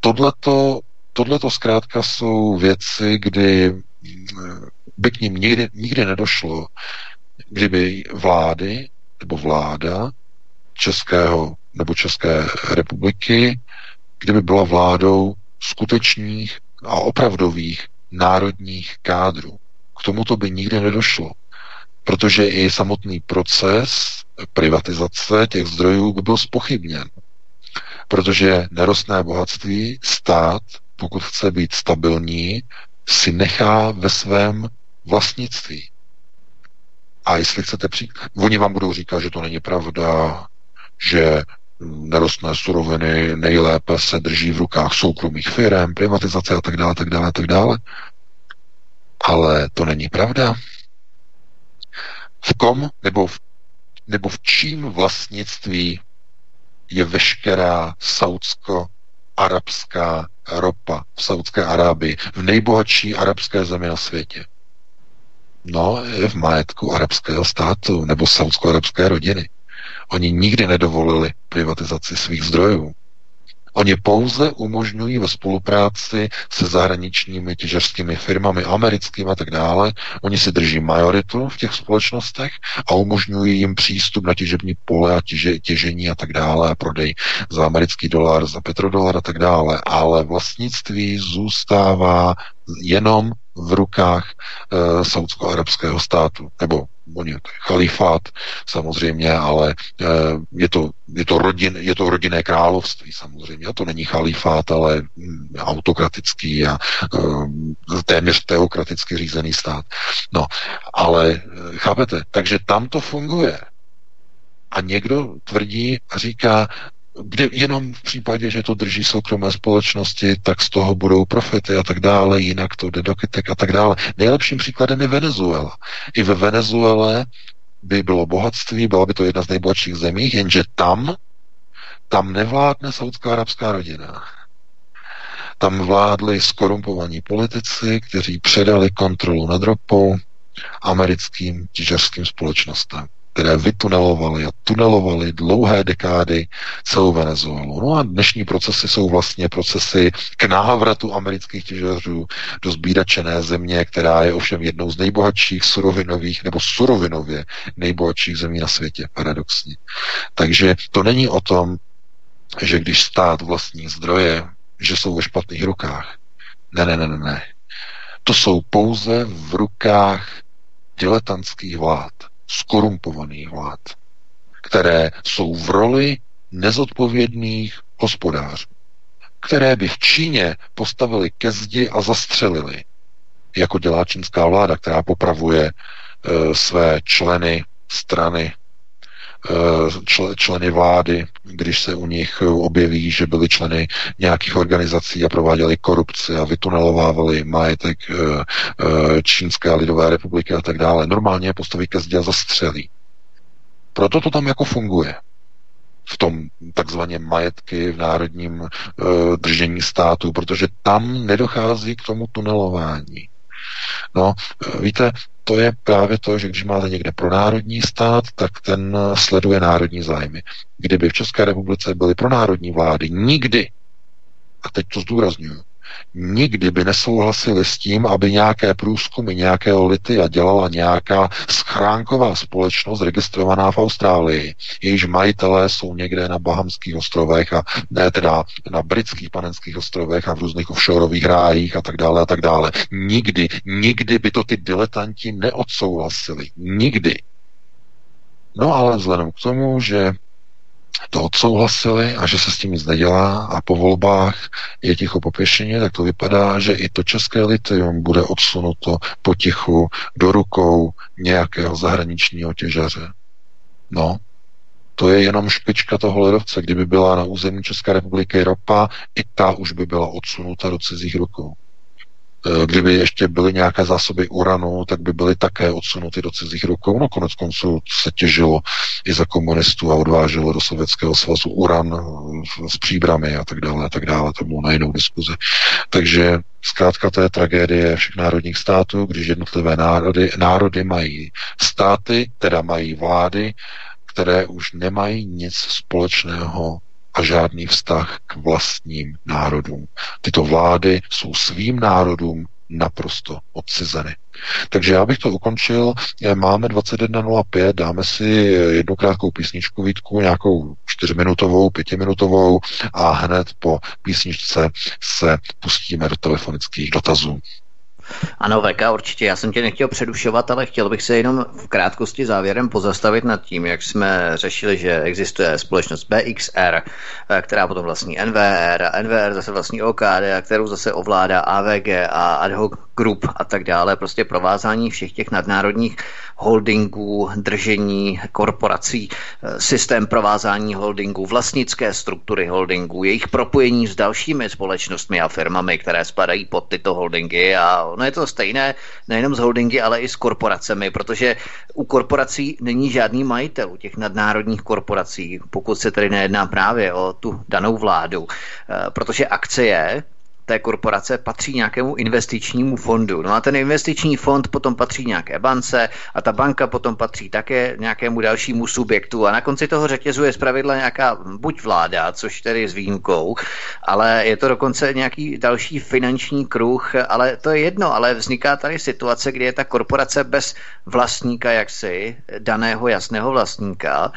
Tohleto tohle to zkrátka jsou věci, kdy mm, by k ním nikdy, nikdy nedošlo, kdyby vlády nebo vláda Českého nebo České republiky, kdyby byla vládou skutečných a opravdových národních kádrů. K tomuto by nikdy nedošlo, protože i samotný proces privatizace těch zdrojů by byl spochybněn. Protože nerostné bohatství stát pokud chce být stabilní, si nechá ve svém vlastnictví. A jestli chcete přijít, oni vám budou říkat, že to není pravda, že nerostné suroviny nejlépe se drží v rukách soukromých firm, privatizace a tak dále, tak dále, tak dále. Ale to není pravda. V kom nebo v, nebo v čím vlastnictví je veškerá saudsko-arabská ropa v Saudské Arábii, v nejbohatší arabské zemi na světě. No, je v majetku arabského státu nebo saudsko-arabské rodiny. Oni nikdy nedovolili privatizaci svých zdrojů. Oni pouze umožňují ve spolupráci se zahraničními těžařskými firmami, americkými a tak dále. Oni si drží majoritu v těch společnostech a umožňují jim přístup na těžební pole a těže, těžení a tak dále a prodej za americký dolar, za petrodolar a tak dále. Ale vlastnictví zůstává jenom v rukách e, saudsko-arabského státu, nebo oni chalifát samozřejmě, ale e, je, to, je, to rodin, je to rodinné království samozřejmě. A to není chalifát, ale mm, autokratický a e, téměř teokraticky řízený stát. No, ale e, chápete, takže tam to funguje. A někdo tvrdí a říká, kde jenom v případě, že to drží soukromé společnosti, tak z toho budou profity a tak dále, jinak to jde do kytek a tak dále. Nejlepším příkladem je Venezuela. I ve Venezuele by bylo bohatství, byla by to jedna z nejbohatších zemí, jenže tam, tam nevládne saudská arabská rodina. Tam vládli skorumpovaní politici, kteří předali kontrolu nad ropou americkým těžařským společnostem. Které vytunelovali a tunelovali dlouhé dekády celou Venezuelu. No a dnešní procesy jsou vlastně procesy k návratu amerických těžařů do zbídačené země, která je ovšem jednou z nejbohatších surovinových nebo surovinově nejbohatších zemí na světě, paradoxně. Takže to není o tom, že když stát vlastní zdroje, že jsou ve špatných rukách. Ne, ne, ne, ne, ne. To jsou pouze v rukách diletantských vlád skorumpovaných vlád, které jsou v roli nezodpovědných hospodářů, které by v Číně postavili ke zdi a zastřelili, jako dělá čínská vláda, která popravuje e, své členy strany, e, členy vlády, když se u nich objeví, že byli členy nějakých organizací a prováděli korupci a vytunelovávali majetek e, e, Čínské lidové republiky a tak dále. Normálně je postaví ke zdi a zastřelí. Proto to tam jako funguje v tom takzvaně majetky v národním držení státu, protože tam nedochází k tomu tunelování. No, víte, to je právě to, že když máte někde pro národní stát, tak ten sleduje národní zájmy. Kdyby v České republice byly pro národní vlády, nikdy, a teď to zdůraznuju, nikdy by nesouhlasili s tím, aby nějaké průzkumy nějakého litia dělala nějaká schránková společnost registrovaná v Austrálii. Jejíž majitelé jsou někde na Bahamských ostrovech a ne teda na britských panenských ostrovech a v různých offshoreových rájích a tak dále a tak dále. Nikdy, nikdy by to ty diletanti neodsouhlasili. Nikdy. No ale vzhledem k tomu, že to odsouhlasili a že se s tím nic nedělá a po volbách je ticho popěšeně, tak to vypadá, že i to české litium bude odsunuto potichu do rukou nějakého zahraničního těžaře. No, to je jenom špička toho ledovce. Kdyby byla na území České republiky ropa, i ta už by byla odsunuta do cizích rukou. Eh, kdyby ještě byly nějaké zásoby uranu, tak by byly také odsunuty do cizích rukou. No konec konců se těžilo i za komunistů a odváželo do Sovětského svazu uran eh, s příbramy a tak dále a tak dále. To bylo na jinou diskuzi. Takže zkrátka to je tragédie všech národních států, když jednotlivé národy, národy mají státy, teda mají vlády, které už nemají nic společného a žádný vztah k vlastním národům. Tyto vlády jsou svým národům naprosto odcizeny. Takže já bych to ukončil. Máme 21.05, dáme si jednu krátkou písničku Vítku, nějakou čtyřminutovou, pětiminutovou a hned po písničce se pustíme do telefonických dotazů. Ano, VK, určitě. Já jsem tě nechtěl předušovat, ale chtěl bych se jenom v krátkosti závěrem pozastavit nad tím, jak jsme řešili, že existuje společnost BXR, eh, která potom vlastní NVR a NVR zase vlastní OKD, kterou zase ovládá AVG a ad hoc Group a tak dále, prostě provázání všech těch nadnárodních holdingů, držení korporací, eh, systém provázání holdingů, vlastnické struktury holdingů, jejich propojení s dalšími společnostmi a firmami, které spadají pod tyto holdingy. A ono je to stejné nejenom s holdingy, ale i s korporacemi, protože u korporací není žádný majitel, u těch nadnárodních korporací, pokud se tedy nejedná právě o tu danou vládu, eh, protože akcie té korporace patří nějakému investičnímu fondu. No a ten investiční fond potom patří nějaké bance a ta banka potom patří také nějakému dalšímu subjektu. A na konci toho řetězu je zpravidla nějaká buď vláda, což tedy s výjimkou, ale je to dokonce nějaký další finanční kruh, ale to je jedno, ale vzniká tady situace, kdy je ta korporace bez vlastníka jaksi, daného jasného vlastníka,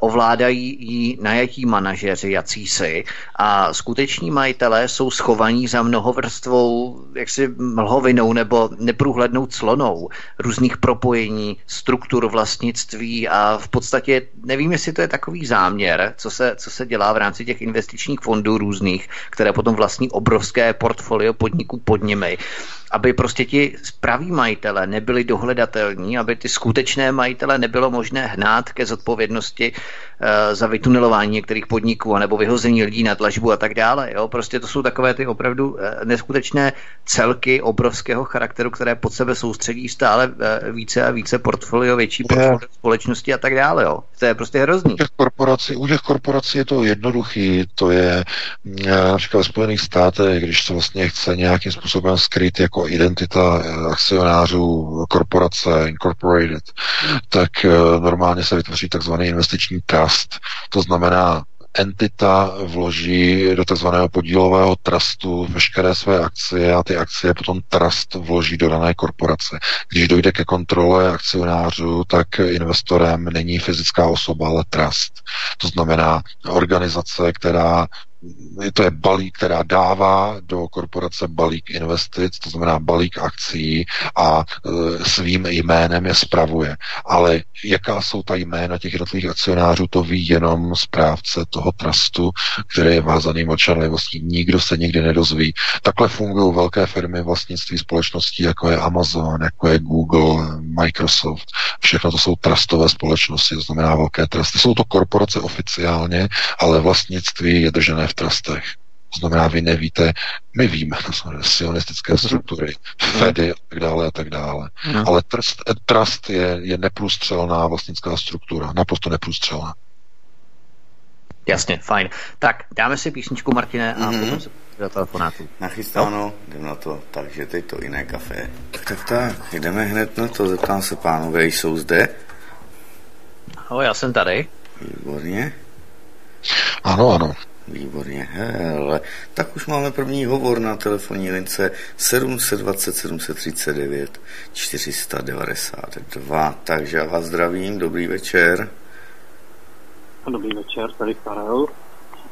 ovládají ji najatí manažeři, jacísi a skuteční majitelé jsou schovaní za mnohovrstvou jaksi mlhovinou nebo neprůhlednou clonou různých propojení, struktur vlastnictví a v podstatě nevím, jestli to je takový záměr, co se, co se dělá v rámci těch investičních fondů různých, které potom vlastní obrovské portfolio podniků pod nimi aby prostě ti spraví majitele nebyli dohledatelní, aby ty skutečné majitele nebylo možné hnát ke zodpovědnosti uh, za vytunelování některých podniků anebo vyhození lidí na tlažbu a tak dále. Jo? Prostě to jsou takové ty opravdu uh, neskutečné celky obrovského charakteru, které pod sebe soustředí stále uh, více a více portfolio, větší portfolio společnosti a tak dále. Jo? To je prostě hrozný. U těch korporací, u těch korporací je to jednoduchý, to je například ve Spojených státech, když se vlastně chce nějakým způsobem skryt jako jako identita eh, akcionářů korporace Incorporated, tak eh, normálně se vytvoří takzvaný investiční trust. To znamená, entita vloží do tzv. podílového trustu veškeré své akcie a ty akcie potom trust vloží do dané korporace. Když dojde ke kontrole akcionářů, tak investorem není fyzická osoba, ale trust. To znamená organizace, která to je balík, která dává do korporace balík investic, to znamená balík akcí a e, svým jménem je spravuje. Ale jaká jsou ta jména těch jednotlivých akcionářů, to ví jenom správce toho trustu, který je vázaný mlčenlivostí. Nikdo se nikdy nedozví. Takhle fungují velké firmy vlastnictví společností, jako je Amazon, jako je Google, Microsoft. Všechno to jsou trustové společnosti, to znamená velké trusty. Jsou to korporace oficiálně, ale vlastnictví je držené v trustech. To znamená, vy nevíte, my víme, to jsou sionistické struktury, Fedy a tak dále a tak dále. No. Ale trust, trust je, je neprůstřelná vlastnická struktura, naprosto neprůstřelná. Jasně, fajn. Tak, dáme si písničku, Martine, a mm-hmm. potom se do telefonátu. Nachystáno, no? jdem na to, takže teď to jiné kafe. Tak tak, jdeme hned na to, zeptám se pánové, jsou zde? Ahoj, já jsem tady. Výborně. Ano, ano. Výborně, hele. Tak už máme první hovor na telefonní lince 720 739 492. Takže já vás zdravím, dobrý večer. Dobrý večer, tady Karel.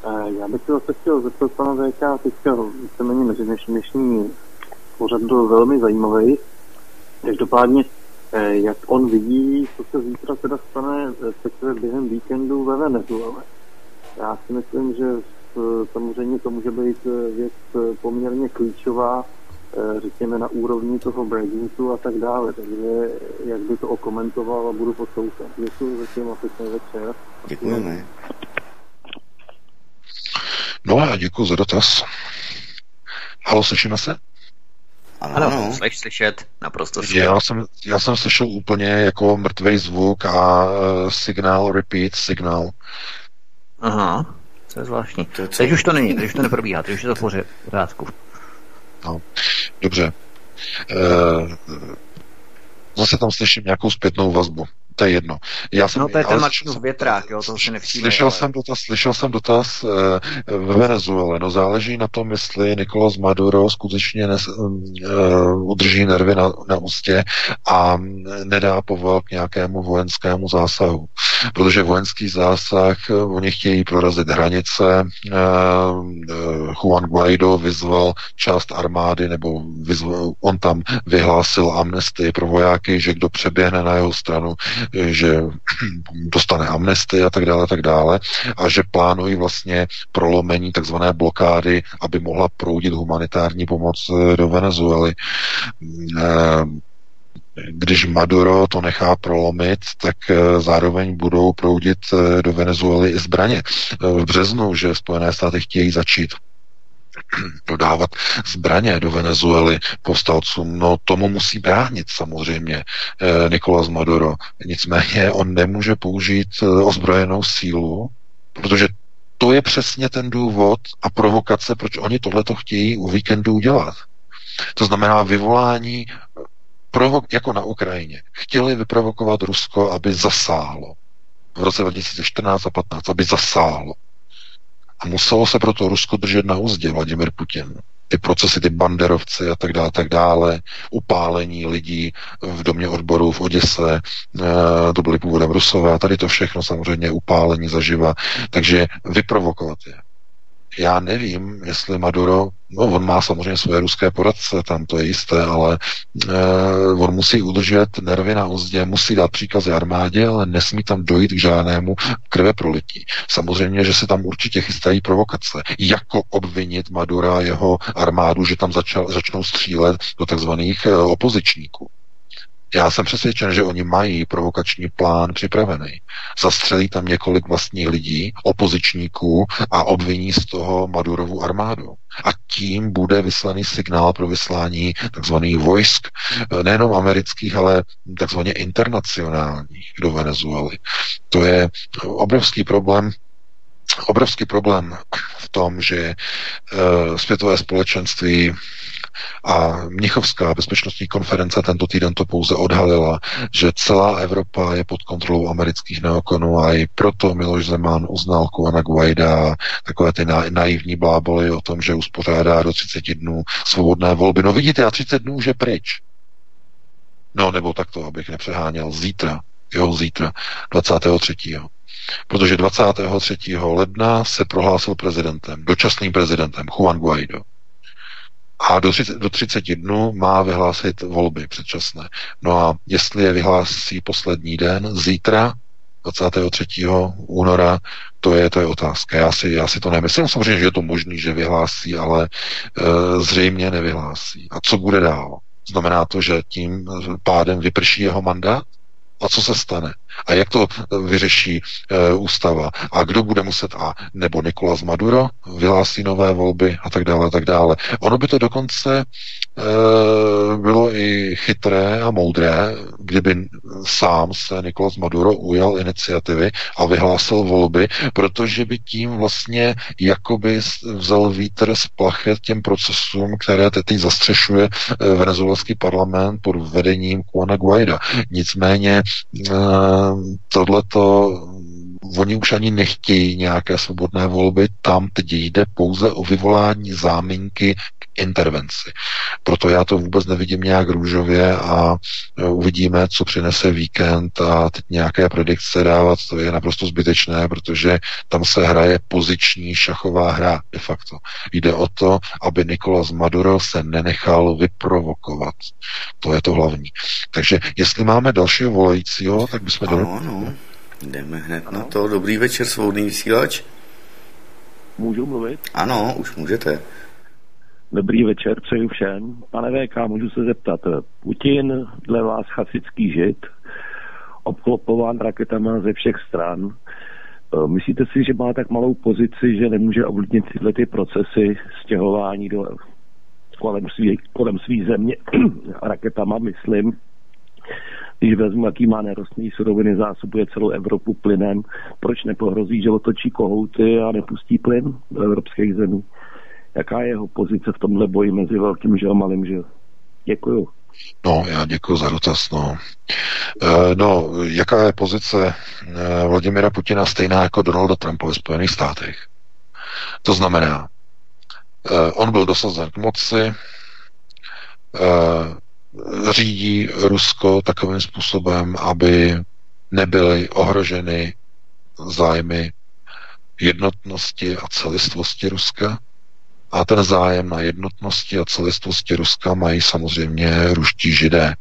Eh, já bych se zase chtěl zeptat pana VK, teďka víceméně mezi dnešní pořad byl velmi zajímavý. Každopádně, eh, jak on vidí, co se zítra teda stane, respektive během víkendu ve Venezuele. Já si myslím, že samozřejmě to může být eh, věc eh, poměrně klíčová, eh, řekněme na úrovni toho Brexitu a tak dále. Takže jak by to okomentoval a budu poslouchat. Děkuji zatím a pěkný večer. Děkujeme. No a děkuji za dotaz. Halo, slyšíme se? Ano, ano. Slyš, slyšet, naprosto slyšet. Já jsem, já jsem slyšel úplně jako mrtvý zvuk a uh, signál, repeat, signál. Aha, to je zvláštní. To teď už to není, teď už to neprobíhá, teď už je to v pořádku. No, dobře. E, zase tam slyším nějakou zpětnou vazbu to je jedno. Já jsem, no to je ten Martinův větrák, jo, to se nevšíme. Slyšel ale... jsem dotaz, slyšel jsem dotaz uh, ve Venezuele, no záleží na tom, jestli Nicolás Maduro skutečně nes, uh, udrží nervy na, na ústě a nedá povolal k nějakému vojenskému zásahu. Protože vojenský zásah, uh, oni chtějí prorazit hranice, uh, Juan Guaido vyzval část armády, nebo vyzval, on tam vyhlásil amnestii pro vojáky, že kdo přeběhne na jeho stranu, že dostane amnesty a tak dále, a tak dále, a že plánují vlastně prolomení takzvané blokády, aby mohla proudit humanitární pomoc eh, do Venezuely eh, když Maduro to nechá prolomit, tak eh, zároveň budou proudit do Venezuely i zbraně. V březnu, že Spojené státy chtějí začít dodávat zbraně do Venezuely povstalcům, no tomu musí bránit samozřejmě eh, Nicolás Maduro. Nicméně on nemůže použít eh, ozbrojenou sílu, protože to je přesně ten důvod a provokace, proč oni tohleto chtějí u víkendu udělat. To znamená vyvolání provok- jako na Ukrajině. Chtěli vyprovokovat Rusko, aby zasáhlo v roce 2014 a 15, aby zasáhlo. A muselo se proto Rusko držet na úzdě Vladimir Putin. Ty procesy, ty banderovci a tak dále, tak dále, upálení lidí v domě odboru v Oděse, eh, to byly původem Rusové a tady to všechno samozřejmě upálení zaživa, takže vyprovokovat je já nevím, jestli Maduro, no on má samozřejmě svoje ruské poradce, tam to je jisté, ale uh, on musí udržet nervy na úzdě, musí dát příkazy armádě, ale nesmí tam dojít k žádnému krve prolití. Samozřejmě, že se tam určitě chystají provokace. Jako obvinit Madura a jeho armádu, že tam začal, začnou střílet do takzvaných uh, opozičníků. Já jsem přesvědčen, že oni mají provokační plán připravený. Zastřelí tam několik vlastních lidí, opozičníků a obviní z toho Madurovu armádu. A tím bude vyslaný signál pro vyslání tzv. vojsk, nejenom amerických, ale tzv. internacionálních do Venezuely. To je obrovský problém obrovský problém v tom, že uh, světové společenství A Mnichovská bezpečnostní konference tento týden to pouze odhalila, že celá Evropa je pod kontrolou amerických neokonů a i proto Miloš Zeman uznal Kuana Guaida takové ty na, naivní bláboly o tom, že uspořádá do 30 dnů svobodné volby. No vidíte, a 30 dnů už je pryč. No nebo takto, abych nepřeháněl. Zítra, jo, zítra, 23. Protože 23. ledna se prohlásil prezidentem, dočasným prezidentem Juan Guaido. A do 30, do 30 dnů má vyhlásit volby předčasné. No a jestli je vyhlásí poslední den, zítra, 23. února, to je, to je otázka. Já si, já si to nemyslím. Samozřejmě, že je to možný, že vyhlásí, ale e, zřejmě nevyhlásí. A co bude dál? Znamená to, že tím pádem vyprší jeho mandát? A co se stane? A jak to vyřeší e, ústava? A kdo bude muset? A nebo Nikolas Maduro vyhlásí nové volby a tak dále a tak dále. Ono by to dokonce e, bylo i chytré a moudré, kdyby sám se Nikolas Maduro ujal iniciativy a vyhlásil volby, protože by tím vlastně jakoby vzal vítr z plachet těm procesům, které teď zastřešuje venezuelský parlament pod vedením Juana Guaida. Nicméně e, tohleto oni už ani nechtějí nějaké svobodné volby, tam teď jde pouze o vyvolání záminky intervenci. Proto já to vůbec nevidím nějak růžově a e, uvidíme, co přinese víkend a teď nějaké predikce dávat, to je naprosto zbytečné, protože tam se hraje poziční šachová hra de facto. Jde o to, aby Nikolas Maduro se nenechal vyprovokovat. To je to hlavní. Takže jestli máme dalšího volajícího, tak bychom... Ano, ano. Jdeme hned ano. na to. Dobrý večer, svobodný vysílač. Můžu mluvit? Ano, už můžete. Dobrý večer, přeju všem. Pane VK, můžu se zeptat. Putin, dle vás chasický žid, obklopován raketama ze všech stran. Myslíte si, že má tak malou pozici, že nemůže ovlivnit tyhle ty procesy stěhování do, kolem, svý, kolem svý země raketama, myslím, když vezmu, jaký má nerostný suroviny, zásobuje celou Evropu plynem, proč nepohrozí, že otočí kohouty a nepustí plyn do evropských zemí? Jaká je jeho pozice v tomhle boji mezi velkým že a malým že? Děkuju. No, já děkuji za dotaz. No. E, no, jaká je pozice e, Vladimira Putina stejná jako Donalda Trumpa ve Spojených státech? To znamená, e, on byl dosazen k moci, řídí Rusko takovým způsobem, aby nebyly ohroženy zájmy jednotnosti a celistvosti Ruska. A ten zájem na jednotnosti a celistvosti Ruska mají samozřejmě ruští židé,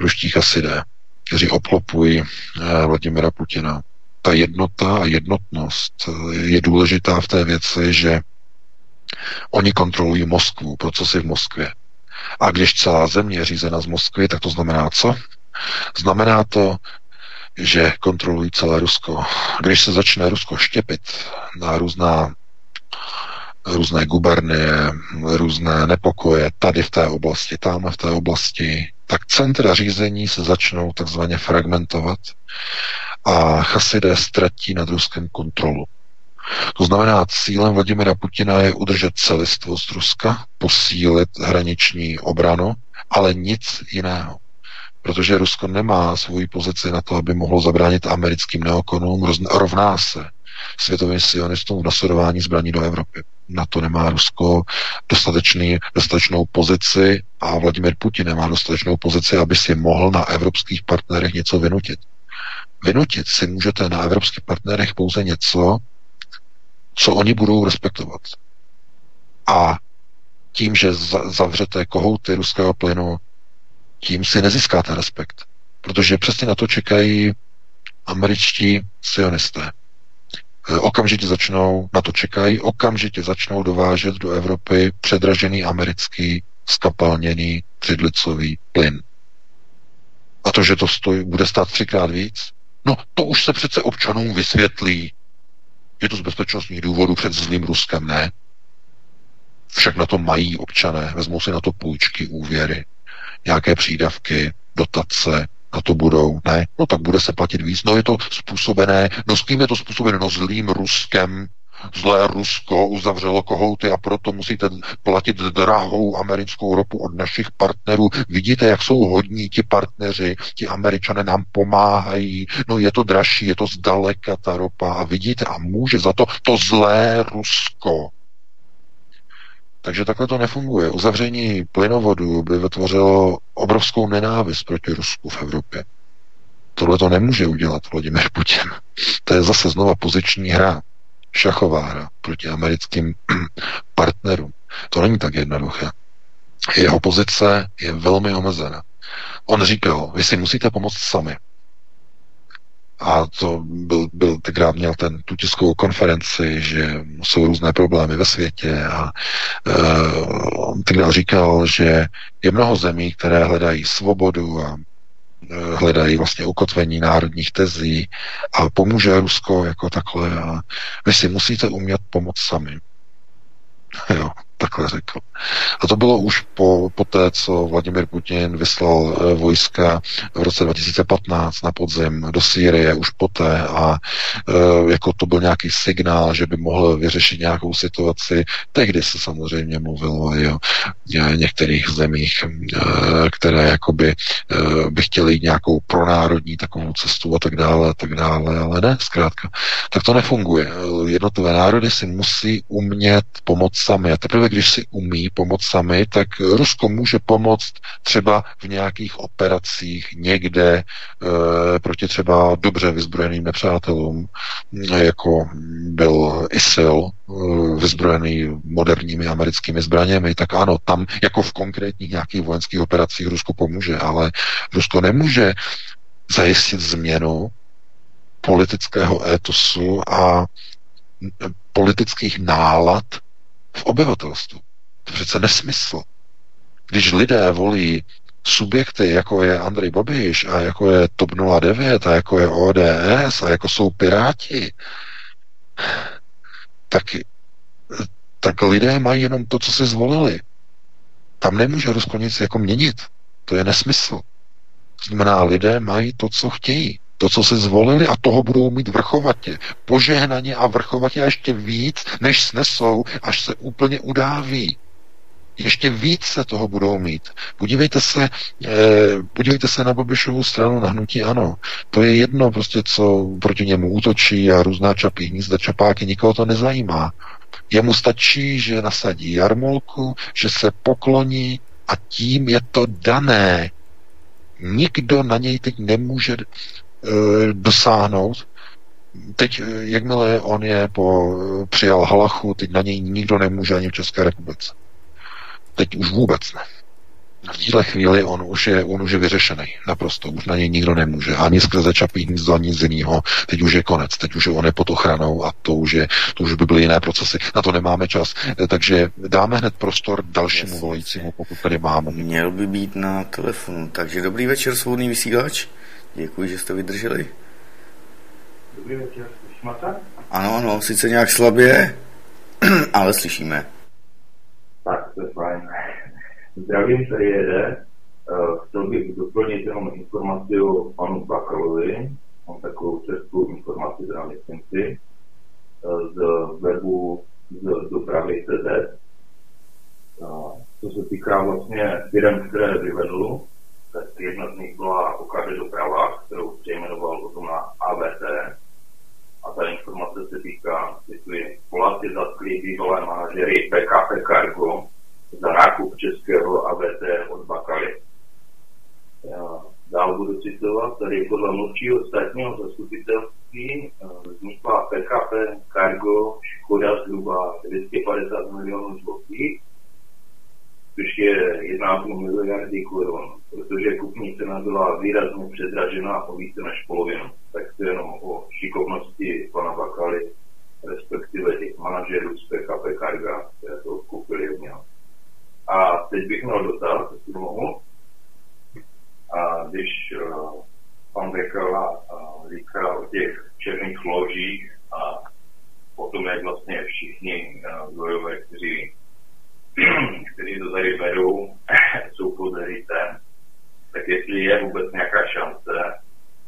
ruští chasidé, kteří obklopují eh, Vladimira Putina. Ta jednota a jednotnost je důležitá v té věci, že oni kontrolují Moskvu, procesy v Moskvě. A když celá země je řízena z Moskvy, tak to znamená co? Znamená to, že kontrolují celé Rusko. Když se začne Rusko štěpit na různá různé gubernie, různé nepokoje tady v té oblasti, tam v té oblasti, tak centra řízení se začnou takzvaně fragmentovat a chasidé ztratí nad Ruskem kontrolu. To znamená, cílem Vladimira Putina je udržet celistvost Ruska, posílit hraniční obranu, ale nic jiného. Protože Rusko nemá svoji pozici na to, aby mohlo zabránit americkým neokonům, rovná se světovým sionistům v nasledování zbraní do Evropy. Na to nemá Rusko dostatečný, dostatečnou pozici a Vladimir Putin nemá dostatečnou pozici, aby si mohl na evropských partnerech něco vynutit. Vynutit si můžete na evropských partnerech pouze něco, co oni budou respektovat. A tím, že zavřete kohouty ruského plynu, tím si nezískáte respekt. Protože přesně na to čekají američtí sionisté. E, okamžitě začnou, na to čekají, okamžitě začnou dovážet do Evropy předražený americký skapalněný třidlicový plyn. A to, že to stojí, bude stát třikrát víc, no to už se přece občanům vysvětlí. Je to z bezpečnostních důvodů před zlým Ruskem, ne. Však na to mají občané, vezmou si na to půjčky, úvěry, nějaké přídavky, dotace, na to budou, ne, no tak bude se platit víc, no je to způsobené, no s kým je to způsobené, no zlým Ruskem, Zlé Rusko uzavřelo kohouty a proto musíte platit drahou americkou ropu od našich partnerů. Vidíte, jak jsou hodní ti partneři, ti američané nám pomáhají. No je to dražší, je to zdaleka ta ropa a vidíte a může za to to zlé Rusko. Takže takhle to nefunguje. Uzavření plynovodu by vytvořilo obrovskou nenávist proti Rusku v Evropě. Tohle to nemůže udělat Vladimir Putin. To je zase znova poziční hra, šachová hra proti americkým partnerům. To není tak jednoduché. Jeho pozice je velmi omezená. On říkal, vy si musíte pomoct sami. A to byl, byl tenkrát měl ten, tu tiskovou konferenci, že jsou různé problémy ve světě a on tenkrát říkal, že je mnoho zemí, které hledají svobodu a Eh, hledají vlastně ukotvení národních tezí a pomůže Rusko jako takhle a vy si musíte umět pomoct sami. Jo, takhle řekl. A to bylo už po, po té, co Vladimir Putin vyslal e, vojska v roce 2015 na podzim do Sýrie, už poté a e, jako to byl nějaký signál, že by mohl vyřešit nějakou situaci. Tehdy se samozřejmě mluvilo i o některých zemích, e, které jakoby e, by chtěli jít nějakou pronárodní takovou cestu a tak dále, a tak dále, ale ne, zkrátka. Tak to nefunguje. Jednotlivé národy si musí umět pomoct sami. A teprve, když si umí pomoct sami, tak Rusko může pomoct třeba v nějakých operacích někde e, proti třeba dobře vyzbrojeným nepřátelům, jako byl ISIL, e, vyzbrojený moderními americkými zbraněmi, tak ano, tam jako v konkrétních nějakých vojenských operacích Rusko pomůže, ale Rusko nemůže zajistit změnu politického étosu a politických nálad v obyvatelstvu. To je přece nesmysl. Když lidé volí subjekty, jako je Andrej Babiš a jako je TOP 09 a jako je ODS a jako jsou Piráti, tak, tak lidé mají jenom to, co si zvolili. Tam nemůže Rusko nic jako měnit. To je nesmysl. Znamená, lidé mají to, co chtějí to, co se zvolili a toho budou mít vrchovatě. Požehnaně a vrchovatě a ještě víc, než snesou, až se úplně udáví. Ještě více toho budou mít. Podívejte se, eh, podívejte se na Babišovu stranu, na hnutí ano. To je jedno prostě, co proti němu útočí a různá čapí hnízda, čapáky, nikoho to nezajímá. Jemu stačí, že nasadí jarmolku, že se pokloní a tím je to dané. Nikdo na něj teď nemůže dosáhnout. Teď, eh, jakmile on je po, přijal Halachu, teď na něj nikdo nemůže ani v České republice. Teď už vůbec ne. V této chvíli on už, je, on už je vyřešený. Naprosto. Už na něj nikdo nemůže. Ani skrze čapí nic ani z jiného. Teď už je konec. Teď už je on je pod ochranou a to už, je, to už by byly jiné procesy. Na to nemáme čas. Eh, takže dáme hned prostor dalšímu yes. volajícímu, pokud tady máme. Měl by být na telefonu. Takže dobrý večer, svobodný vysílač. Děkuji, že jste vydrželi. Dobrý večer, slyšíme Ano, ano, sice nějak slabě, ale slyšíme. Tak, to je fajn. Zdravím, tady jede. Uh, chtěl bych doplnit jenom informaci o panu Bakalovi. Mám takovou českou informaci, teda myslím si, uh, z webu z dopravy CZ. Uh, co se týká vlastně firm, které vyvedl, jedna byla OKD doprava, kterou přejmenoval potom na AVT. A ta informace se týká, jestli Poláci zatkli bývalé manažery PKP Cargo za nákup českého AVT od Bakaly. Já dál budu citovat, tady podle mluvčího státního zastupitelství eh, vznikla PKP Cargo škoda zhruba 250 milionů zlotých což je 1,5 miliardy korun, protože kupní cena byla výrazně předražena o více než polovinu. Tak to jenom o šikovnosti pana Bakaly, respektive těch manažerů z PKP Carga, které to koupili od něho. A teď bych měl dotaz, jestli mohu. A když uh, pan Bekala uh, říká o těch černých ložích a o tom, jak vlastně všichni uh, kteří to tady berou, jsou pod ritem, tak jestli je vůbec nějaká šance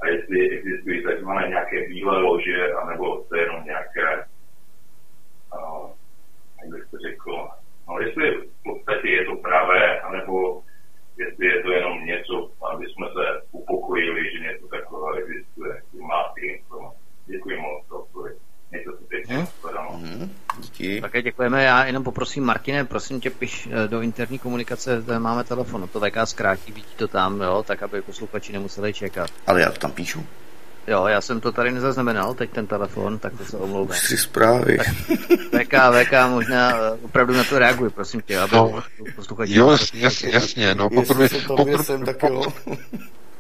a jestli existují takzvané nějaké bílé lože, anebo to je jenom nějaké díky. Také děkujeme. Já jenom poprosím Martine, prosím tě, piš eh, do interní komunikace, tady máme telefon, to VK zkrátí, vidí to tam, jo, tak aby posluchači nemuseli čekat. Ale já to tam píšu. Jo, já jsem to tady nezaznamenal, teď ten telefon, tak to se omlouvám. Už tři zprávy. VK, VK, možná eh, opravdu na to reaguj, prosím tě, aby No, posluchači... Jo, jasně, jasně, jasně no, pokud mi, Jestli to tam pokud, jsem, tak jo.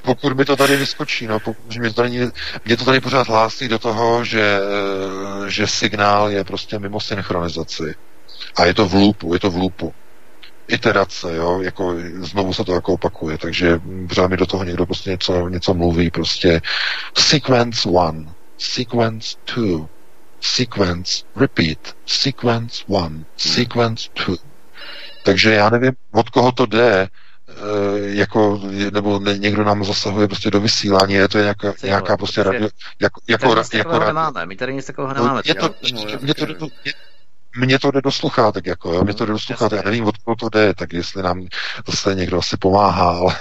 pokud mi to tady vyskočí, no, pokud mě to tady, mě to tady pořád hlásí do toho, že, eh, že signál je prostě mimo synchronizaci. A je to v loopu, je to v loopu. Iterace, jo, jako znovu se to jako opakuje, takže pořád mi do toho někdo prostě něco, něco mluví, prostě sequence one, sequence two, sequence repeat, sequence one, sequence two. Takže já nevím, od koho to jde, eh, jako, nebo ne- někdo nám zasahuje prostě do vysílání, je to nějaká, nějaká prostě radio, jako, jako, jako, takového ra- nemáme, my tady nic takového No, nemáme. mě to, mě to, mě, mně to jde do sluchátek, jako, jo, mě to jde do sluchátek, já nevím, od koho to jde, tak jestli nám zase někdo asi pomáhá, ale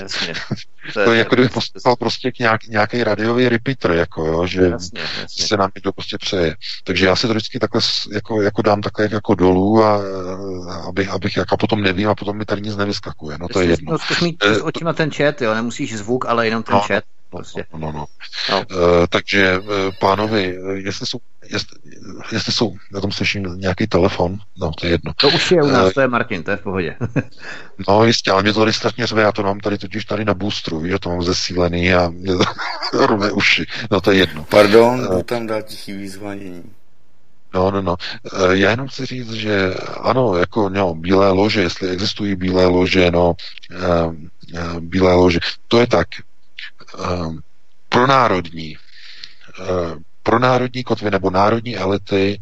Jasně. to je jako kdybych poslouchal prostě k nějak, nějaký radiový repeater, jako, jo, že Jasně, jasně. se nám někdo prostě přeje. Takže já si to vždycky takhle jako, jako dám takhle jako dolů a, a abych, abych jako potom nevím a potom mi tady nic nevyskakuje. No to je jedno. No, zkus mít Eh, očima ten chat, jo, nemusíš zvuk, ale jenom ten No, chat. No, Prostě. no, no, no. No. Uh, takže, uh, pánovi, eh, jestli jsou, jestli, jestli jsou, na tom slyším nějaký telefon, no to je jedno. To už je u nás, Eh, to je Martin, to je v pohodě. No jistě, ale mě to tady strašně řve, já to mám tady totiž tady na boostru, víš, že to mám zesílený a mě to rve uši, no to je jedno. Pardon, jdu tam dát tichý výzvanění. No, no, no. Eh, Já jenom chci říct, že ano, jako no, bílé lože, jestli existují bílé lože, no, uh, uh, bílé lože, to je tak. Uh, pro národní, uh, pro národní kotvy nebo národní elity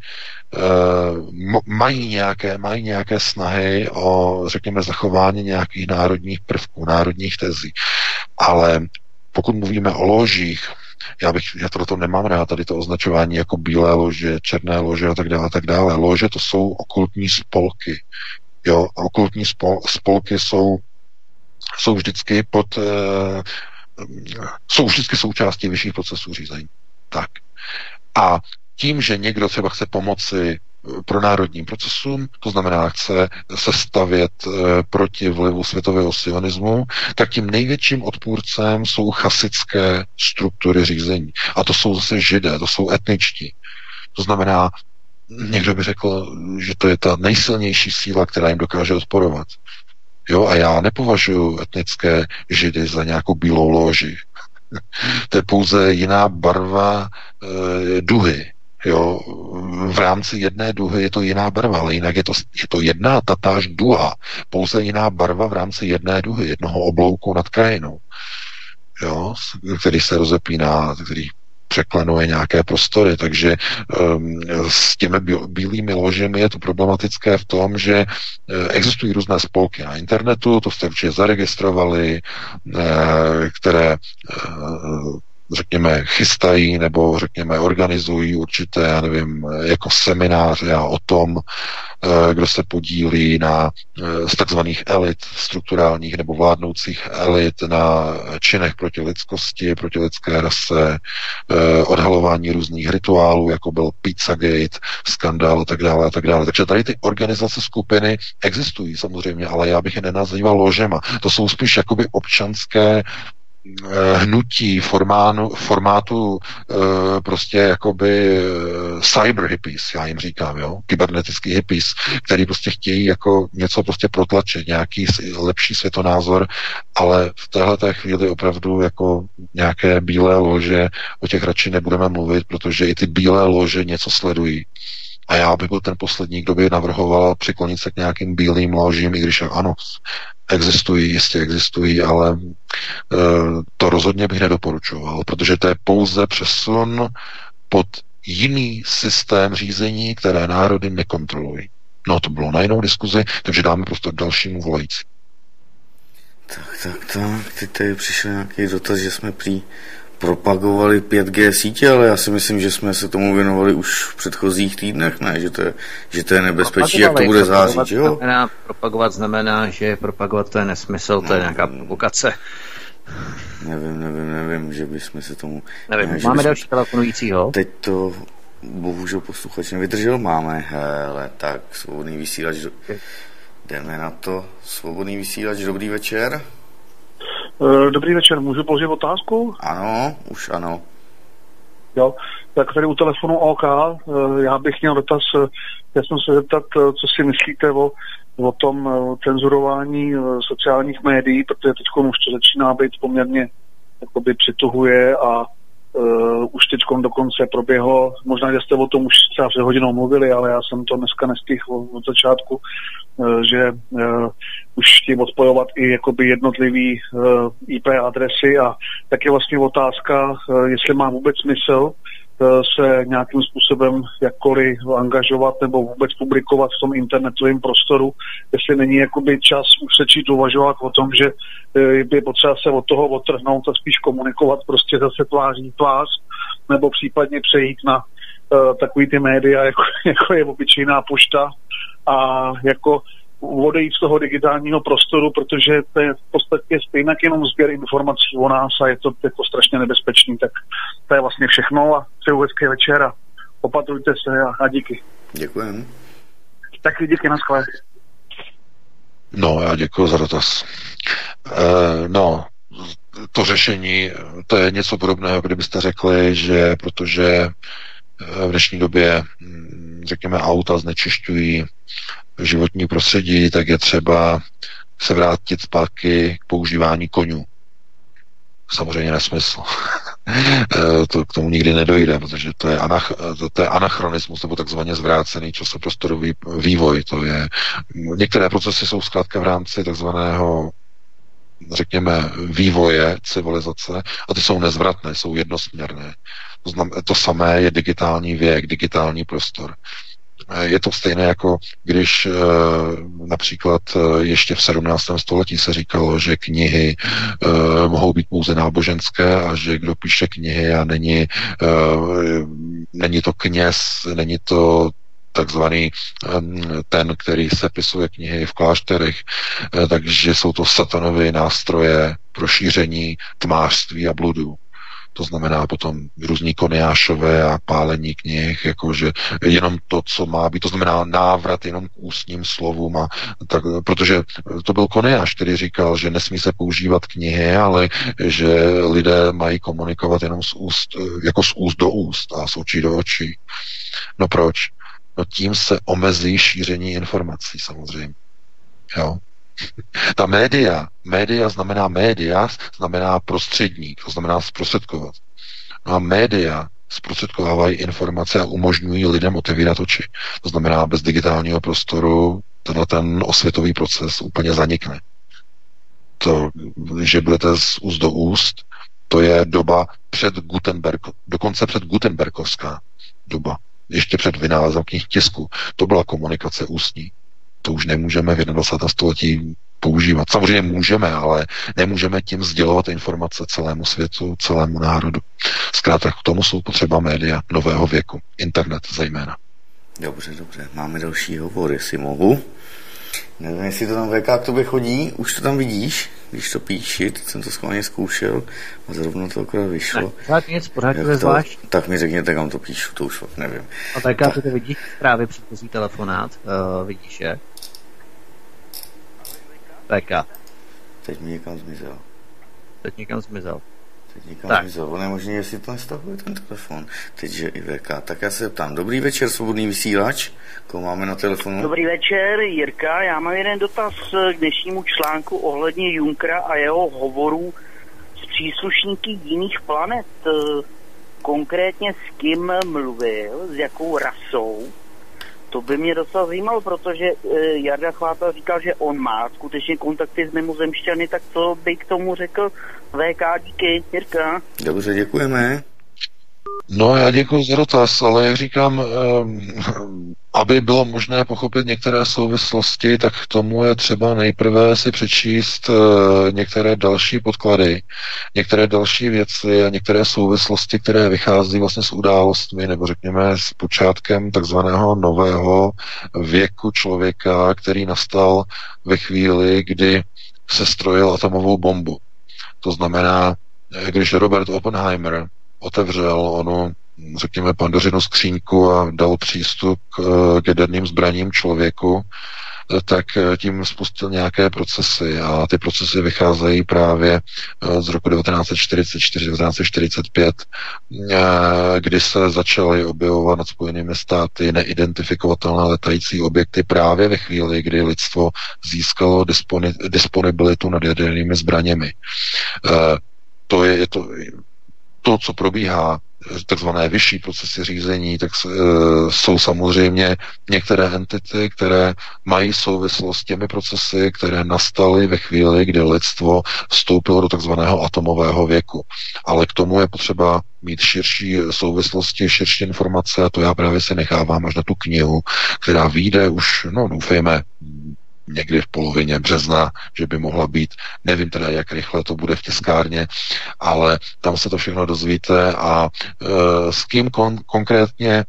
uh, mají nějaké, mají nějaké snahy o, řekněme, zachování nějakých národních prvků, národních tezí. Ale pokud mluvíme o ložích, já bych, já to nemám rád, tady to označování jako bílé lože, černé lože a tak dále, a tak dále. Lože to jsou okultní spolky. Jo, okultní spol, spolky jsou, jsou vždycky pod, uh, jsou vždycky součástí vyšších procesů řízení. Tak. A tím, že někdo třeba chce pomoci pro národním procesům, to znamená, chce se stavět e, proti vlivu světového sionismu, tak tím největším odpůrcem jsou chasické struktury řízení. A to jsou zase židé, to jsou etničtí. To znamená, někdo by řekl, že to je ta nejsilnější síla, která jim dokáže odporovat. Jo, a já nepovažuji etnické židy za nějakou bílou loži. to je pouze jiná barva e, duhy. Jo, v rámci jedné duhy je to jiná barva, ale jinak je to, je to jedna tatáž duha, pouze jiná barva v rámci jedné duhy, jednoho oblouku nad krajinou, jo, který se rozepíná, který překlenuje nějaké prostory, takže um, s těmi bílými ložemi je to problematické v tom, že uh, existují různé spolky na internetu, to jste určitě zaregistrovali, uh, které uh, řekněme, chystají nebo řekněme organizují určité, já nevím, jako semináře a o tom, kdo se podílí na z takzvaných elit strukturálních nebo vládnoucích elit na činech proti lidskosti, proti lidské rase, odhalování různých rituálů, jako byl Pizzagate, skandál a tak dále a tak dále. Takže tady ty organizace skupiny existují samozřejmě, ale já bych je nenazýval ložema. To jsou spíš jakoby občanské hnutí formánu, formátu e, prostě jakoby cyber hippies, já jim říkám, jo, kybernetický hippies, který prostě chtějí jako něco prostě protlačit, nějaký lepší světonázor, ale v téhle té chvíli opravdu jako nějaké bílé lože, o těch radši nebudeme mluvit, protože i ty bílé lože něco sledují. A já bych byl ten poslední, kdo by navrhoval přiklonit se k nějakým bílým ložím, i když ano, existují, jistě existují, ale e, to rozhodně bych nedoporučoval, protože to je pouze přesun pod jiný systém řízení, které národy nekontrolují. No to bylo na jinou diskuzi, takže dáme prostor dalšímu volající. Tak, tak, tak, teď tady přišel nějaký dotaz, že jsme prý propagovali 5G sítě, ale já si myslím, že jsme se tomu věnovali už v předchozích týdnech, ne? Že to je, že to je nebezpečí, jak to bude zářit, že jo? Znamená, propagovat znamená, že propagovat to je nesmysl, to je nějaká provokace. Nevím, nevím, nevím, že bychom se tomu... Nevím, ne, máme bychom... další telefonujícího. Teď to bohužel posluchač nevydržel, máme, hele, tak svobodný vysílač, jdeme na to, svobodný vysílač, dobrý večer. Eh, dobrý večer, můžu položit otázku? Ano, už ano. Jo, tak tady u telefonu OK, eh, já bych měl dotaz, eh, já jsem se zeptat, co si myslíte o, o tom cenzurování sociálních médií, protože teď už to začíná být poměrně jakoby přituhuje a Uh, už teď dokonce proběhlo, možná, že jste o tom už třeba před hodinou mluvili, ale já jsem to dneska nestihl od začátku, uh, že uh, už chtějí odpojovat i jakoby jednotlivý uh, IP adresy a tak je vlastně otázka, uh, jestli má vůbec smysl Eh, se nějakým způsobem jakkoliv angažovat nebo vůbec publikovat v tom internetovém prostoru, jestli není jakoby čas už začít uvažovat o tom, že eh, je potřeba se od toho otrhnout a spíš komunikovat prostě zase tváří tvář, nebo případně přejít na uh, takový ty média, jako, jako je obyčejná pošta a jako odejít z toho digitálního prostoru, protože to je v podstatě stejně jenom sběr informací o nás a je to jako strašně nebezpečný. Tak to je vlastně všechno a přeju hezký večer a opatrujte se a, a díky. Děkujem. Tak díky, na skvělé. No, já děkuji za dotaz. E, no, to řešení, to je něco podobného, kdybyste řekli, že protože v dnešní době, hm, řekněme, auta znečišťují životní prostředí, tak je třeba se vrátit zpátky k používání konňů. Samozřejmě nesmysl. To k tomu nikdy nedojde, protože to je, anach, to, to je anachronismus nebo takzvaně zvrácený časoprostorový vývoj. To je, některé procesy jsou zkrátka v rámci takzvaného řekněme, vývoje civilizace a ty jsou nezvratné, jsou jednosměrné. To, znam, to samé je digitální věk, digitální prostor. Je to stejné jako když eh, například eh, ještě v 17. století se říkalo, že knihy eh, mohou být pouze náboženské a že kdo píše knihy a není, není to kněz, není to takzvaný ten, který sepisuje knihy v klášterech, takže jsou to satanové nástroje pro šíření tmářství a bludu to znamená potom různí koniášové a pálení knih, jakože jenom to, co má být, to znamená návrat jenom k ústním slovům, a tak, protože to byl koniáš, který říkal, že nesmí se používat knihy, ale že lidé mají komunikovat jenom z úst, jako z úst do úst a z očí do očí. No proč? No tím se omezí šíření informací samozřejmě. Jo? Ta média, média znamená média, znamená prostředník, to znamená zprostředkovat. No a média zprostředkovávají informace a umožňují lidem otevírat oči. To znamená, bez digitálního prostoru tenhle ten osvětový proces úplně zanikne. To, že budete z úst do úst, to je doba před Gutenberg, dokonce před Gutenbergovská doba, ještě před vynálezem knih tisku. To byla komunikace ústní to už nemůžeme v 21. století používat. Samozřejmě můžeme, ale nemůžeme tím sdělovat informace celému světu, celému národu. Zkrátka k tomu jsou potřeba média nového věku, internet zejména. Dobře, dobře. Máme další hovor, jestli mohu. Nevím, jestli to tam VK k tobě chodí, už to tam vidíš, když to píši, teď jsem to schválně zkoušel a zrovna to akorát vyšlo. Pořád nic, pořád to, zvlášť. Tak mi řekněte, kam to píšu, to už fakt nevím. A tak, tak. to vidíš právě předchozí telefonát, uh, vidíš je? VK. Teď mi někam zmizel. Teď někam zmizel. Teď někam tak. je možné, jestli to nestahuje ten telefon. Teď, že i VK. Tak já se ptám. Dobrý večer, svobodný vysílač. Koho máme na telefonu? Dobrý večer, Jirka. Já mám jeden dotaz k dnešnímu článku ohledně Junkra a jeho hovorů s příslušníky jiných planet. Konkrétně s kým mluvil, s jakou rasou to by mě docela zajímalo, protože uh, Jarda Chváta říkal, že on má skutečně kontakty s mimozemšťany, tak to by k tomu řekl VK, díky, Jirka. Dobře, děkujeme. No, já děkuji za dotaz, ale jak říkám, ehm, aby bylo možné pochopit některé souvislosti, tak k tomu je třeba nejprve si přečíst eh, některé další podklady, některé další věci a některé souvislosti, které vychází vlastně s událostmi, nebo řekněme s počátkem takzvaného nového věku člověka, který nastal ve chvíli, kdy se strojil atomovou bombu. To znamená, eh, když Robert Oppenheimer otevřel onu řekněme, pandořinu skříňku a dal přístup k, k jaderným zbraním člověku, tak tím spustil nějaké procesy a ty procesy vycházejí právě z roku 1944-1945, kdy se začaly objevovat nad Spojenými státy neidentifikovatelné letající objekty právě ve chvíli, kdy lidstvo získalo disponibilitu nad jadernými zbraněmi. To je, je to, to, co probíhá, takzvané vyšší procesy řízení, tak e, jsou samozřejmě některé entity, které mají souvislost s těmi procesy, které nastaly ve chvíli, kdy lidstvo vstoupilo do takzvaného atomového věku. Ale k tomu je potřeba mít širší souvislosti, širší informace a to já právě si nechávám až na tu knihu, která vyjde už, no doufejme, někdy v polovině března, že by mohla být. Nevím teda, jak rychle to bude v tiskárně, ale tam se to všechno dozvíte a e, s kým kon- konkrétně e,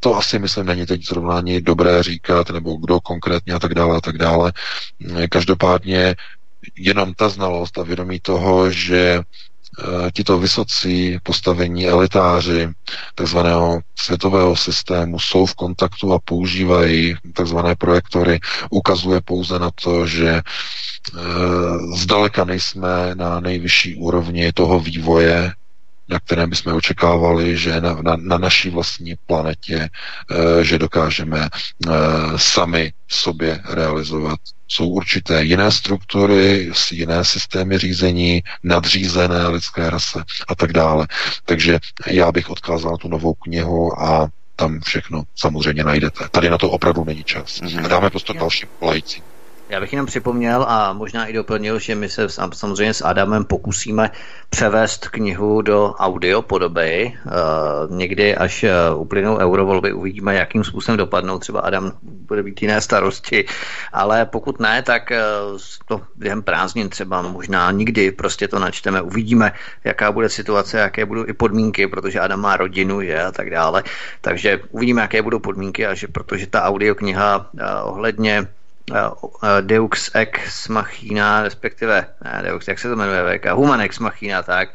to asi, myslím, není teď zrovna ani dobré říkat, nebo kdo konkrétně a tak dále a tak dále. Každopádně jenom ta znalost a vědomí toho, že tito vysocí postavení elitáři takzvaného světového systému jsou v kontaktu a používají takzvané projektory, ukazuje pouze na to, že e, zdaleka nejsme na nejvyšší úrovni toho vývoje, na kterém bychom očekávali, že na, na, na naší vlastní planetě, e, že dokážeme e, sami sobě realizovat jsou určité jiné struktury, jiné systémy řízení, nadřízené lidské rase a tak dále. Takže já bych odkázal tu novou knihu a tam všechno samozřejmě najdete. Tady na to opravdu není čas. Mm-hmm. A dáme prostě dalším volajícím. Já bych jenom připomněl a možná i doplnil, že my se samozřejmě s Adamem pokusíme převést knihu do audio podoby. Uh, někdy, až uh, uplynou eurovolby, uvidíme, jakým způsobem dopadnou. Třeba Adam bude být jiné starosti, ale pokud ne, tak uh, to během prázdnin třeba možná nikdy prostě to načteme. Uvidíme, jaká bude situace, jaké budou i podmínky, protože Adam má rodinu, je a tak dále. Takže uvidíme, jaké budou podmínky a že protože ta audiokniha uh, ohledně Eh, eh, Deux Ex Machina, respektive ne, Deux, jak se to jmenuje, VK, Human Ex Machina, tak,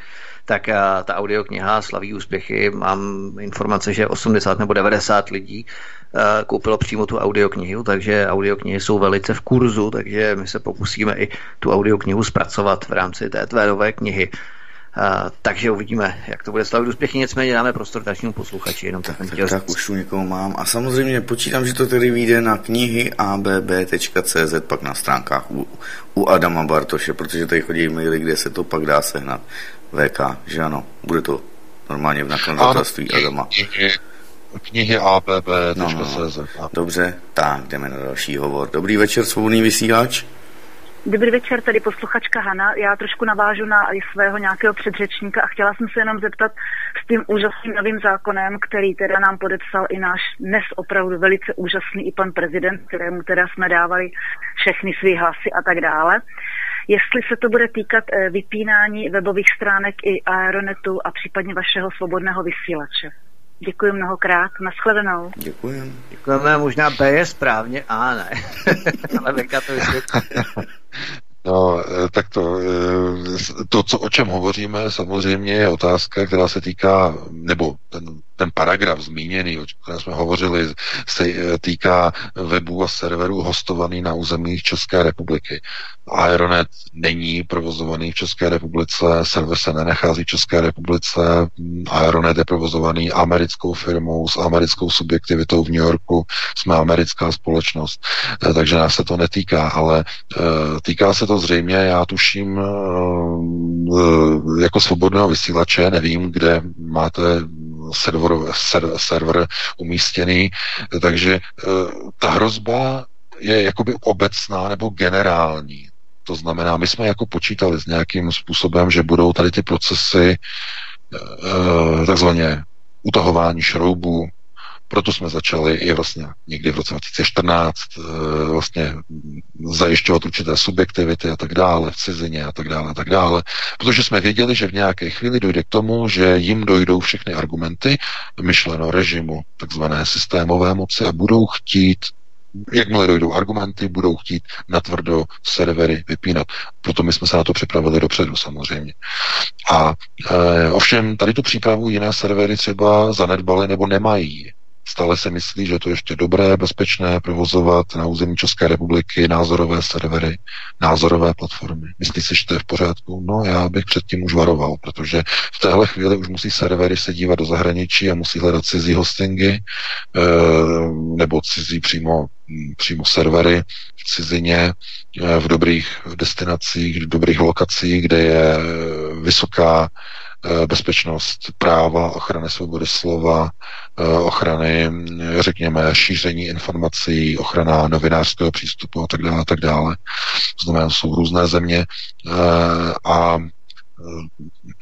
tak eh, ta audiokniha slaví úspěchy. Mám informace, že 80 nebo 90 lidí koupilo přímo tu audioknihu, takže audioknihy jsou velice v kurzu, takže my se pokusíme i tu audioknihu zpracovat v rámci té tvé nové knihy. Takže uvidíme, jak to bude slavit úspěchy, nicméně dáme prostor dalšímu posluchači. Jenom tak, tak, tak, tak už tu někoho mám. A samozřejmě počítám, že to tedy vyjde na knihy abb.cz, pak na stránkách u, u Adama Bartoše, protože tady chodí maily, kde se to pak dá sehnat. VK, že ano, bude to normálně v nakladatelství Adama. Knihy, knihy abb.cz. No, no, no. Dobře, tak jdeme na další hovor. Dobrý večer, svobodný vysílač. Dobrý večer, tady posluchačka Hana. Já trošku navážu na svého nějakého předřečníka a chtěla jsem se jenom zeptat s tím úžasným novým zákonem, který teda nám podepsal i náš dnes opravdu velice úžasný i pan prezident, kterému teda jsme dávali všechny své hlasy a tak dále. Jestli se to bude týkat eh, vypínání webových stránek i Aeronetu a případně vašeho svobodného vysílače. Děkuji mnohokrát, nashledanou. Děkujeme. Děkujeme, možná B je správně, A ne. Ale to No, eh, tak to, eh, to, co, o čem hovoříme, samozřejmě je otázka, která se týká, nebo ten, ten paragraf zmíněný, o kterém jsme hovořili, se eh, týká webů a serverů hostovaný na území České republiky. Aeronet není provozovaný v České republice, server se nenachází v České republice, Aeronet je provozovaný americkou firmou s americkou subjektivitou v New Yorku, jsme americká společnost, takže nás se to netýká, ale týká se to zřejmě, já tuším, jako svobodného vysílače, nevím, kde máte server, ser, server umístěný, takže eh, ta hrozba je jakoby obecná nebo generální. To znamená, my jsme jako počítali s nějakým způsobem, že budou tady ty procesy eh, takzvaně utahování šroubů, proto jsme začali i vlastně někdy v roce 2014 eh, vlastně zajišťovat určité subjektivity a tak dále v cizině a tak dále a tak dále, protože jsme věděli, že v nějaké chvíli dojde k tomu, že jim dojdou všechny argumenty myšleno režimu takzvané systémové moci a budou chtít jakmile dojdou argumenty, budou chtít natvrdo servery vypínat. Proto my jsme se na to připravili dopředu samozřejmě. A e, ovšem tady tu přípravu jiné servery třeba zanedbaly nebo nemají. Stále se myslí, že to ještě dobré, bezpečné provozovat na území České republiky názorové servery, názorové platformy. Myslí si, že to je v pořádku? No, já bych předtím už varoval, protože v téhle chvíli už musí servery se dívat do zahraničí a musí hledat cizí hostingy eh, nebo cizí přímo, přímo servery v cizině eh, v dobrých destinacích, v dobrých lokacích, kde je vysoká Eh, bezpečnost práva, ochrany svobody slova, eh, ochrany, řekněme, šíření informací, ochrana novinářského přístupu a tak dále, a tak dále. Znamená, jsou různé země eh, a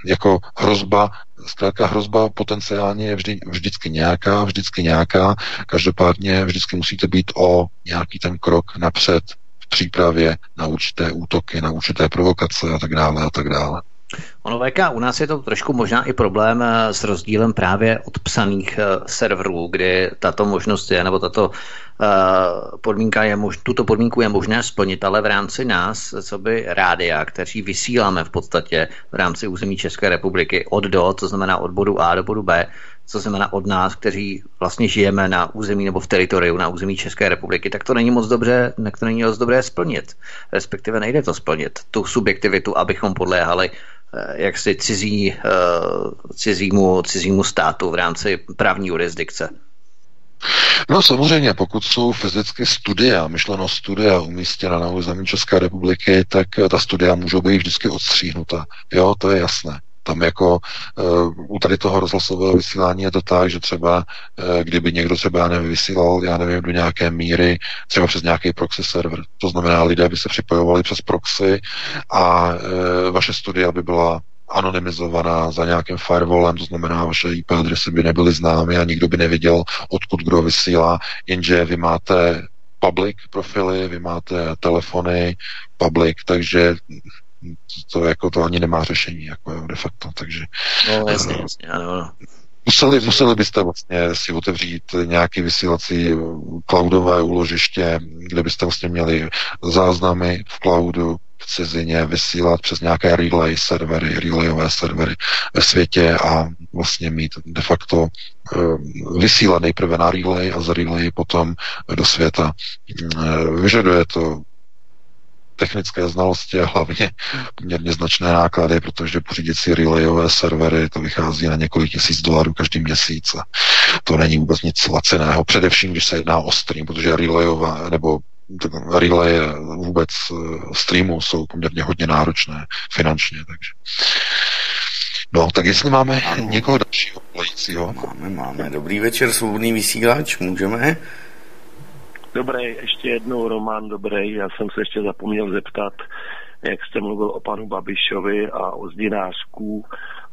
jako hrozba, zkrátka hrozba potenciálně je vždy, vždycky nějaká, vždycky nějaká, každopádně vždycky musíte být o nějaký ten krok napřed v přípravě na určité útoky, na určité provokace a tak dále a tak dále. Ono VK, u nás je to trošku možná i problém eh, s rozdílem právě od psaných eh, serverů, kdy tato možnost je, nebo tato eh, podmínka je mož, tuto podmínku je možné splnit, ale v rámci nás, co by rádia, kteří vysíláme v podstatě v rámci území České republiky od do, to znamená od bodu A do bodu B, co znamená od nás, kteří vlastně žijeme na území nebo v teritoriu na území České republiky, tak to není moc dobře, to není moc dobré splnit. Respektive nejde to splnit, tu subjektivitu, abychom podléhali Eh, jaksi cizí, eh, cizímu, cizímu státu v rámci právní jurisdikce? No samozřejmě, pokud jsou fyzicky studia, myšleno studia umístěna na území České republiky, tak ta studia můžou být vždycky odstříhnuta. Jo, to je jasné. Tam jako uh, u tady toho rozhlasového vysílání je to tak, že třeba uh, kdyby někdo třeba já nevím, vysílal, já nevím, do nějaké míry, třeba přes nějaký proxy server, to znamená, lidé by se připojovali přes proxy a uh, vaše studia by byla anonymizovaná za nějakým firewallem, to znamená, vaše IP adresy by nebyly známy a nikdo by nevěděl, odkud kdo vysílá, jenže vy máte public profily, vy máte telefony public, takže to jako to ani nemá řešení, jako jo, de facto, takže... No, jasně, jasně, ano. Museli, museli byste vlastně si otevřít nějaké vysílací cloudové úložiště, kde byste vlastně měli záznamy v cloudu, v cizině vysílat přes nějaké relay servery, relayové servery ve světě a vlastně mít de facto uh, vysílat nejprve na relay a za relay potom do světa. Vyžaduje to technické znalosti a hlavně poměrně značné náklady, protože pořídit si relayové servery, to vychází na několik tisíc dolarů každý měsíc a to není vůbec nic laceného, především když se jedná o stream, protože relayové nebo relay vůbec eh, streamu jsou poměrně hodně náročné finančně, takže No, tak jestli máme ano. někoho dalšího volajícího. Máme, máme. Dobrý večer, svobodný vysílač, můžeme? Dobrý, ještě jednou Roman, dobrý. Já jsem se ještě zapomněl zeptat, jak jste mluvil o panu Babišovi a o zdinářku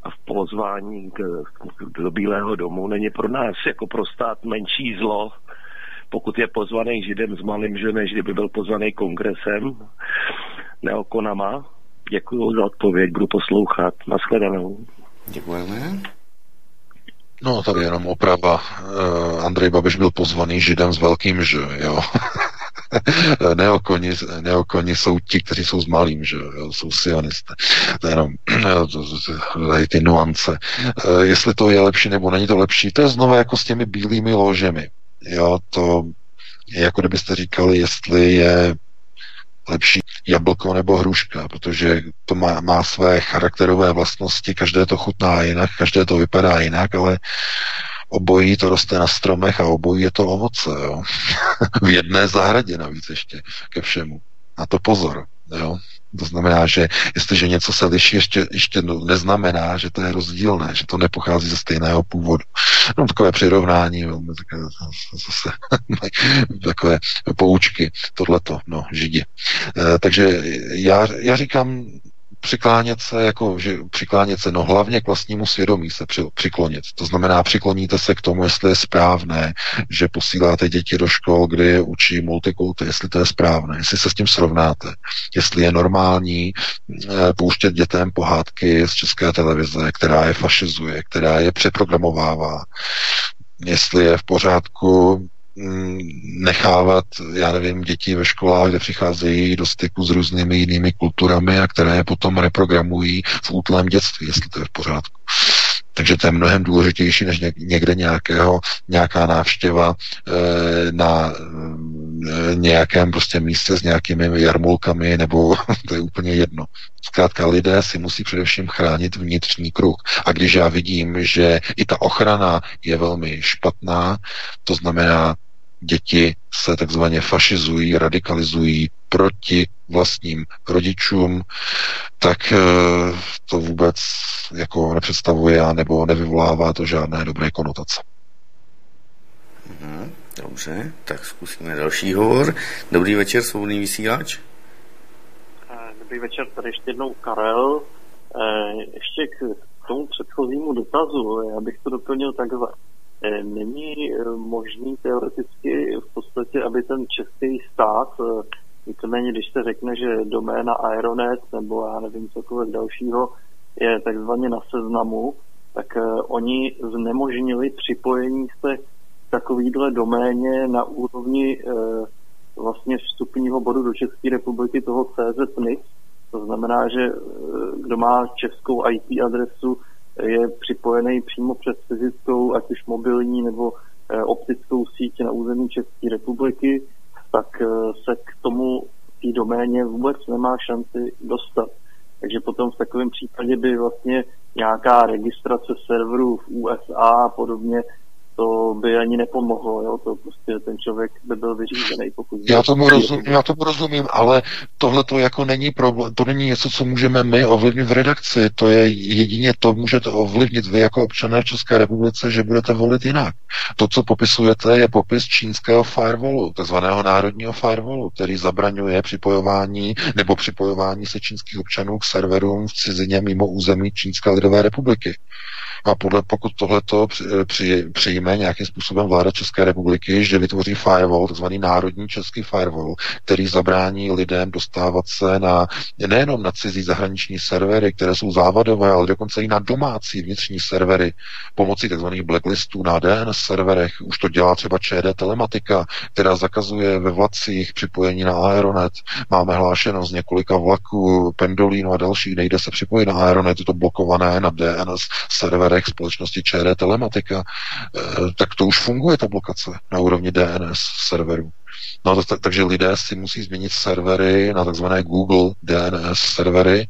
a v pozvání k, k, do Bílého domu. Není pro nás jako pro stát menší zlo, pokud je pozvaný židem s malým, že než kdyby byl pozvaný kongresem neokonama. Děkuji za odpověď, budu poslouchat. Naschledanou. Děkujeme. No, tady jenom oprava. Uh, Andrej Babiš byl pozvaný židem s velkým že, jo. neokoni, neokoni jsou ti, kteří jsou s malým, že jo, jsou sionisté. To je jenom to, ty nuance. Uh, jestli to je lepší nebo není to lepší, to je znovu jako s těmi bílými ložemi. Jo, to je jako kdybyste říkali, jestli je lepší jablko nebo hruška, protože to má, má své charakterové vlastnosti, každé to chutná jinak, každé to vypadá jinak, ale obojí to roste na stromech a obojí je to ovoce, jo. v jedné zahradě navíc ještě ke všemu. Na to pozor, jo. To znamená, že jestliže něco se liší, ještě, ještě neznamená, že to je rozdílné, že to nepochází ze stejného původu. No takové přirovnání, velmi takové, zase, takové poučky, tohleto, no, židi. E, takže já, já říkám, přiklánět se, jako, že přiklánět se, no hlavně k vlastnímu svědomí se při, přiklonit. To znamená, přikloníte se k tomu, jestli je správné, že posíláte děti do škol, kde je učí multikulty, jestli to je správné, jestli se s tím srovnáte, jestli je normální e, pouštět dětem pohádky z české televize, která je fašizuje, která je přeprogramovává, jestli je v pořádku nechávat, já nevím, děti ve školách, kde přicházejí do styku s různými jinými kulturami a které je potom reprogramují v útlém dětství, jestli to je v pořádku. Takže to je mnohem důležitější než někde nějakého, nějaká návštěva e, na e, nějakém prostě místě s nějakými jarmulkami, nebo to je úplně jedno. Zkrátka lidé si musí především chránit vnitřní kruh. A když já vidím, že i ta ochrana je velmi špatná, to znamená, děti se takzvaně fašizují, radikalizují proti vlastním rodičům, tak eh, to vůbec jako nepředstavuje nebo nevyvolává to žádné dobré konotace. Mhm, dobře, tak zkusíme další hovor. Dobrý večer, svobodný vysílač. Eh, dobrý večer, tady ještě jednou Karel. Eh, ještě k tomu předchozímu dotazu, já bych to doplnil takhle. Není možný teoreticky v podstatě, aby ten český stát Víceméně, když se řekne, že doména Aeronet nebo já nevím cokoliv dalšího je takzvaně na seznamu, tak oni znemožnili připojení se takovýhle doméně na úrovni vlastně vstupního bodu do České republiky toho CZ To znamená, že kdo má českou IP adresu, je připojený přímo přes fyzickou, ať už mobilní nebo optickou síť na území České republiky tak eh, se k tomu té doméně vůbec nemá šanci dostat. Takže potom v takovém případě by vlastně nějaká registrace serverů v USA a podobně to by ani nepomohlo, jo? to prostě ten člověk by byl vyřízený. Pokud já tomu, rozum, já tomu rozumím, ale tohle to jako není problém, to není něco, co můžeme my ovlivnit v redakci, to je jedině to můžete ovlivnit vy jako občané v České republice, že budete volit jinak. To, co popisujete, je popis čínského firewallu, takzvaného národního firewallu, který zabraňuje připojování nebo připojování se čínských občanů k serverům v cizině mimo území Čínské lidové republiky. A podle, pokud tohleto při, při, přijme nějakým způsobem vláda České republiky, že vytvoří firewall, takzvaný národní český firewall, který zabrání lidem dostávat se na nejenom na cizí zahraniční servery, které jsou závadové, ale dokonce i na domácí vnitřní servery pomocí tzv. blacklistů na DNS serverech. Už to dělá třeba ČD Telematika, která zakazuje ve vlacích připojení na Aeronet. Máme hlášeno z několika vlaků, Pendolino a dalších, nejde se připojit na Aeronet, je to blokované na DNS serverech společnosti ČD Telematika, tak to už funguje ta blokace na úrovni DNS serverů. No, tak, takže lidé si musí změnit servery na takzvané Google DNS servery,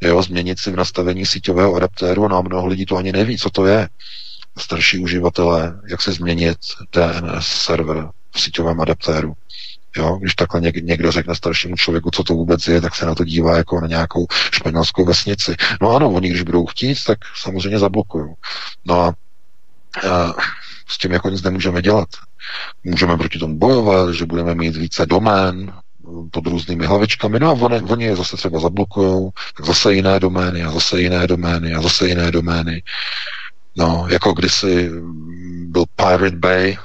jo, změnit si v nastavení síťového adaptéru, no a mnoho lidí to ani neví, co to je. Starší uživatelé, jak se změnit DNS server v síťovém adaptéru. Jo, když takhle někdo řekne staršímu člověku, co to vůbec je, tak se na to dívá jako na nějakou španělskou vesnici. No ano, oni když budou chtít, tak samozřejmě zablokují. No a, a s tím jako nic nemůžeme dělat. Můžeme proti tomu bojovat, že budeme mít více domén, pod různými hlavičkami, no a oni, oni je zase třeba zablokují, tak zase jiné domény a zase jiné domény a zase jiné domény. No, jako kdysi byl Pirate Bay,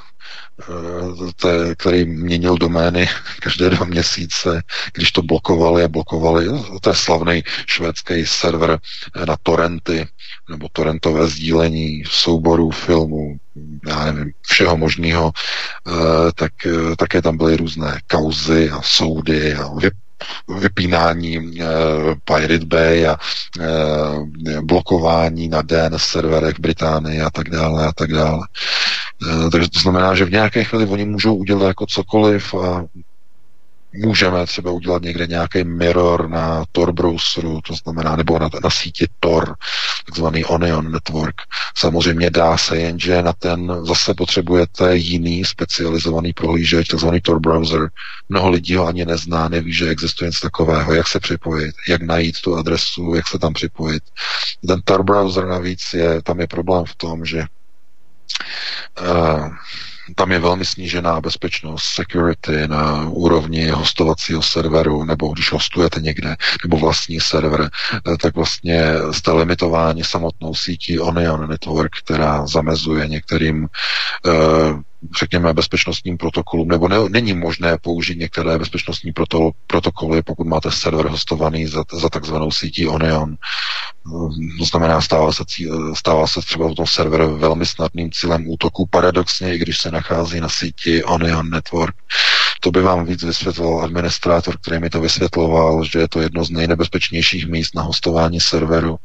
te, který měnil domény každé dva měsíce, když to blokovali a blokovali. To je slavný švédský server na torrenty, nebo torrentové sdílení souborů, filmů, já nevím, všeho možného, eh, tak eh, také tam byly různé kauzy a soudy a vypínání uh, Pirate Bay a uh, blokování na DNS serverech v Británii a tak dále a tak dále. Uh, takže to znamená, že v nějaké chvíli oni můžou udělat jako cokoliv a můžeme třeba udělat někde nějaký mirror na Tor browseru, to znamená, nebo na, na síti Tor, takzvaný Onion Network. Samozřejmě dá se, jenže na ten zase potřebujete jiný specializovaný prohlížeč, takzvaný Tor browser. Mnoho lidí ho ani nezná, neví, že existuje něco takového, jak se připojit, jak najít tu adresu, jak se tam připojit. Ten Tor browser navíc je, tam je problém v tom, že tam je velmi snížená bezpečnost, security na úrovni hostovacího serveru, nebo když hostujete někde, nebo vlastní server, eh, tak vlastně jste limitováni samotnou sítí Onion Network, která zamezuje některým uh, řekněme, bezpečnostním protokolům, nebo ne, není možné použít některé bezpečnostní protokoly, pokud máte server hostovaný za, za takzvanou sítí Onion. To znamená, stává se, stává se třeba v tom server velmi snadným cílem útoku, paradoxně, i když se nachází na síti Onion Network. To by vám víc vysvětloval administrátor, který mi to vysvětloval, že je to jedno z nejnebezpečnějších míst na hostování serveru,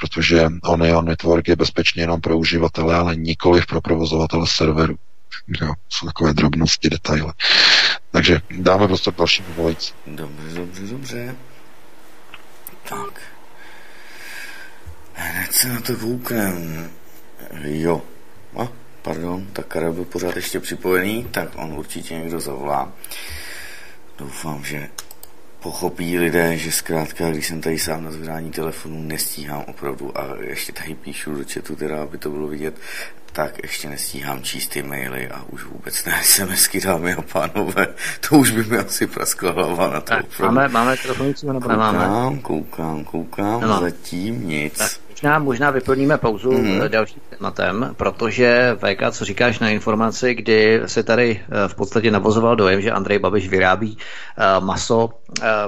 protože Onion Network je bezpečný jenom pro uživatele, ale nikoli pro provozovatele serveru. Jo, jsou takové drobnosti, detaily. Takže dáme prostor dalšímu volající. Dobře, dobře, dobře. Tak. Hned se na to kouknem. Jo. A, pardon, tak Karel byl pořád ještě připojený, tak on určitě někdo zavolá. Doufám, že pochopí lidé, že zkrátka, když jsem tady sám na zvedání telefonu, nestíhám opravdu a ještě tady píšu do chatu, teda, aby to bylo vidět, tak ještě nestíhám číst ty maily a už vůbec ne SMSky, dámy a pánové. To už by mi asi praskla hlava na to. Tak, máme, máme telefonujícího nebo nemáme? Koukám, koukám, koukám, zatím nic. Tak Možná, možná vyplníme pauzu mm. dalším tématem, protože VK, co říkáš na informaci, kdy se tady eh, v podstatě navozoval dojem, že Andrej Babiš vyrábí eh, maso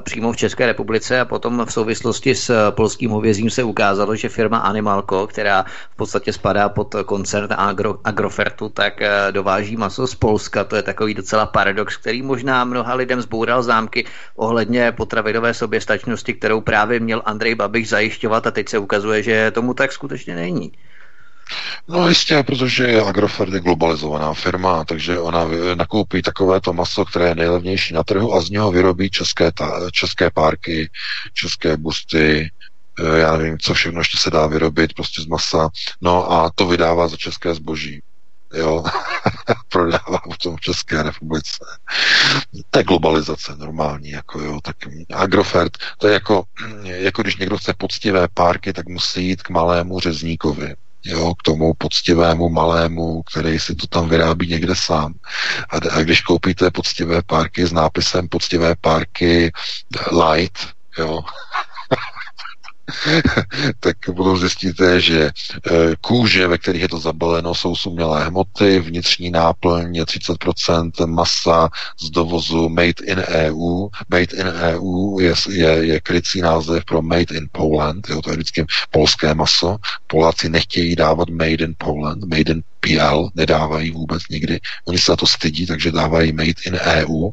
přímo v České republice a potom v souvislosti s polským hovězím se ukázalo, že firma Animalco, která v podstatě spadá pod koncern Agro, Agrofertu, tak dováží maso z Polska. To je takový docela paradox, který možná mnoha lidem zboural zámky ohledně potravinové soběstačnosti, kterou právě měl Andrej Babiš zajišťovat a teď se ukazuje, že tomu tak skutečně není. No jistě, protože Agrofert je globalizovaná firma, takže ona nakoupí takovéto maso, které je nejlevnější na trhu a z něho vyrobí české, ta, české párky, české busty, eh, já nevím, co všechno ještě se dá vyrobit prostě z masa, no a to vydává za české zboží. Jo, prodává v tom České republice. To je globalizace normální, jako jo, tak Agrofert, to je jako, jako když někdo chce poctivé párky, tak musí jít k malému řezníkovi jo, k tomu poctivému malému, který si to tam vyrábí někde sám. A, a když koupíte poctivé párky s nápisem poctivé párky light, jo, tak potom zjistíte, že eh, kůže, ve kterých je to zabaleno, jsou sumělé hmoty, vnitřní náplň je 30% masa z dovozu Made in EU. Made in EU je, je, je krycí název pro Made in Poland, jo, to je vždycky polské maso. Poláci nechtějí dávat Made in Poland, Made in PL, nedávají vůbec nikdy. Oni se za to stydí, takže dávají Made in EU.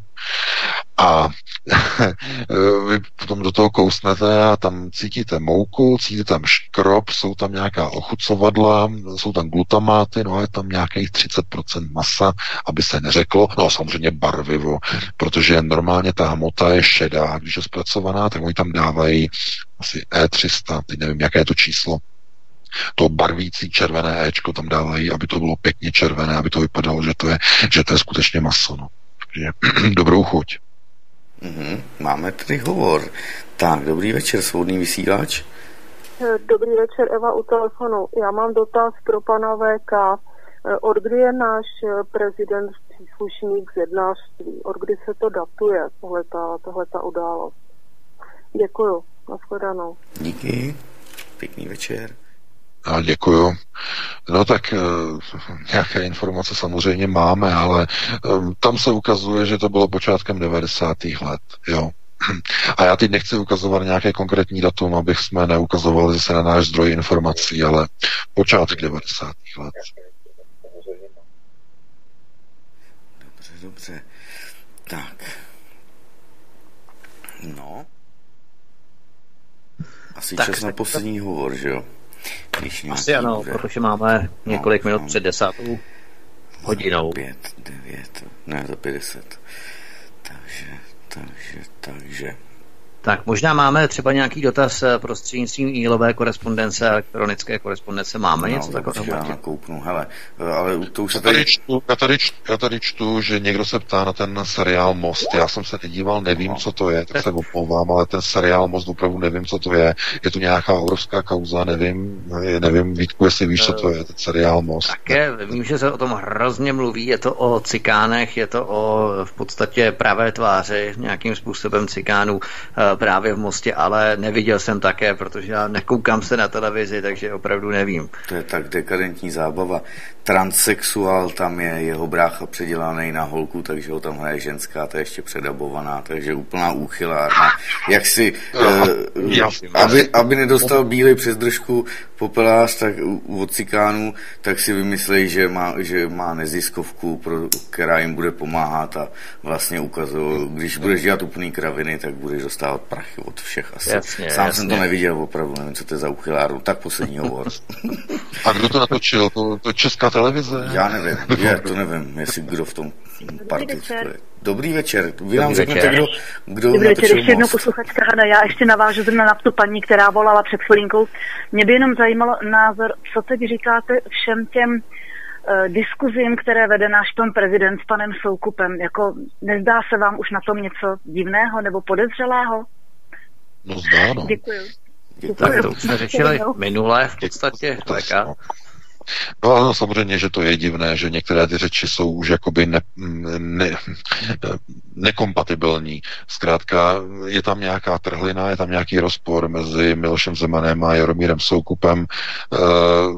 A vy potom do toho kousnete a tam cítíte mouku, cítíte tam škrob, jsou tam nějaká ochucovadla, jsou tam glutamáty, no a je tam nějakých 30% masa, aby se neřeklo, no samozřejmě barvivo, protože normálně ta hmota je šedá, když je zpracovaná, tak oni tam dávají asi E300, teď nevím, jaké je to číslo, to barvící červené Ečko tam dávají, aby to bylo pěkně červené, aby to vypadalo, že to je, že to je skutečně maso. No. Takže dobrou chuť. Mm-hmm. Máme tady hovor. Tak, dobrý večer, svobodný vysílač. Dobrý večer, Eva u telefonu. Já mám dotaz pro pana VK. Od kdy je náš prezident příslušník z jednářství? Od kdy se to datuje, tohleta, tohleta událost? Děkuju. Nashledanou. Díky. Pěkný večer. A děkuju. No tak e, nějaké informace samozřejmě máme, ale e, tam se ukazuje, že to bylo počátkem 90. let. Jo. A já teď nechci ukazovat nějaké konkrétní datum, abych jsme neukazovali zase na náš zdroj informací, ale počátek 90. let. Dobře, dobře. Tak. No. Asi tak, čas na poslední hovor, že jo? Když Asi ano, bude. protože máme několik no, minut no. před desátou hodinou. Pět, devět, ne, za 50. Takže, takže, takže. Tak možná máme třeba nějaký dotaz eh, prostřednictvím e-mailové korespondence, elektronické korespondence. Máme no, něco takového? Já nakoupnu, hele, eh, ale to už já tady, čtu, já, tady čtu, já tady čtu, že někdo se ptá na ten seriál Most. Já jsem se nedíval, nevím, no. co to je, tak se omlouvám, ale ten seriál Most opravdu nevím, co to je. Je to nějaká obrovská kauza, nevím, nevím, Vítku, jestli víš, co to je, ten seriál Most. Také vím, že se o tom hrozně mluví, je to o cikánech, je to o v podstatě pravé tváři nějakým způsobem cikánů právě v Mostě, ale neviděl jsem také, protože já nekoukám se na televizi, takže opravdu nevím. To je tak dekadentní zábava. Transsexuál, tam je jeho brácha předělaný na holku, takže ho tam hraje ženská, to je ještě předabovaná, takže úplná úchylárna. Jak si, uh, aby, aby nedostal bílej přes držku popelář tak od cikánů, tak si vymyslej, že má, že má neziskovku, pro, která jim bude pomáhat a vlastně ukazuje, když budeš dělat úplný kraviny, tak budeš dostávat prachy od všech asi. Jasně, Sám jasně. jsem to neviděl opravdu, nevím, co to je za uchylárnu. Tak poslední hovor. a kdo to natočil? To, to česká televize? Já nevím, je, to nevím, jestli kdo v tom participuje. Dobrý večer. Vy nám řeknete, kdo, kdo Dobrý večer, ještě jednou posluchačka Hana. Já ještě navážu zrovna na tu paní, která volala před chvilinkou. Mě by jenom zajímalo názor, co teď říkáte všem těm uh, diskuzím, které vede náš pan prezident s panem Soukupem. Jako, nezdá se vám už na tom něco divného nebo podezřelého? No zdá, no. Děkuji. Děkuji. Tak to už jsme řešili minule v podstatě. No. No ale samozřejmě, že to je divné, že některé ty řeči jsou už jakoby ne, ne, nekompatibilní. Zkrátka je tam nějaká trhlina, je tam nějaký rozpor mezi Milošem Zemanem a Jaromírem Soukupem. E,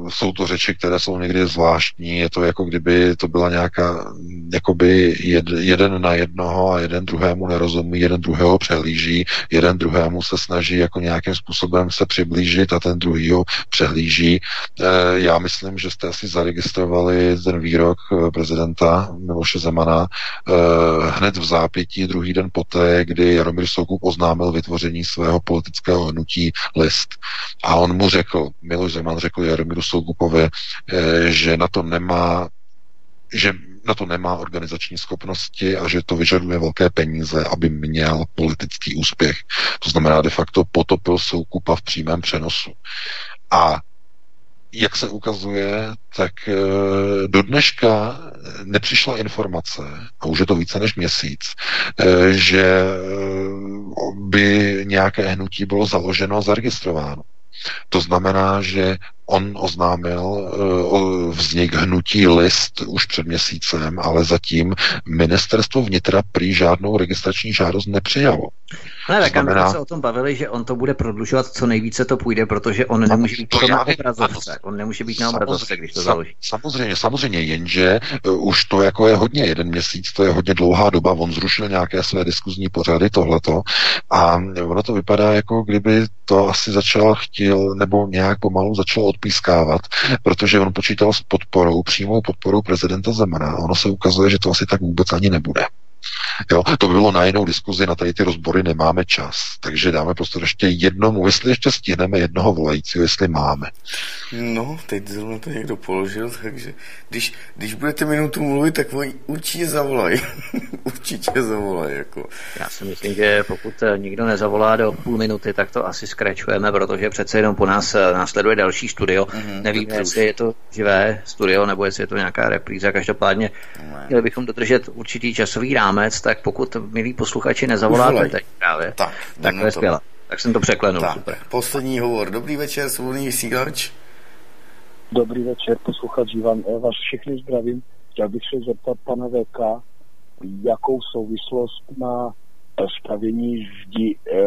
jsou to řeči, které jsou někdy zvláštní, je to jako kdyby to byla nějaká, jakoby jed, jeden na jednoho a jeden druhému nerozumí, jeden druhého přehlíží, jeden druhému se snaží jako nějakým způsobem se přiblížit a ten druhý ho přehlíží. E, já myslím, myslím, že jste asi zaregistrovali ten výrok eh, prezidenta Miloše Zemana eh, hned v zápětí druhý den poté, kdy Jaromír Soukup oznámil vytvoření svého politického hnutí list. A on mu řekl, Miloš Zeman řekl Jaromíru Soukupovi, eh, že na to nemá že na to nemá organizační schopnosti a že to vyžaduje velké peníze, aby měl politický úspěch. To znamená, de facto potopil Soukupa v přímém přenosu. A jak se ukazuje, tak eh, do dneška nepřišla informace, a už je to více než měsíc, eh, že eh, by nějaké hnutí bylo založeno a zaregistrováno. To znamená, že on oznámil vznik hnutí list už před měsícem, ale zatím ministerstvo vnitra prý žádnou registrační žádost nepřijalo. Ne, tak znamená... se o tom bavili, že on to bude prodlužovat, co nejvíce to půjde, protože on nemůže být to na obrazovce. On nemůže být na obrazovce, když to založí. Samozřejmě, samozřejmě, jenže uh, už to jako je hodně, jeden měsíc, to je hodně dlouhá doba, on zrušil nějaké své diskuzní pořady, tohleto, a ono to vypadá, jako kdyby to asi začal chtěl, nebo nějak pomalu začal odpískávat, protože on počítal s podporou, přímou podporou prezidenta Zemana. Ono se ukazuje, že to asi tak vůbec ani nebude. Jo, to by bylo na jinou diskuzi, na tady ty rozbory nemáme čas. Takže dáme prostě ještě jednomu, jestli ještě stihneme jednoho volajícího, jestli máme. No, teď zrovna to někdo položil, takže když, když budete minutu mluvit, tak určitě zavolaj. určitě zavolaj. Jako. Já si myslím, že pokud eh, nikdo nezavolá do půl minuty, tak to asi skračujeme, protože přece jenom po nás eh, následuje další studio. Mm-hmm, Nevíme, jestli je to živé studio, nebo jestli je to nějaká repríza. Každopádně no, měli bychom dodržet určitý časový rám rámec, tak pokud, milí posluchači, nezavoláte teď právě, tak, tak to je skvělé. Tak jsem to překlenul. Tak, super. Poslední hovor. Dobrý večer, svobodný vysílač. Dobrý večer, posluchač Ivan. Já vás všechny zdravím. Chtěl bych se zeptat pana VK, jakou souvislost má stavění zdi eh,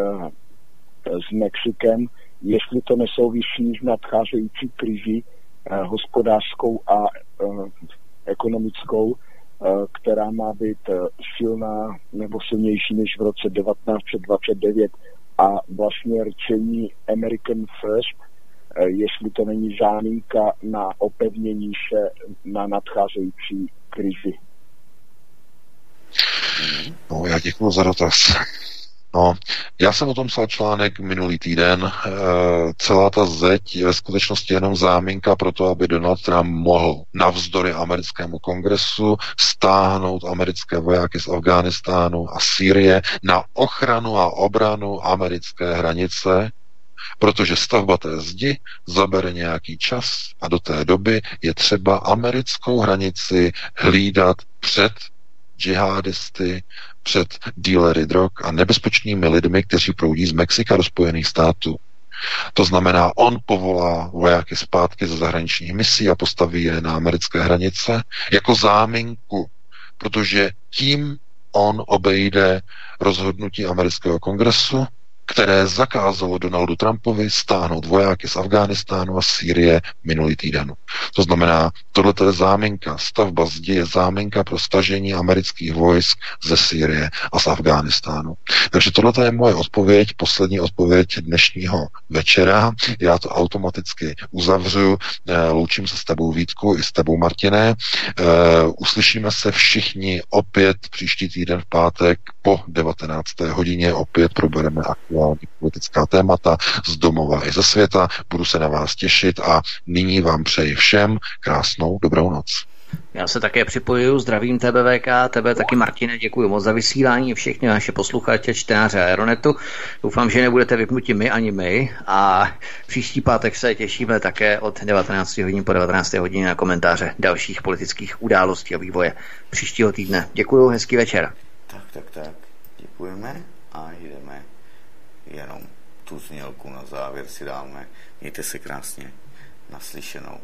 s Mexikem, jestli to nesouvisí s nadcházející krizi eh, hospodářskou a eh, ekonomickou, Eh, která má být eh, silná nebo silnější než v roce 1929 a vlastně rčení American First, eh, jestli to není zámínka na opevnění se na nadcházející krizi. No, já děkuji za dotaz. No, já jsem o tom psal článek minulý týden. E, celá ta zeď je ve skutečnosti jenom záminka pro to, aby Donald Trump mohl navzdory americkému kongresu stáhnout americké vojáky z Afghánistánu a Sýrie na ochranu a obranu americké hranice, protože stavba té zdi zabere nějaký čas a do té doby je třeba americkou hranici hlídat před džihadisty, před dílery drog a nebezpečnými lidmi, kteří proudí z Mexika do Spojených států. To znamená, on povolá vojáky zpátky ze zahraničních misí a postaví je na americké hranice jako záminku, protože tím on obejde rozhodnutí amerického kongresu které zakázalo Donaldu Trumpovi stáhnout vojáky z Afghánistánu a Sýrie minulý týden. To znamená, tohle je záminka, stavba zdi je záminka pro stažení amerických vojsk ze Sýrie a z Afghánistánu. Takže tohle je moje odpověď, poslední odpověď dnešního večera. Já to automaticky uzavřu, eh, loučím se s tebou Vítku i s tebou Martine. Eh, uslyšíme se všichni opět příští týden v pátek po 19. hodině. Opět probereme aktuální politická témata z domova i ze světa. Budu se na vás těšit a nyní vám přeji všem krásnou dobrou noc. Já se také připojuju, zdravím TBVK, tebe taky Martine, děkuji moc za vysílání, všechny naše posluchače, čtenáře Aeronetu. Doufám, že nebudete vypnuti my ani my a příští pátek se těšíme také od 19 hodin po 19 hodině na komentáře dalších politických událostí a vývoje příštího týdne. Děkuji, hezký večer. Tak, tak, tak, děkujeme a jdeme jenom tu znělku na závěr si dáme. Mějte se krásně naslyšenou.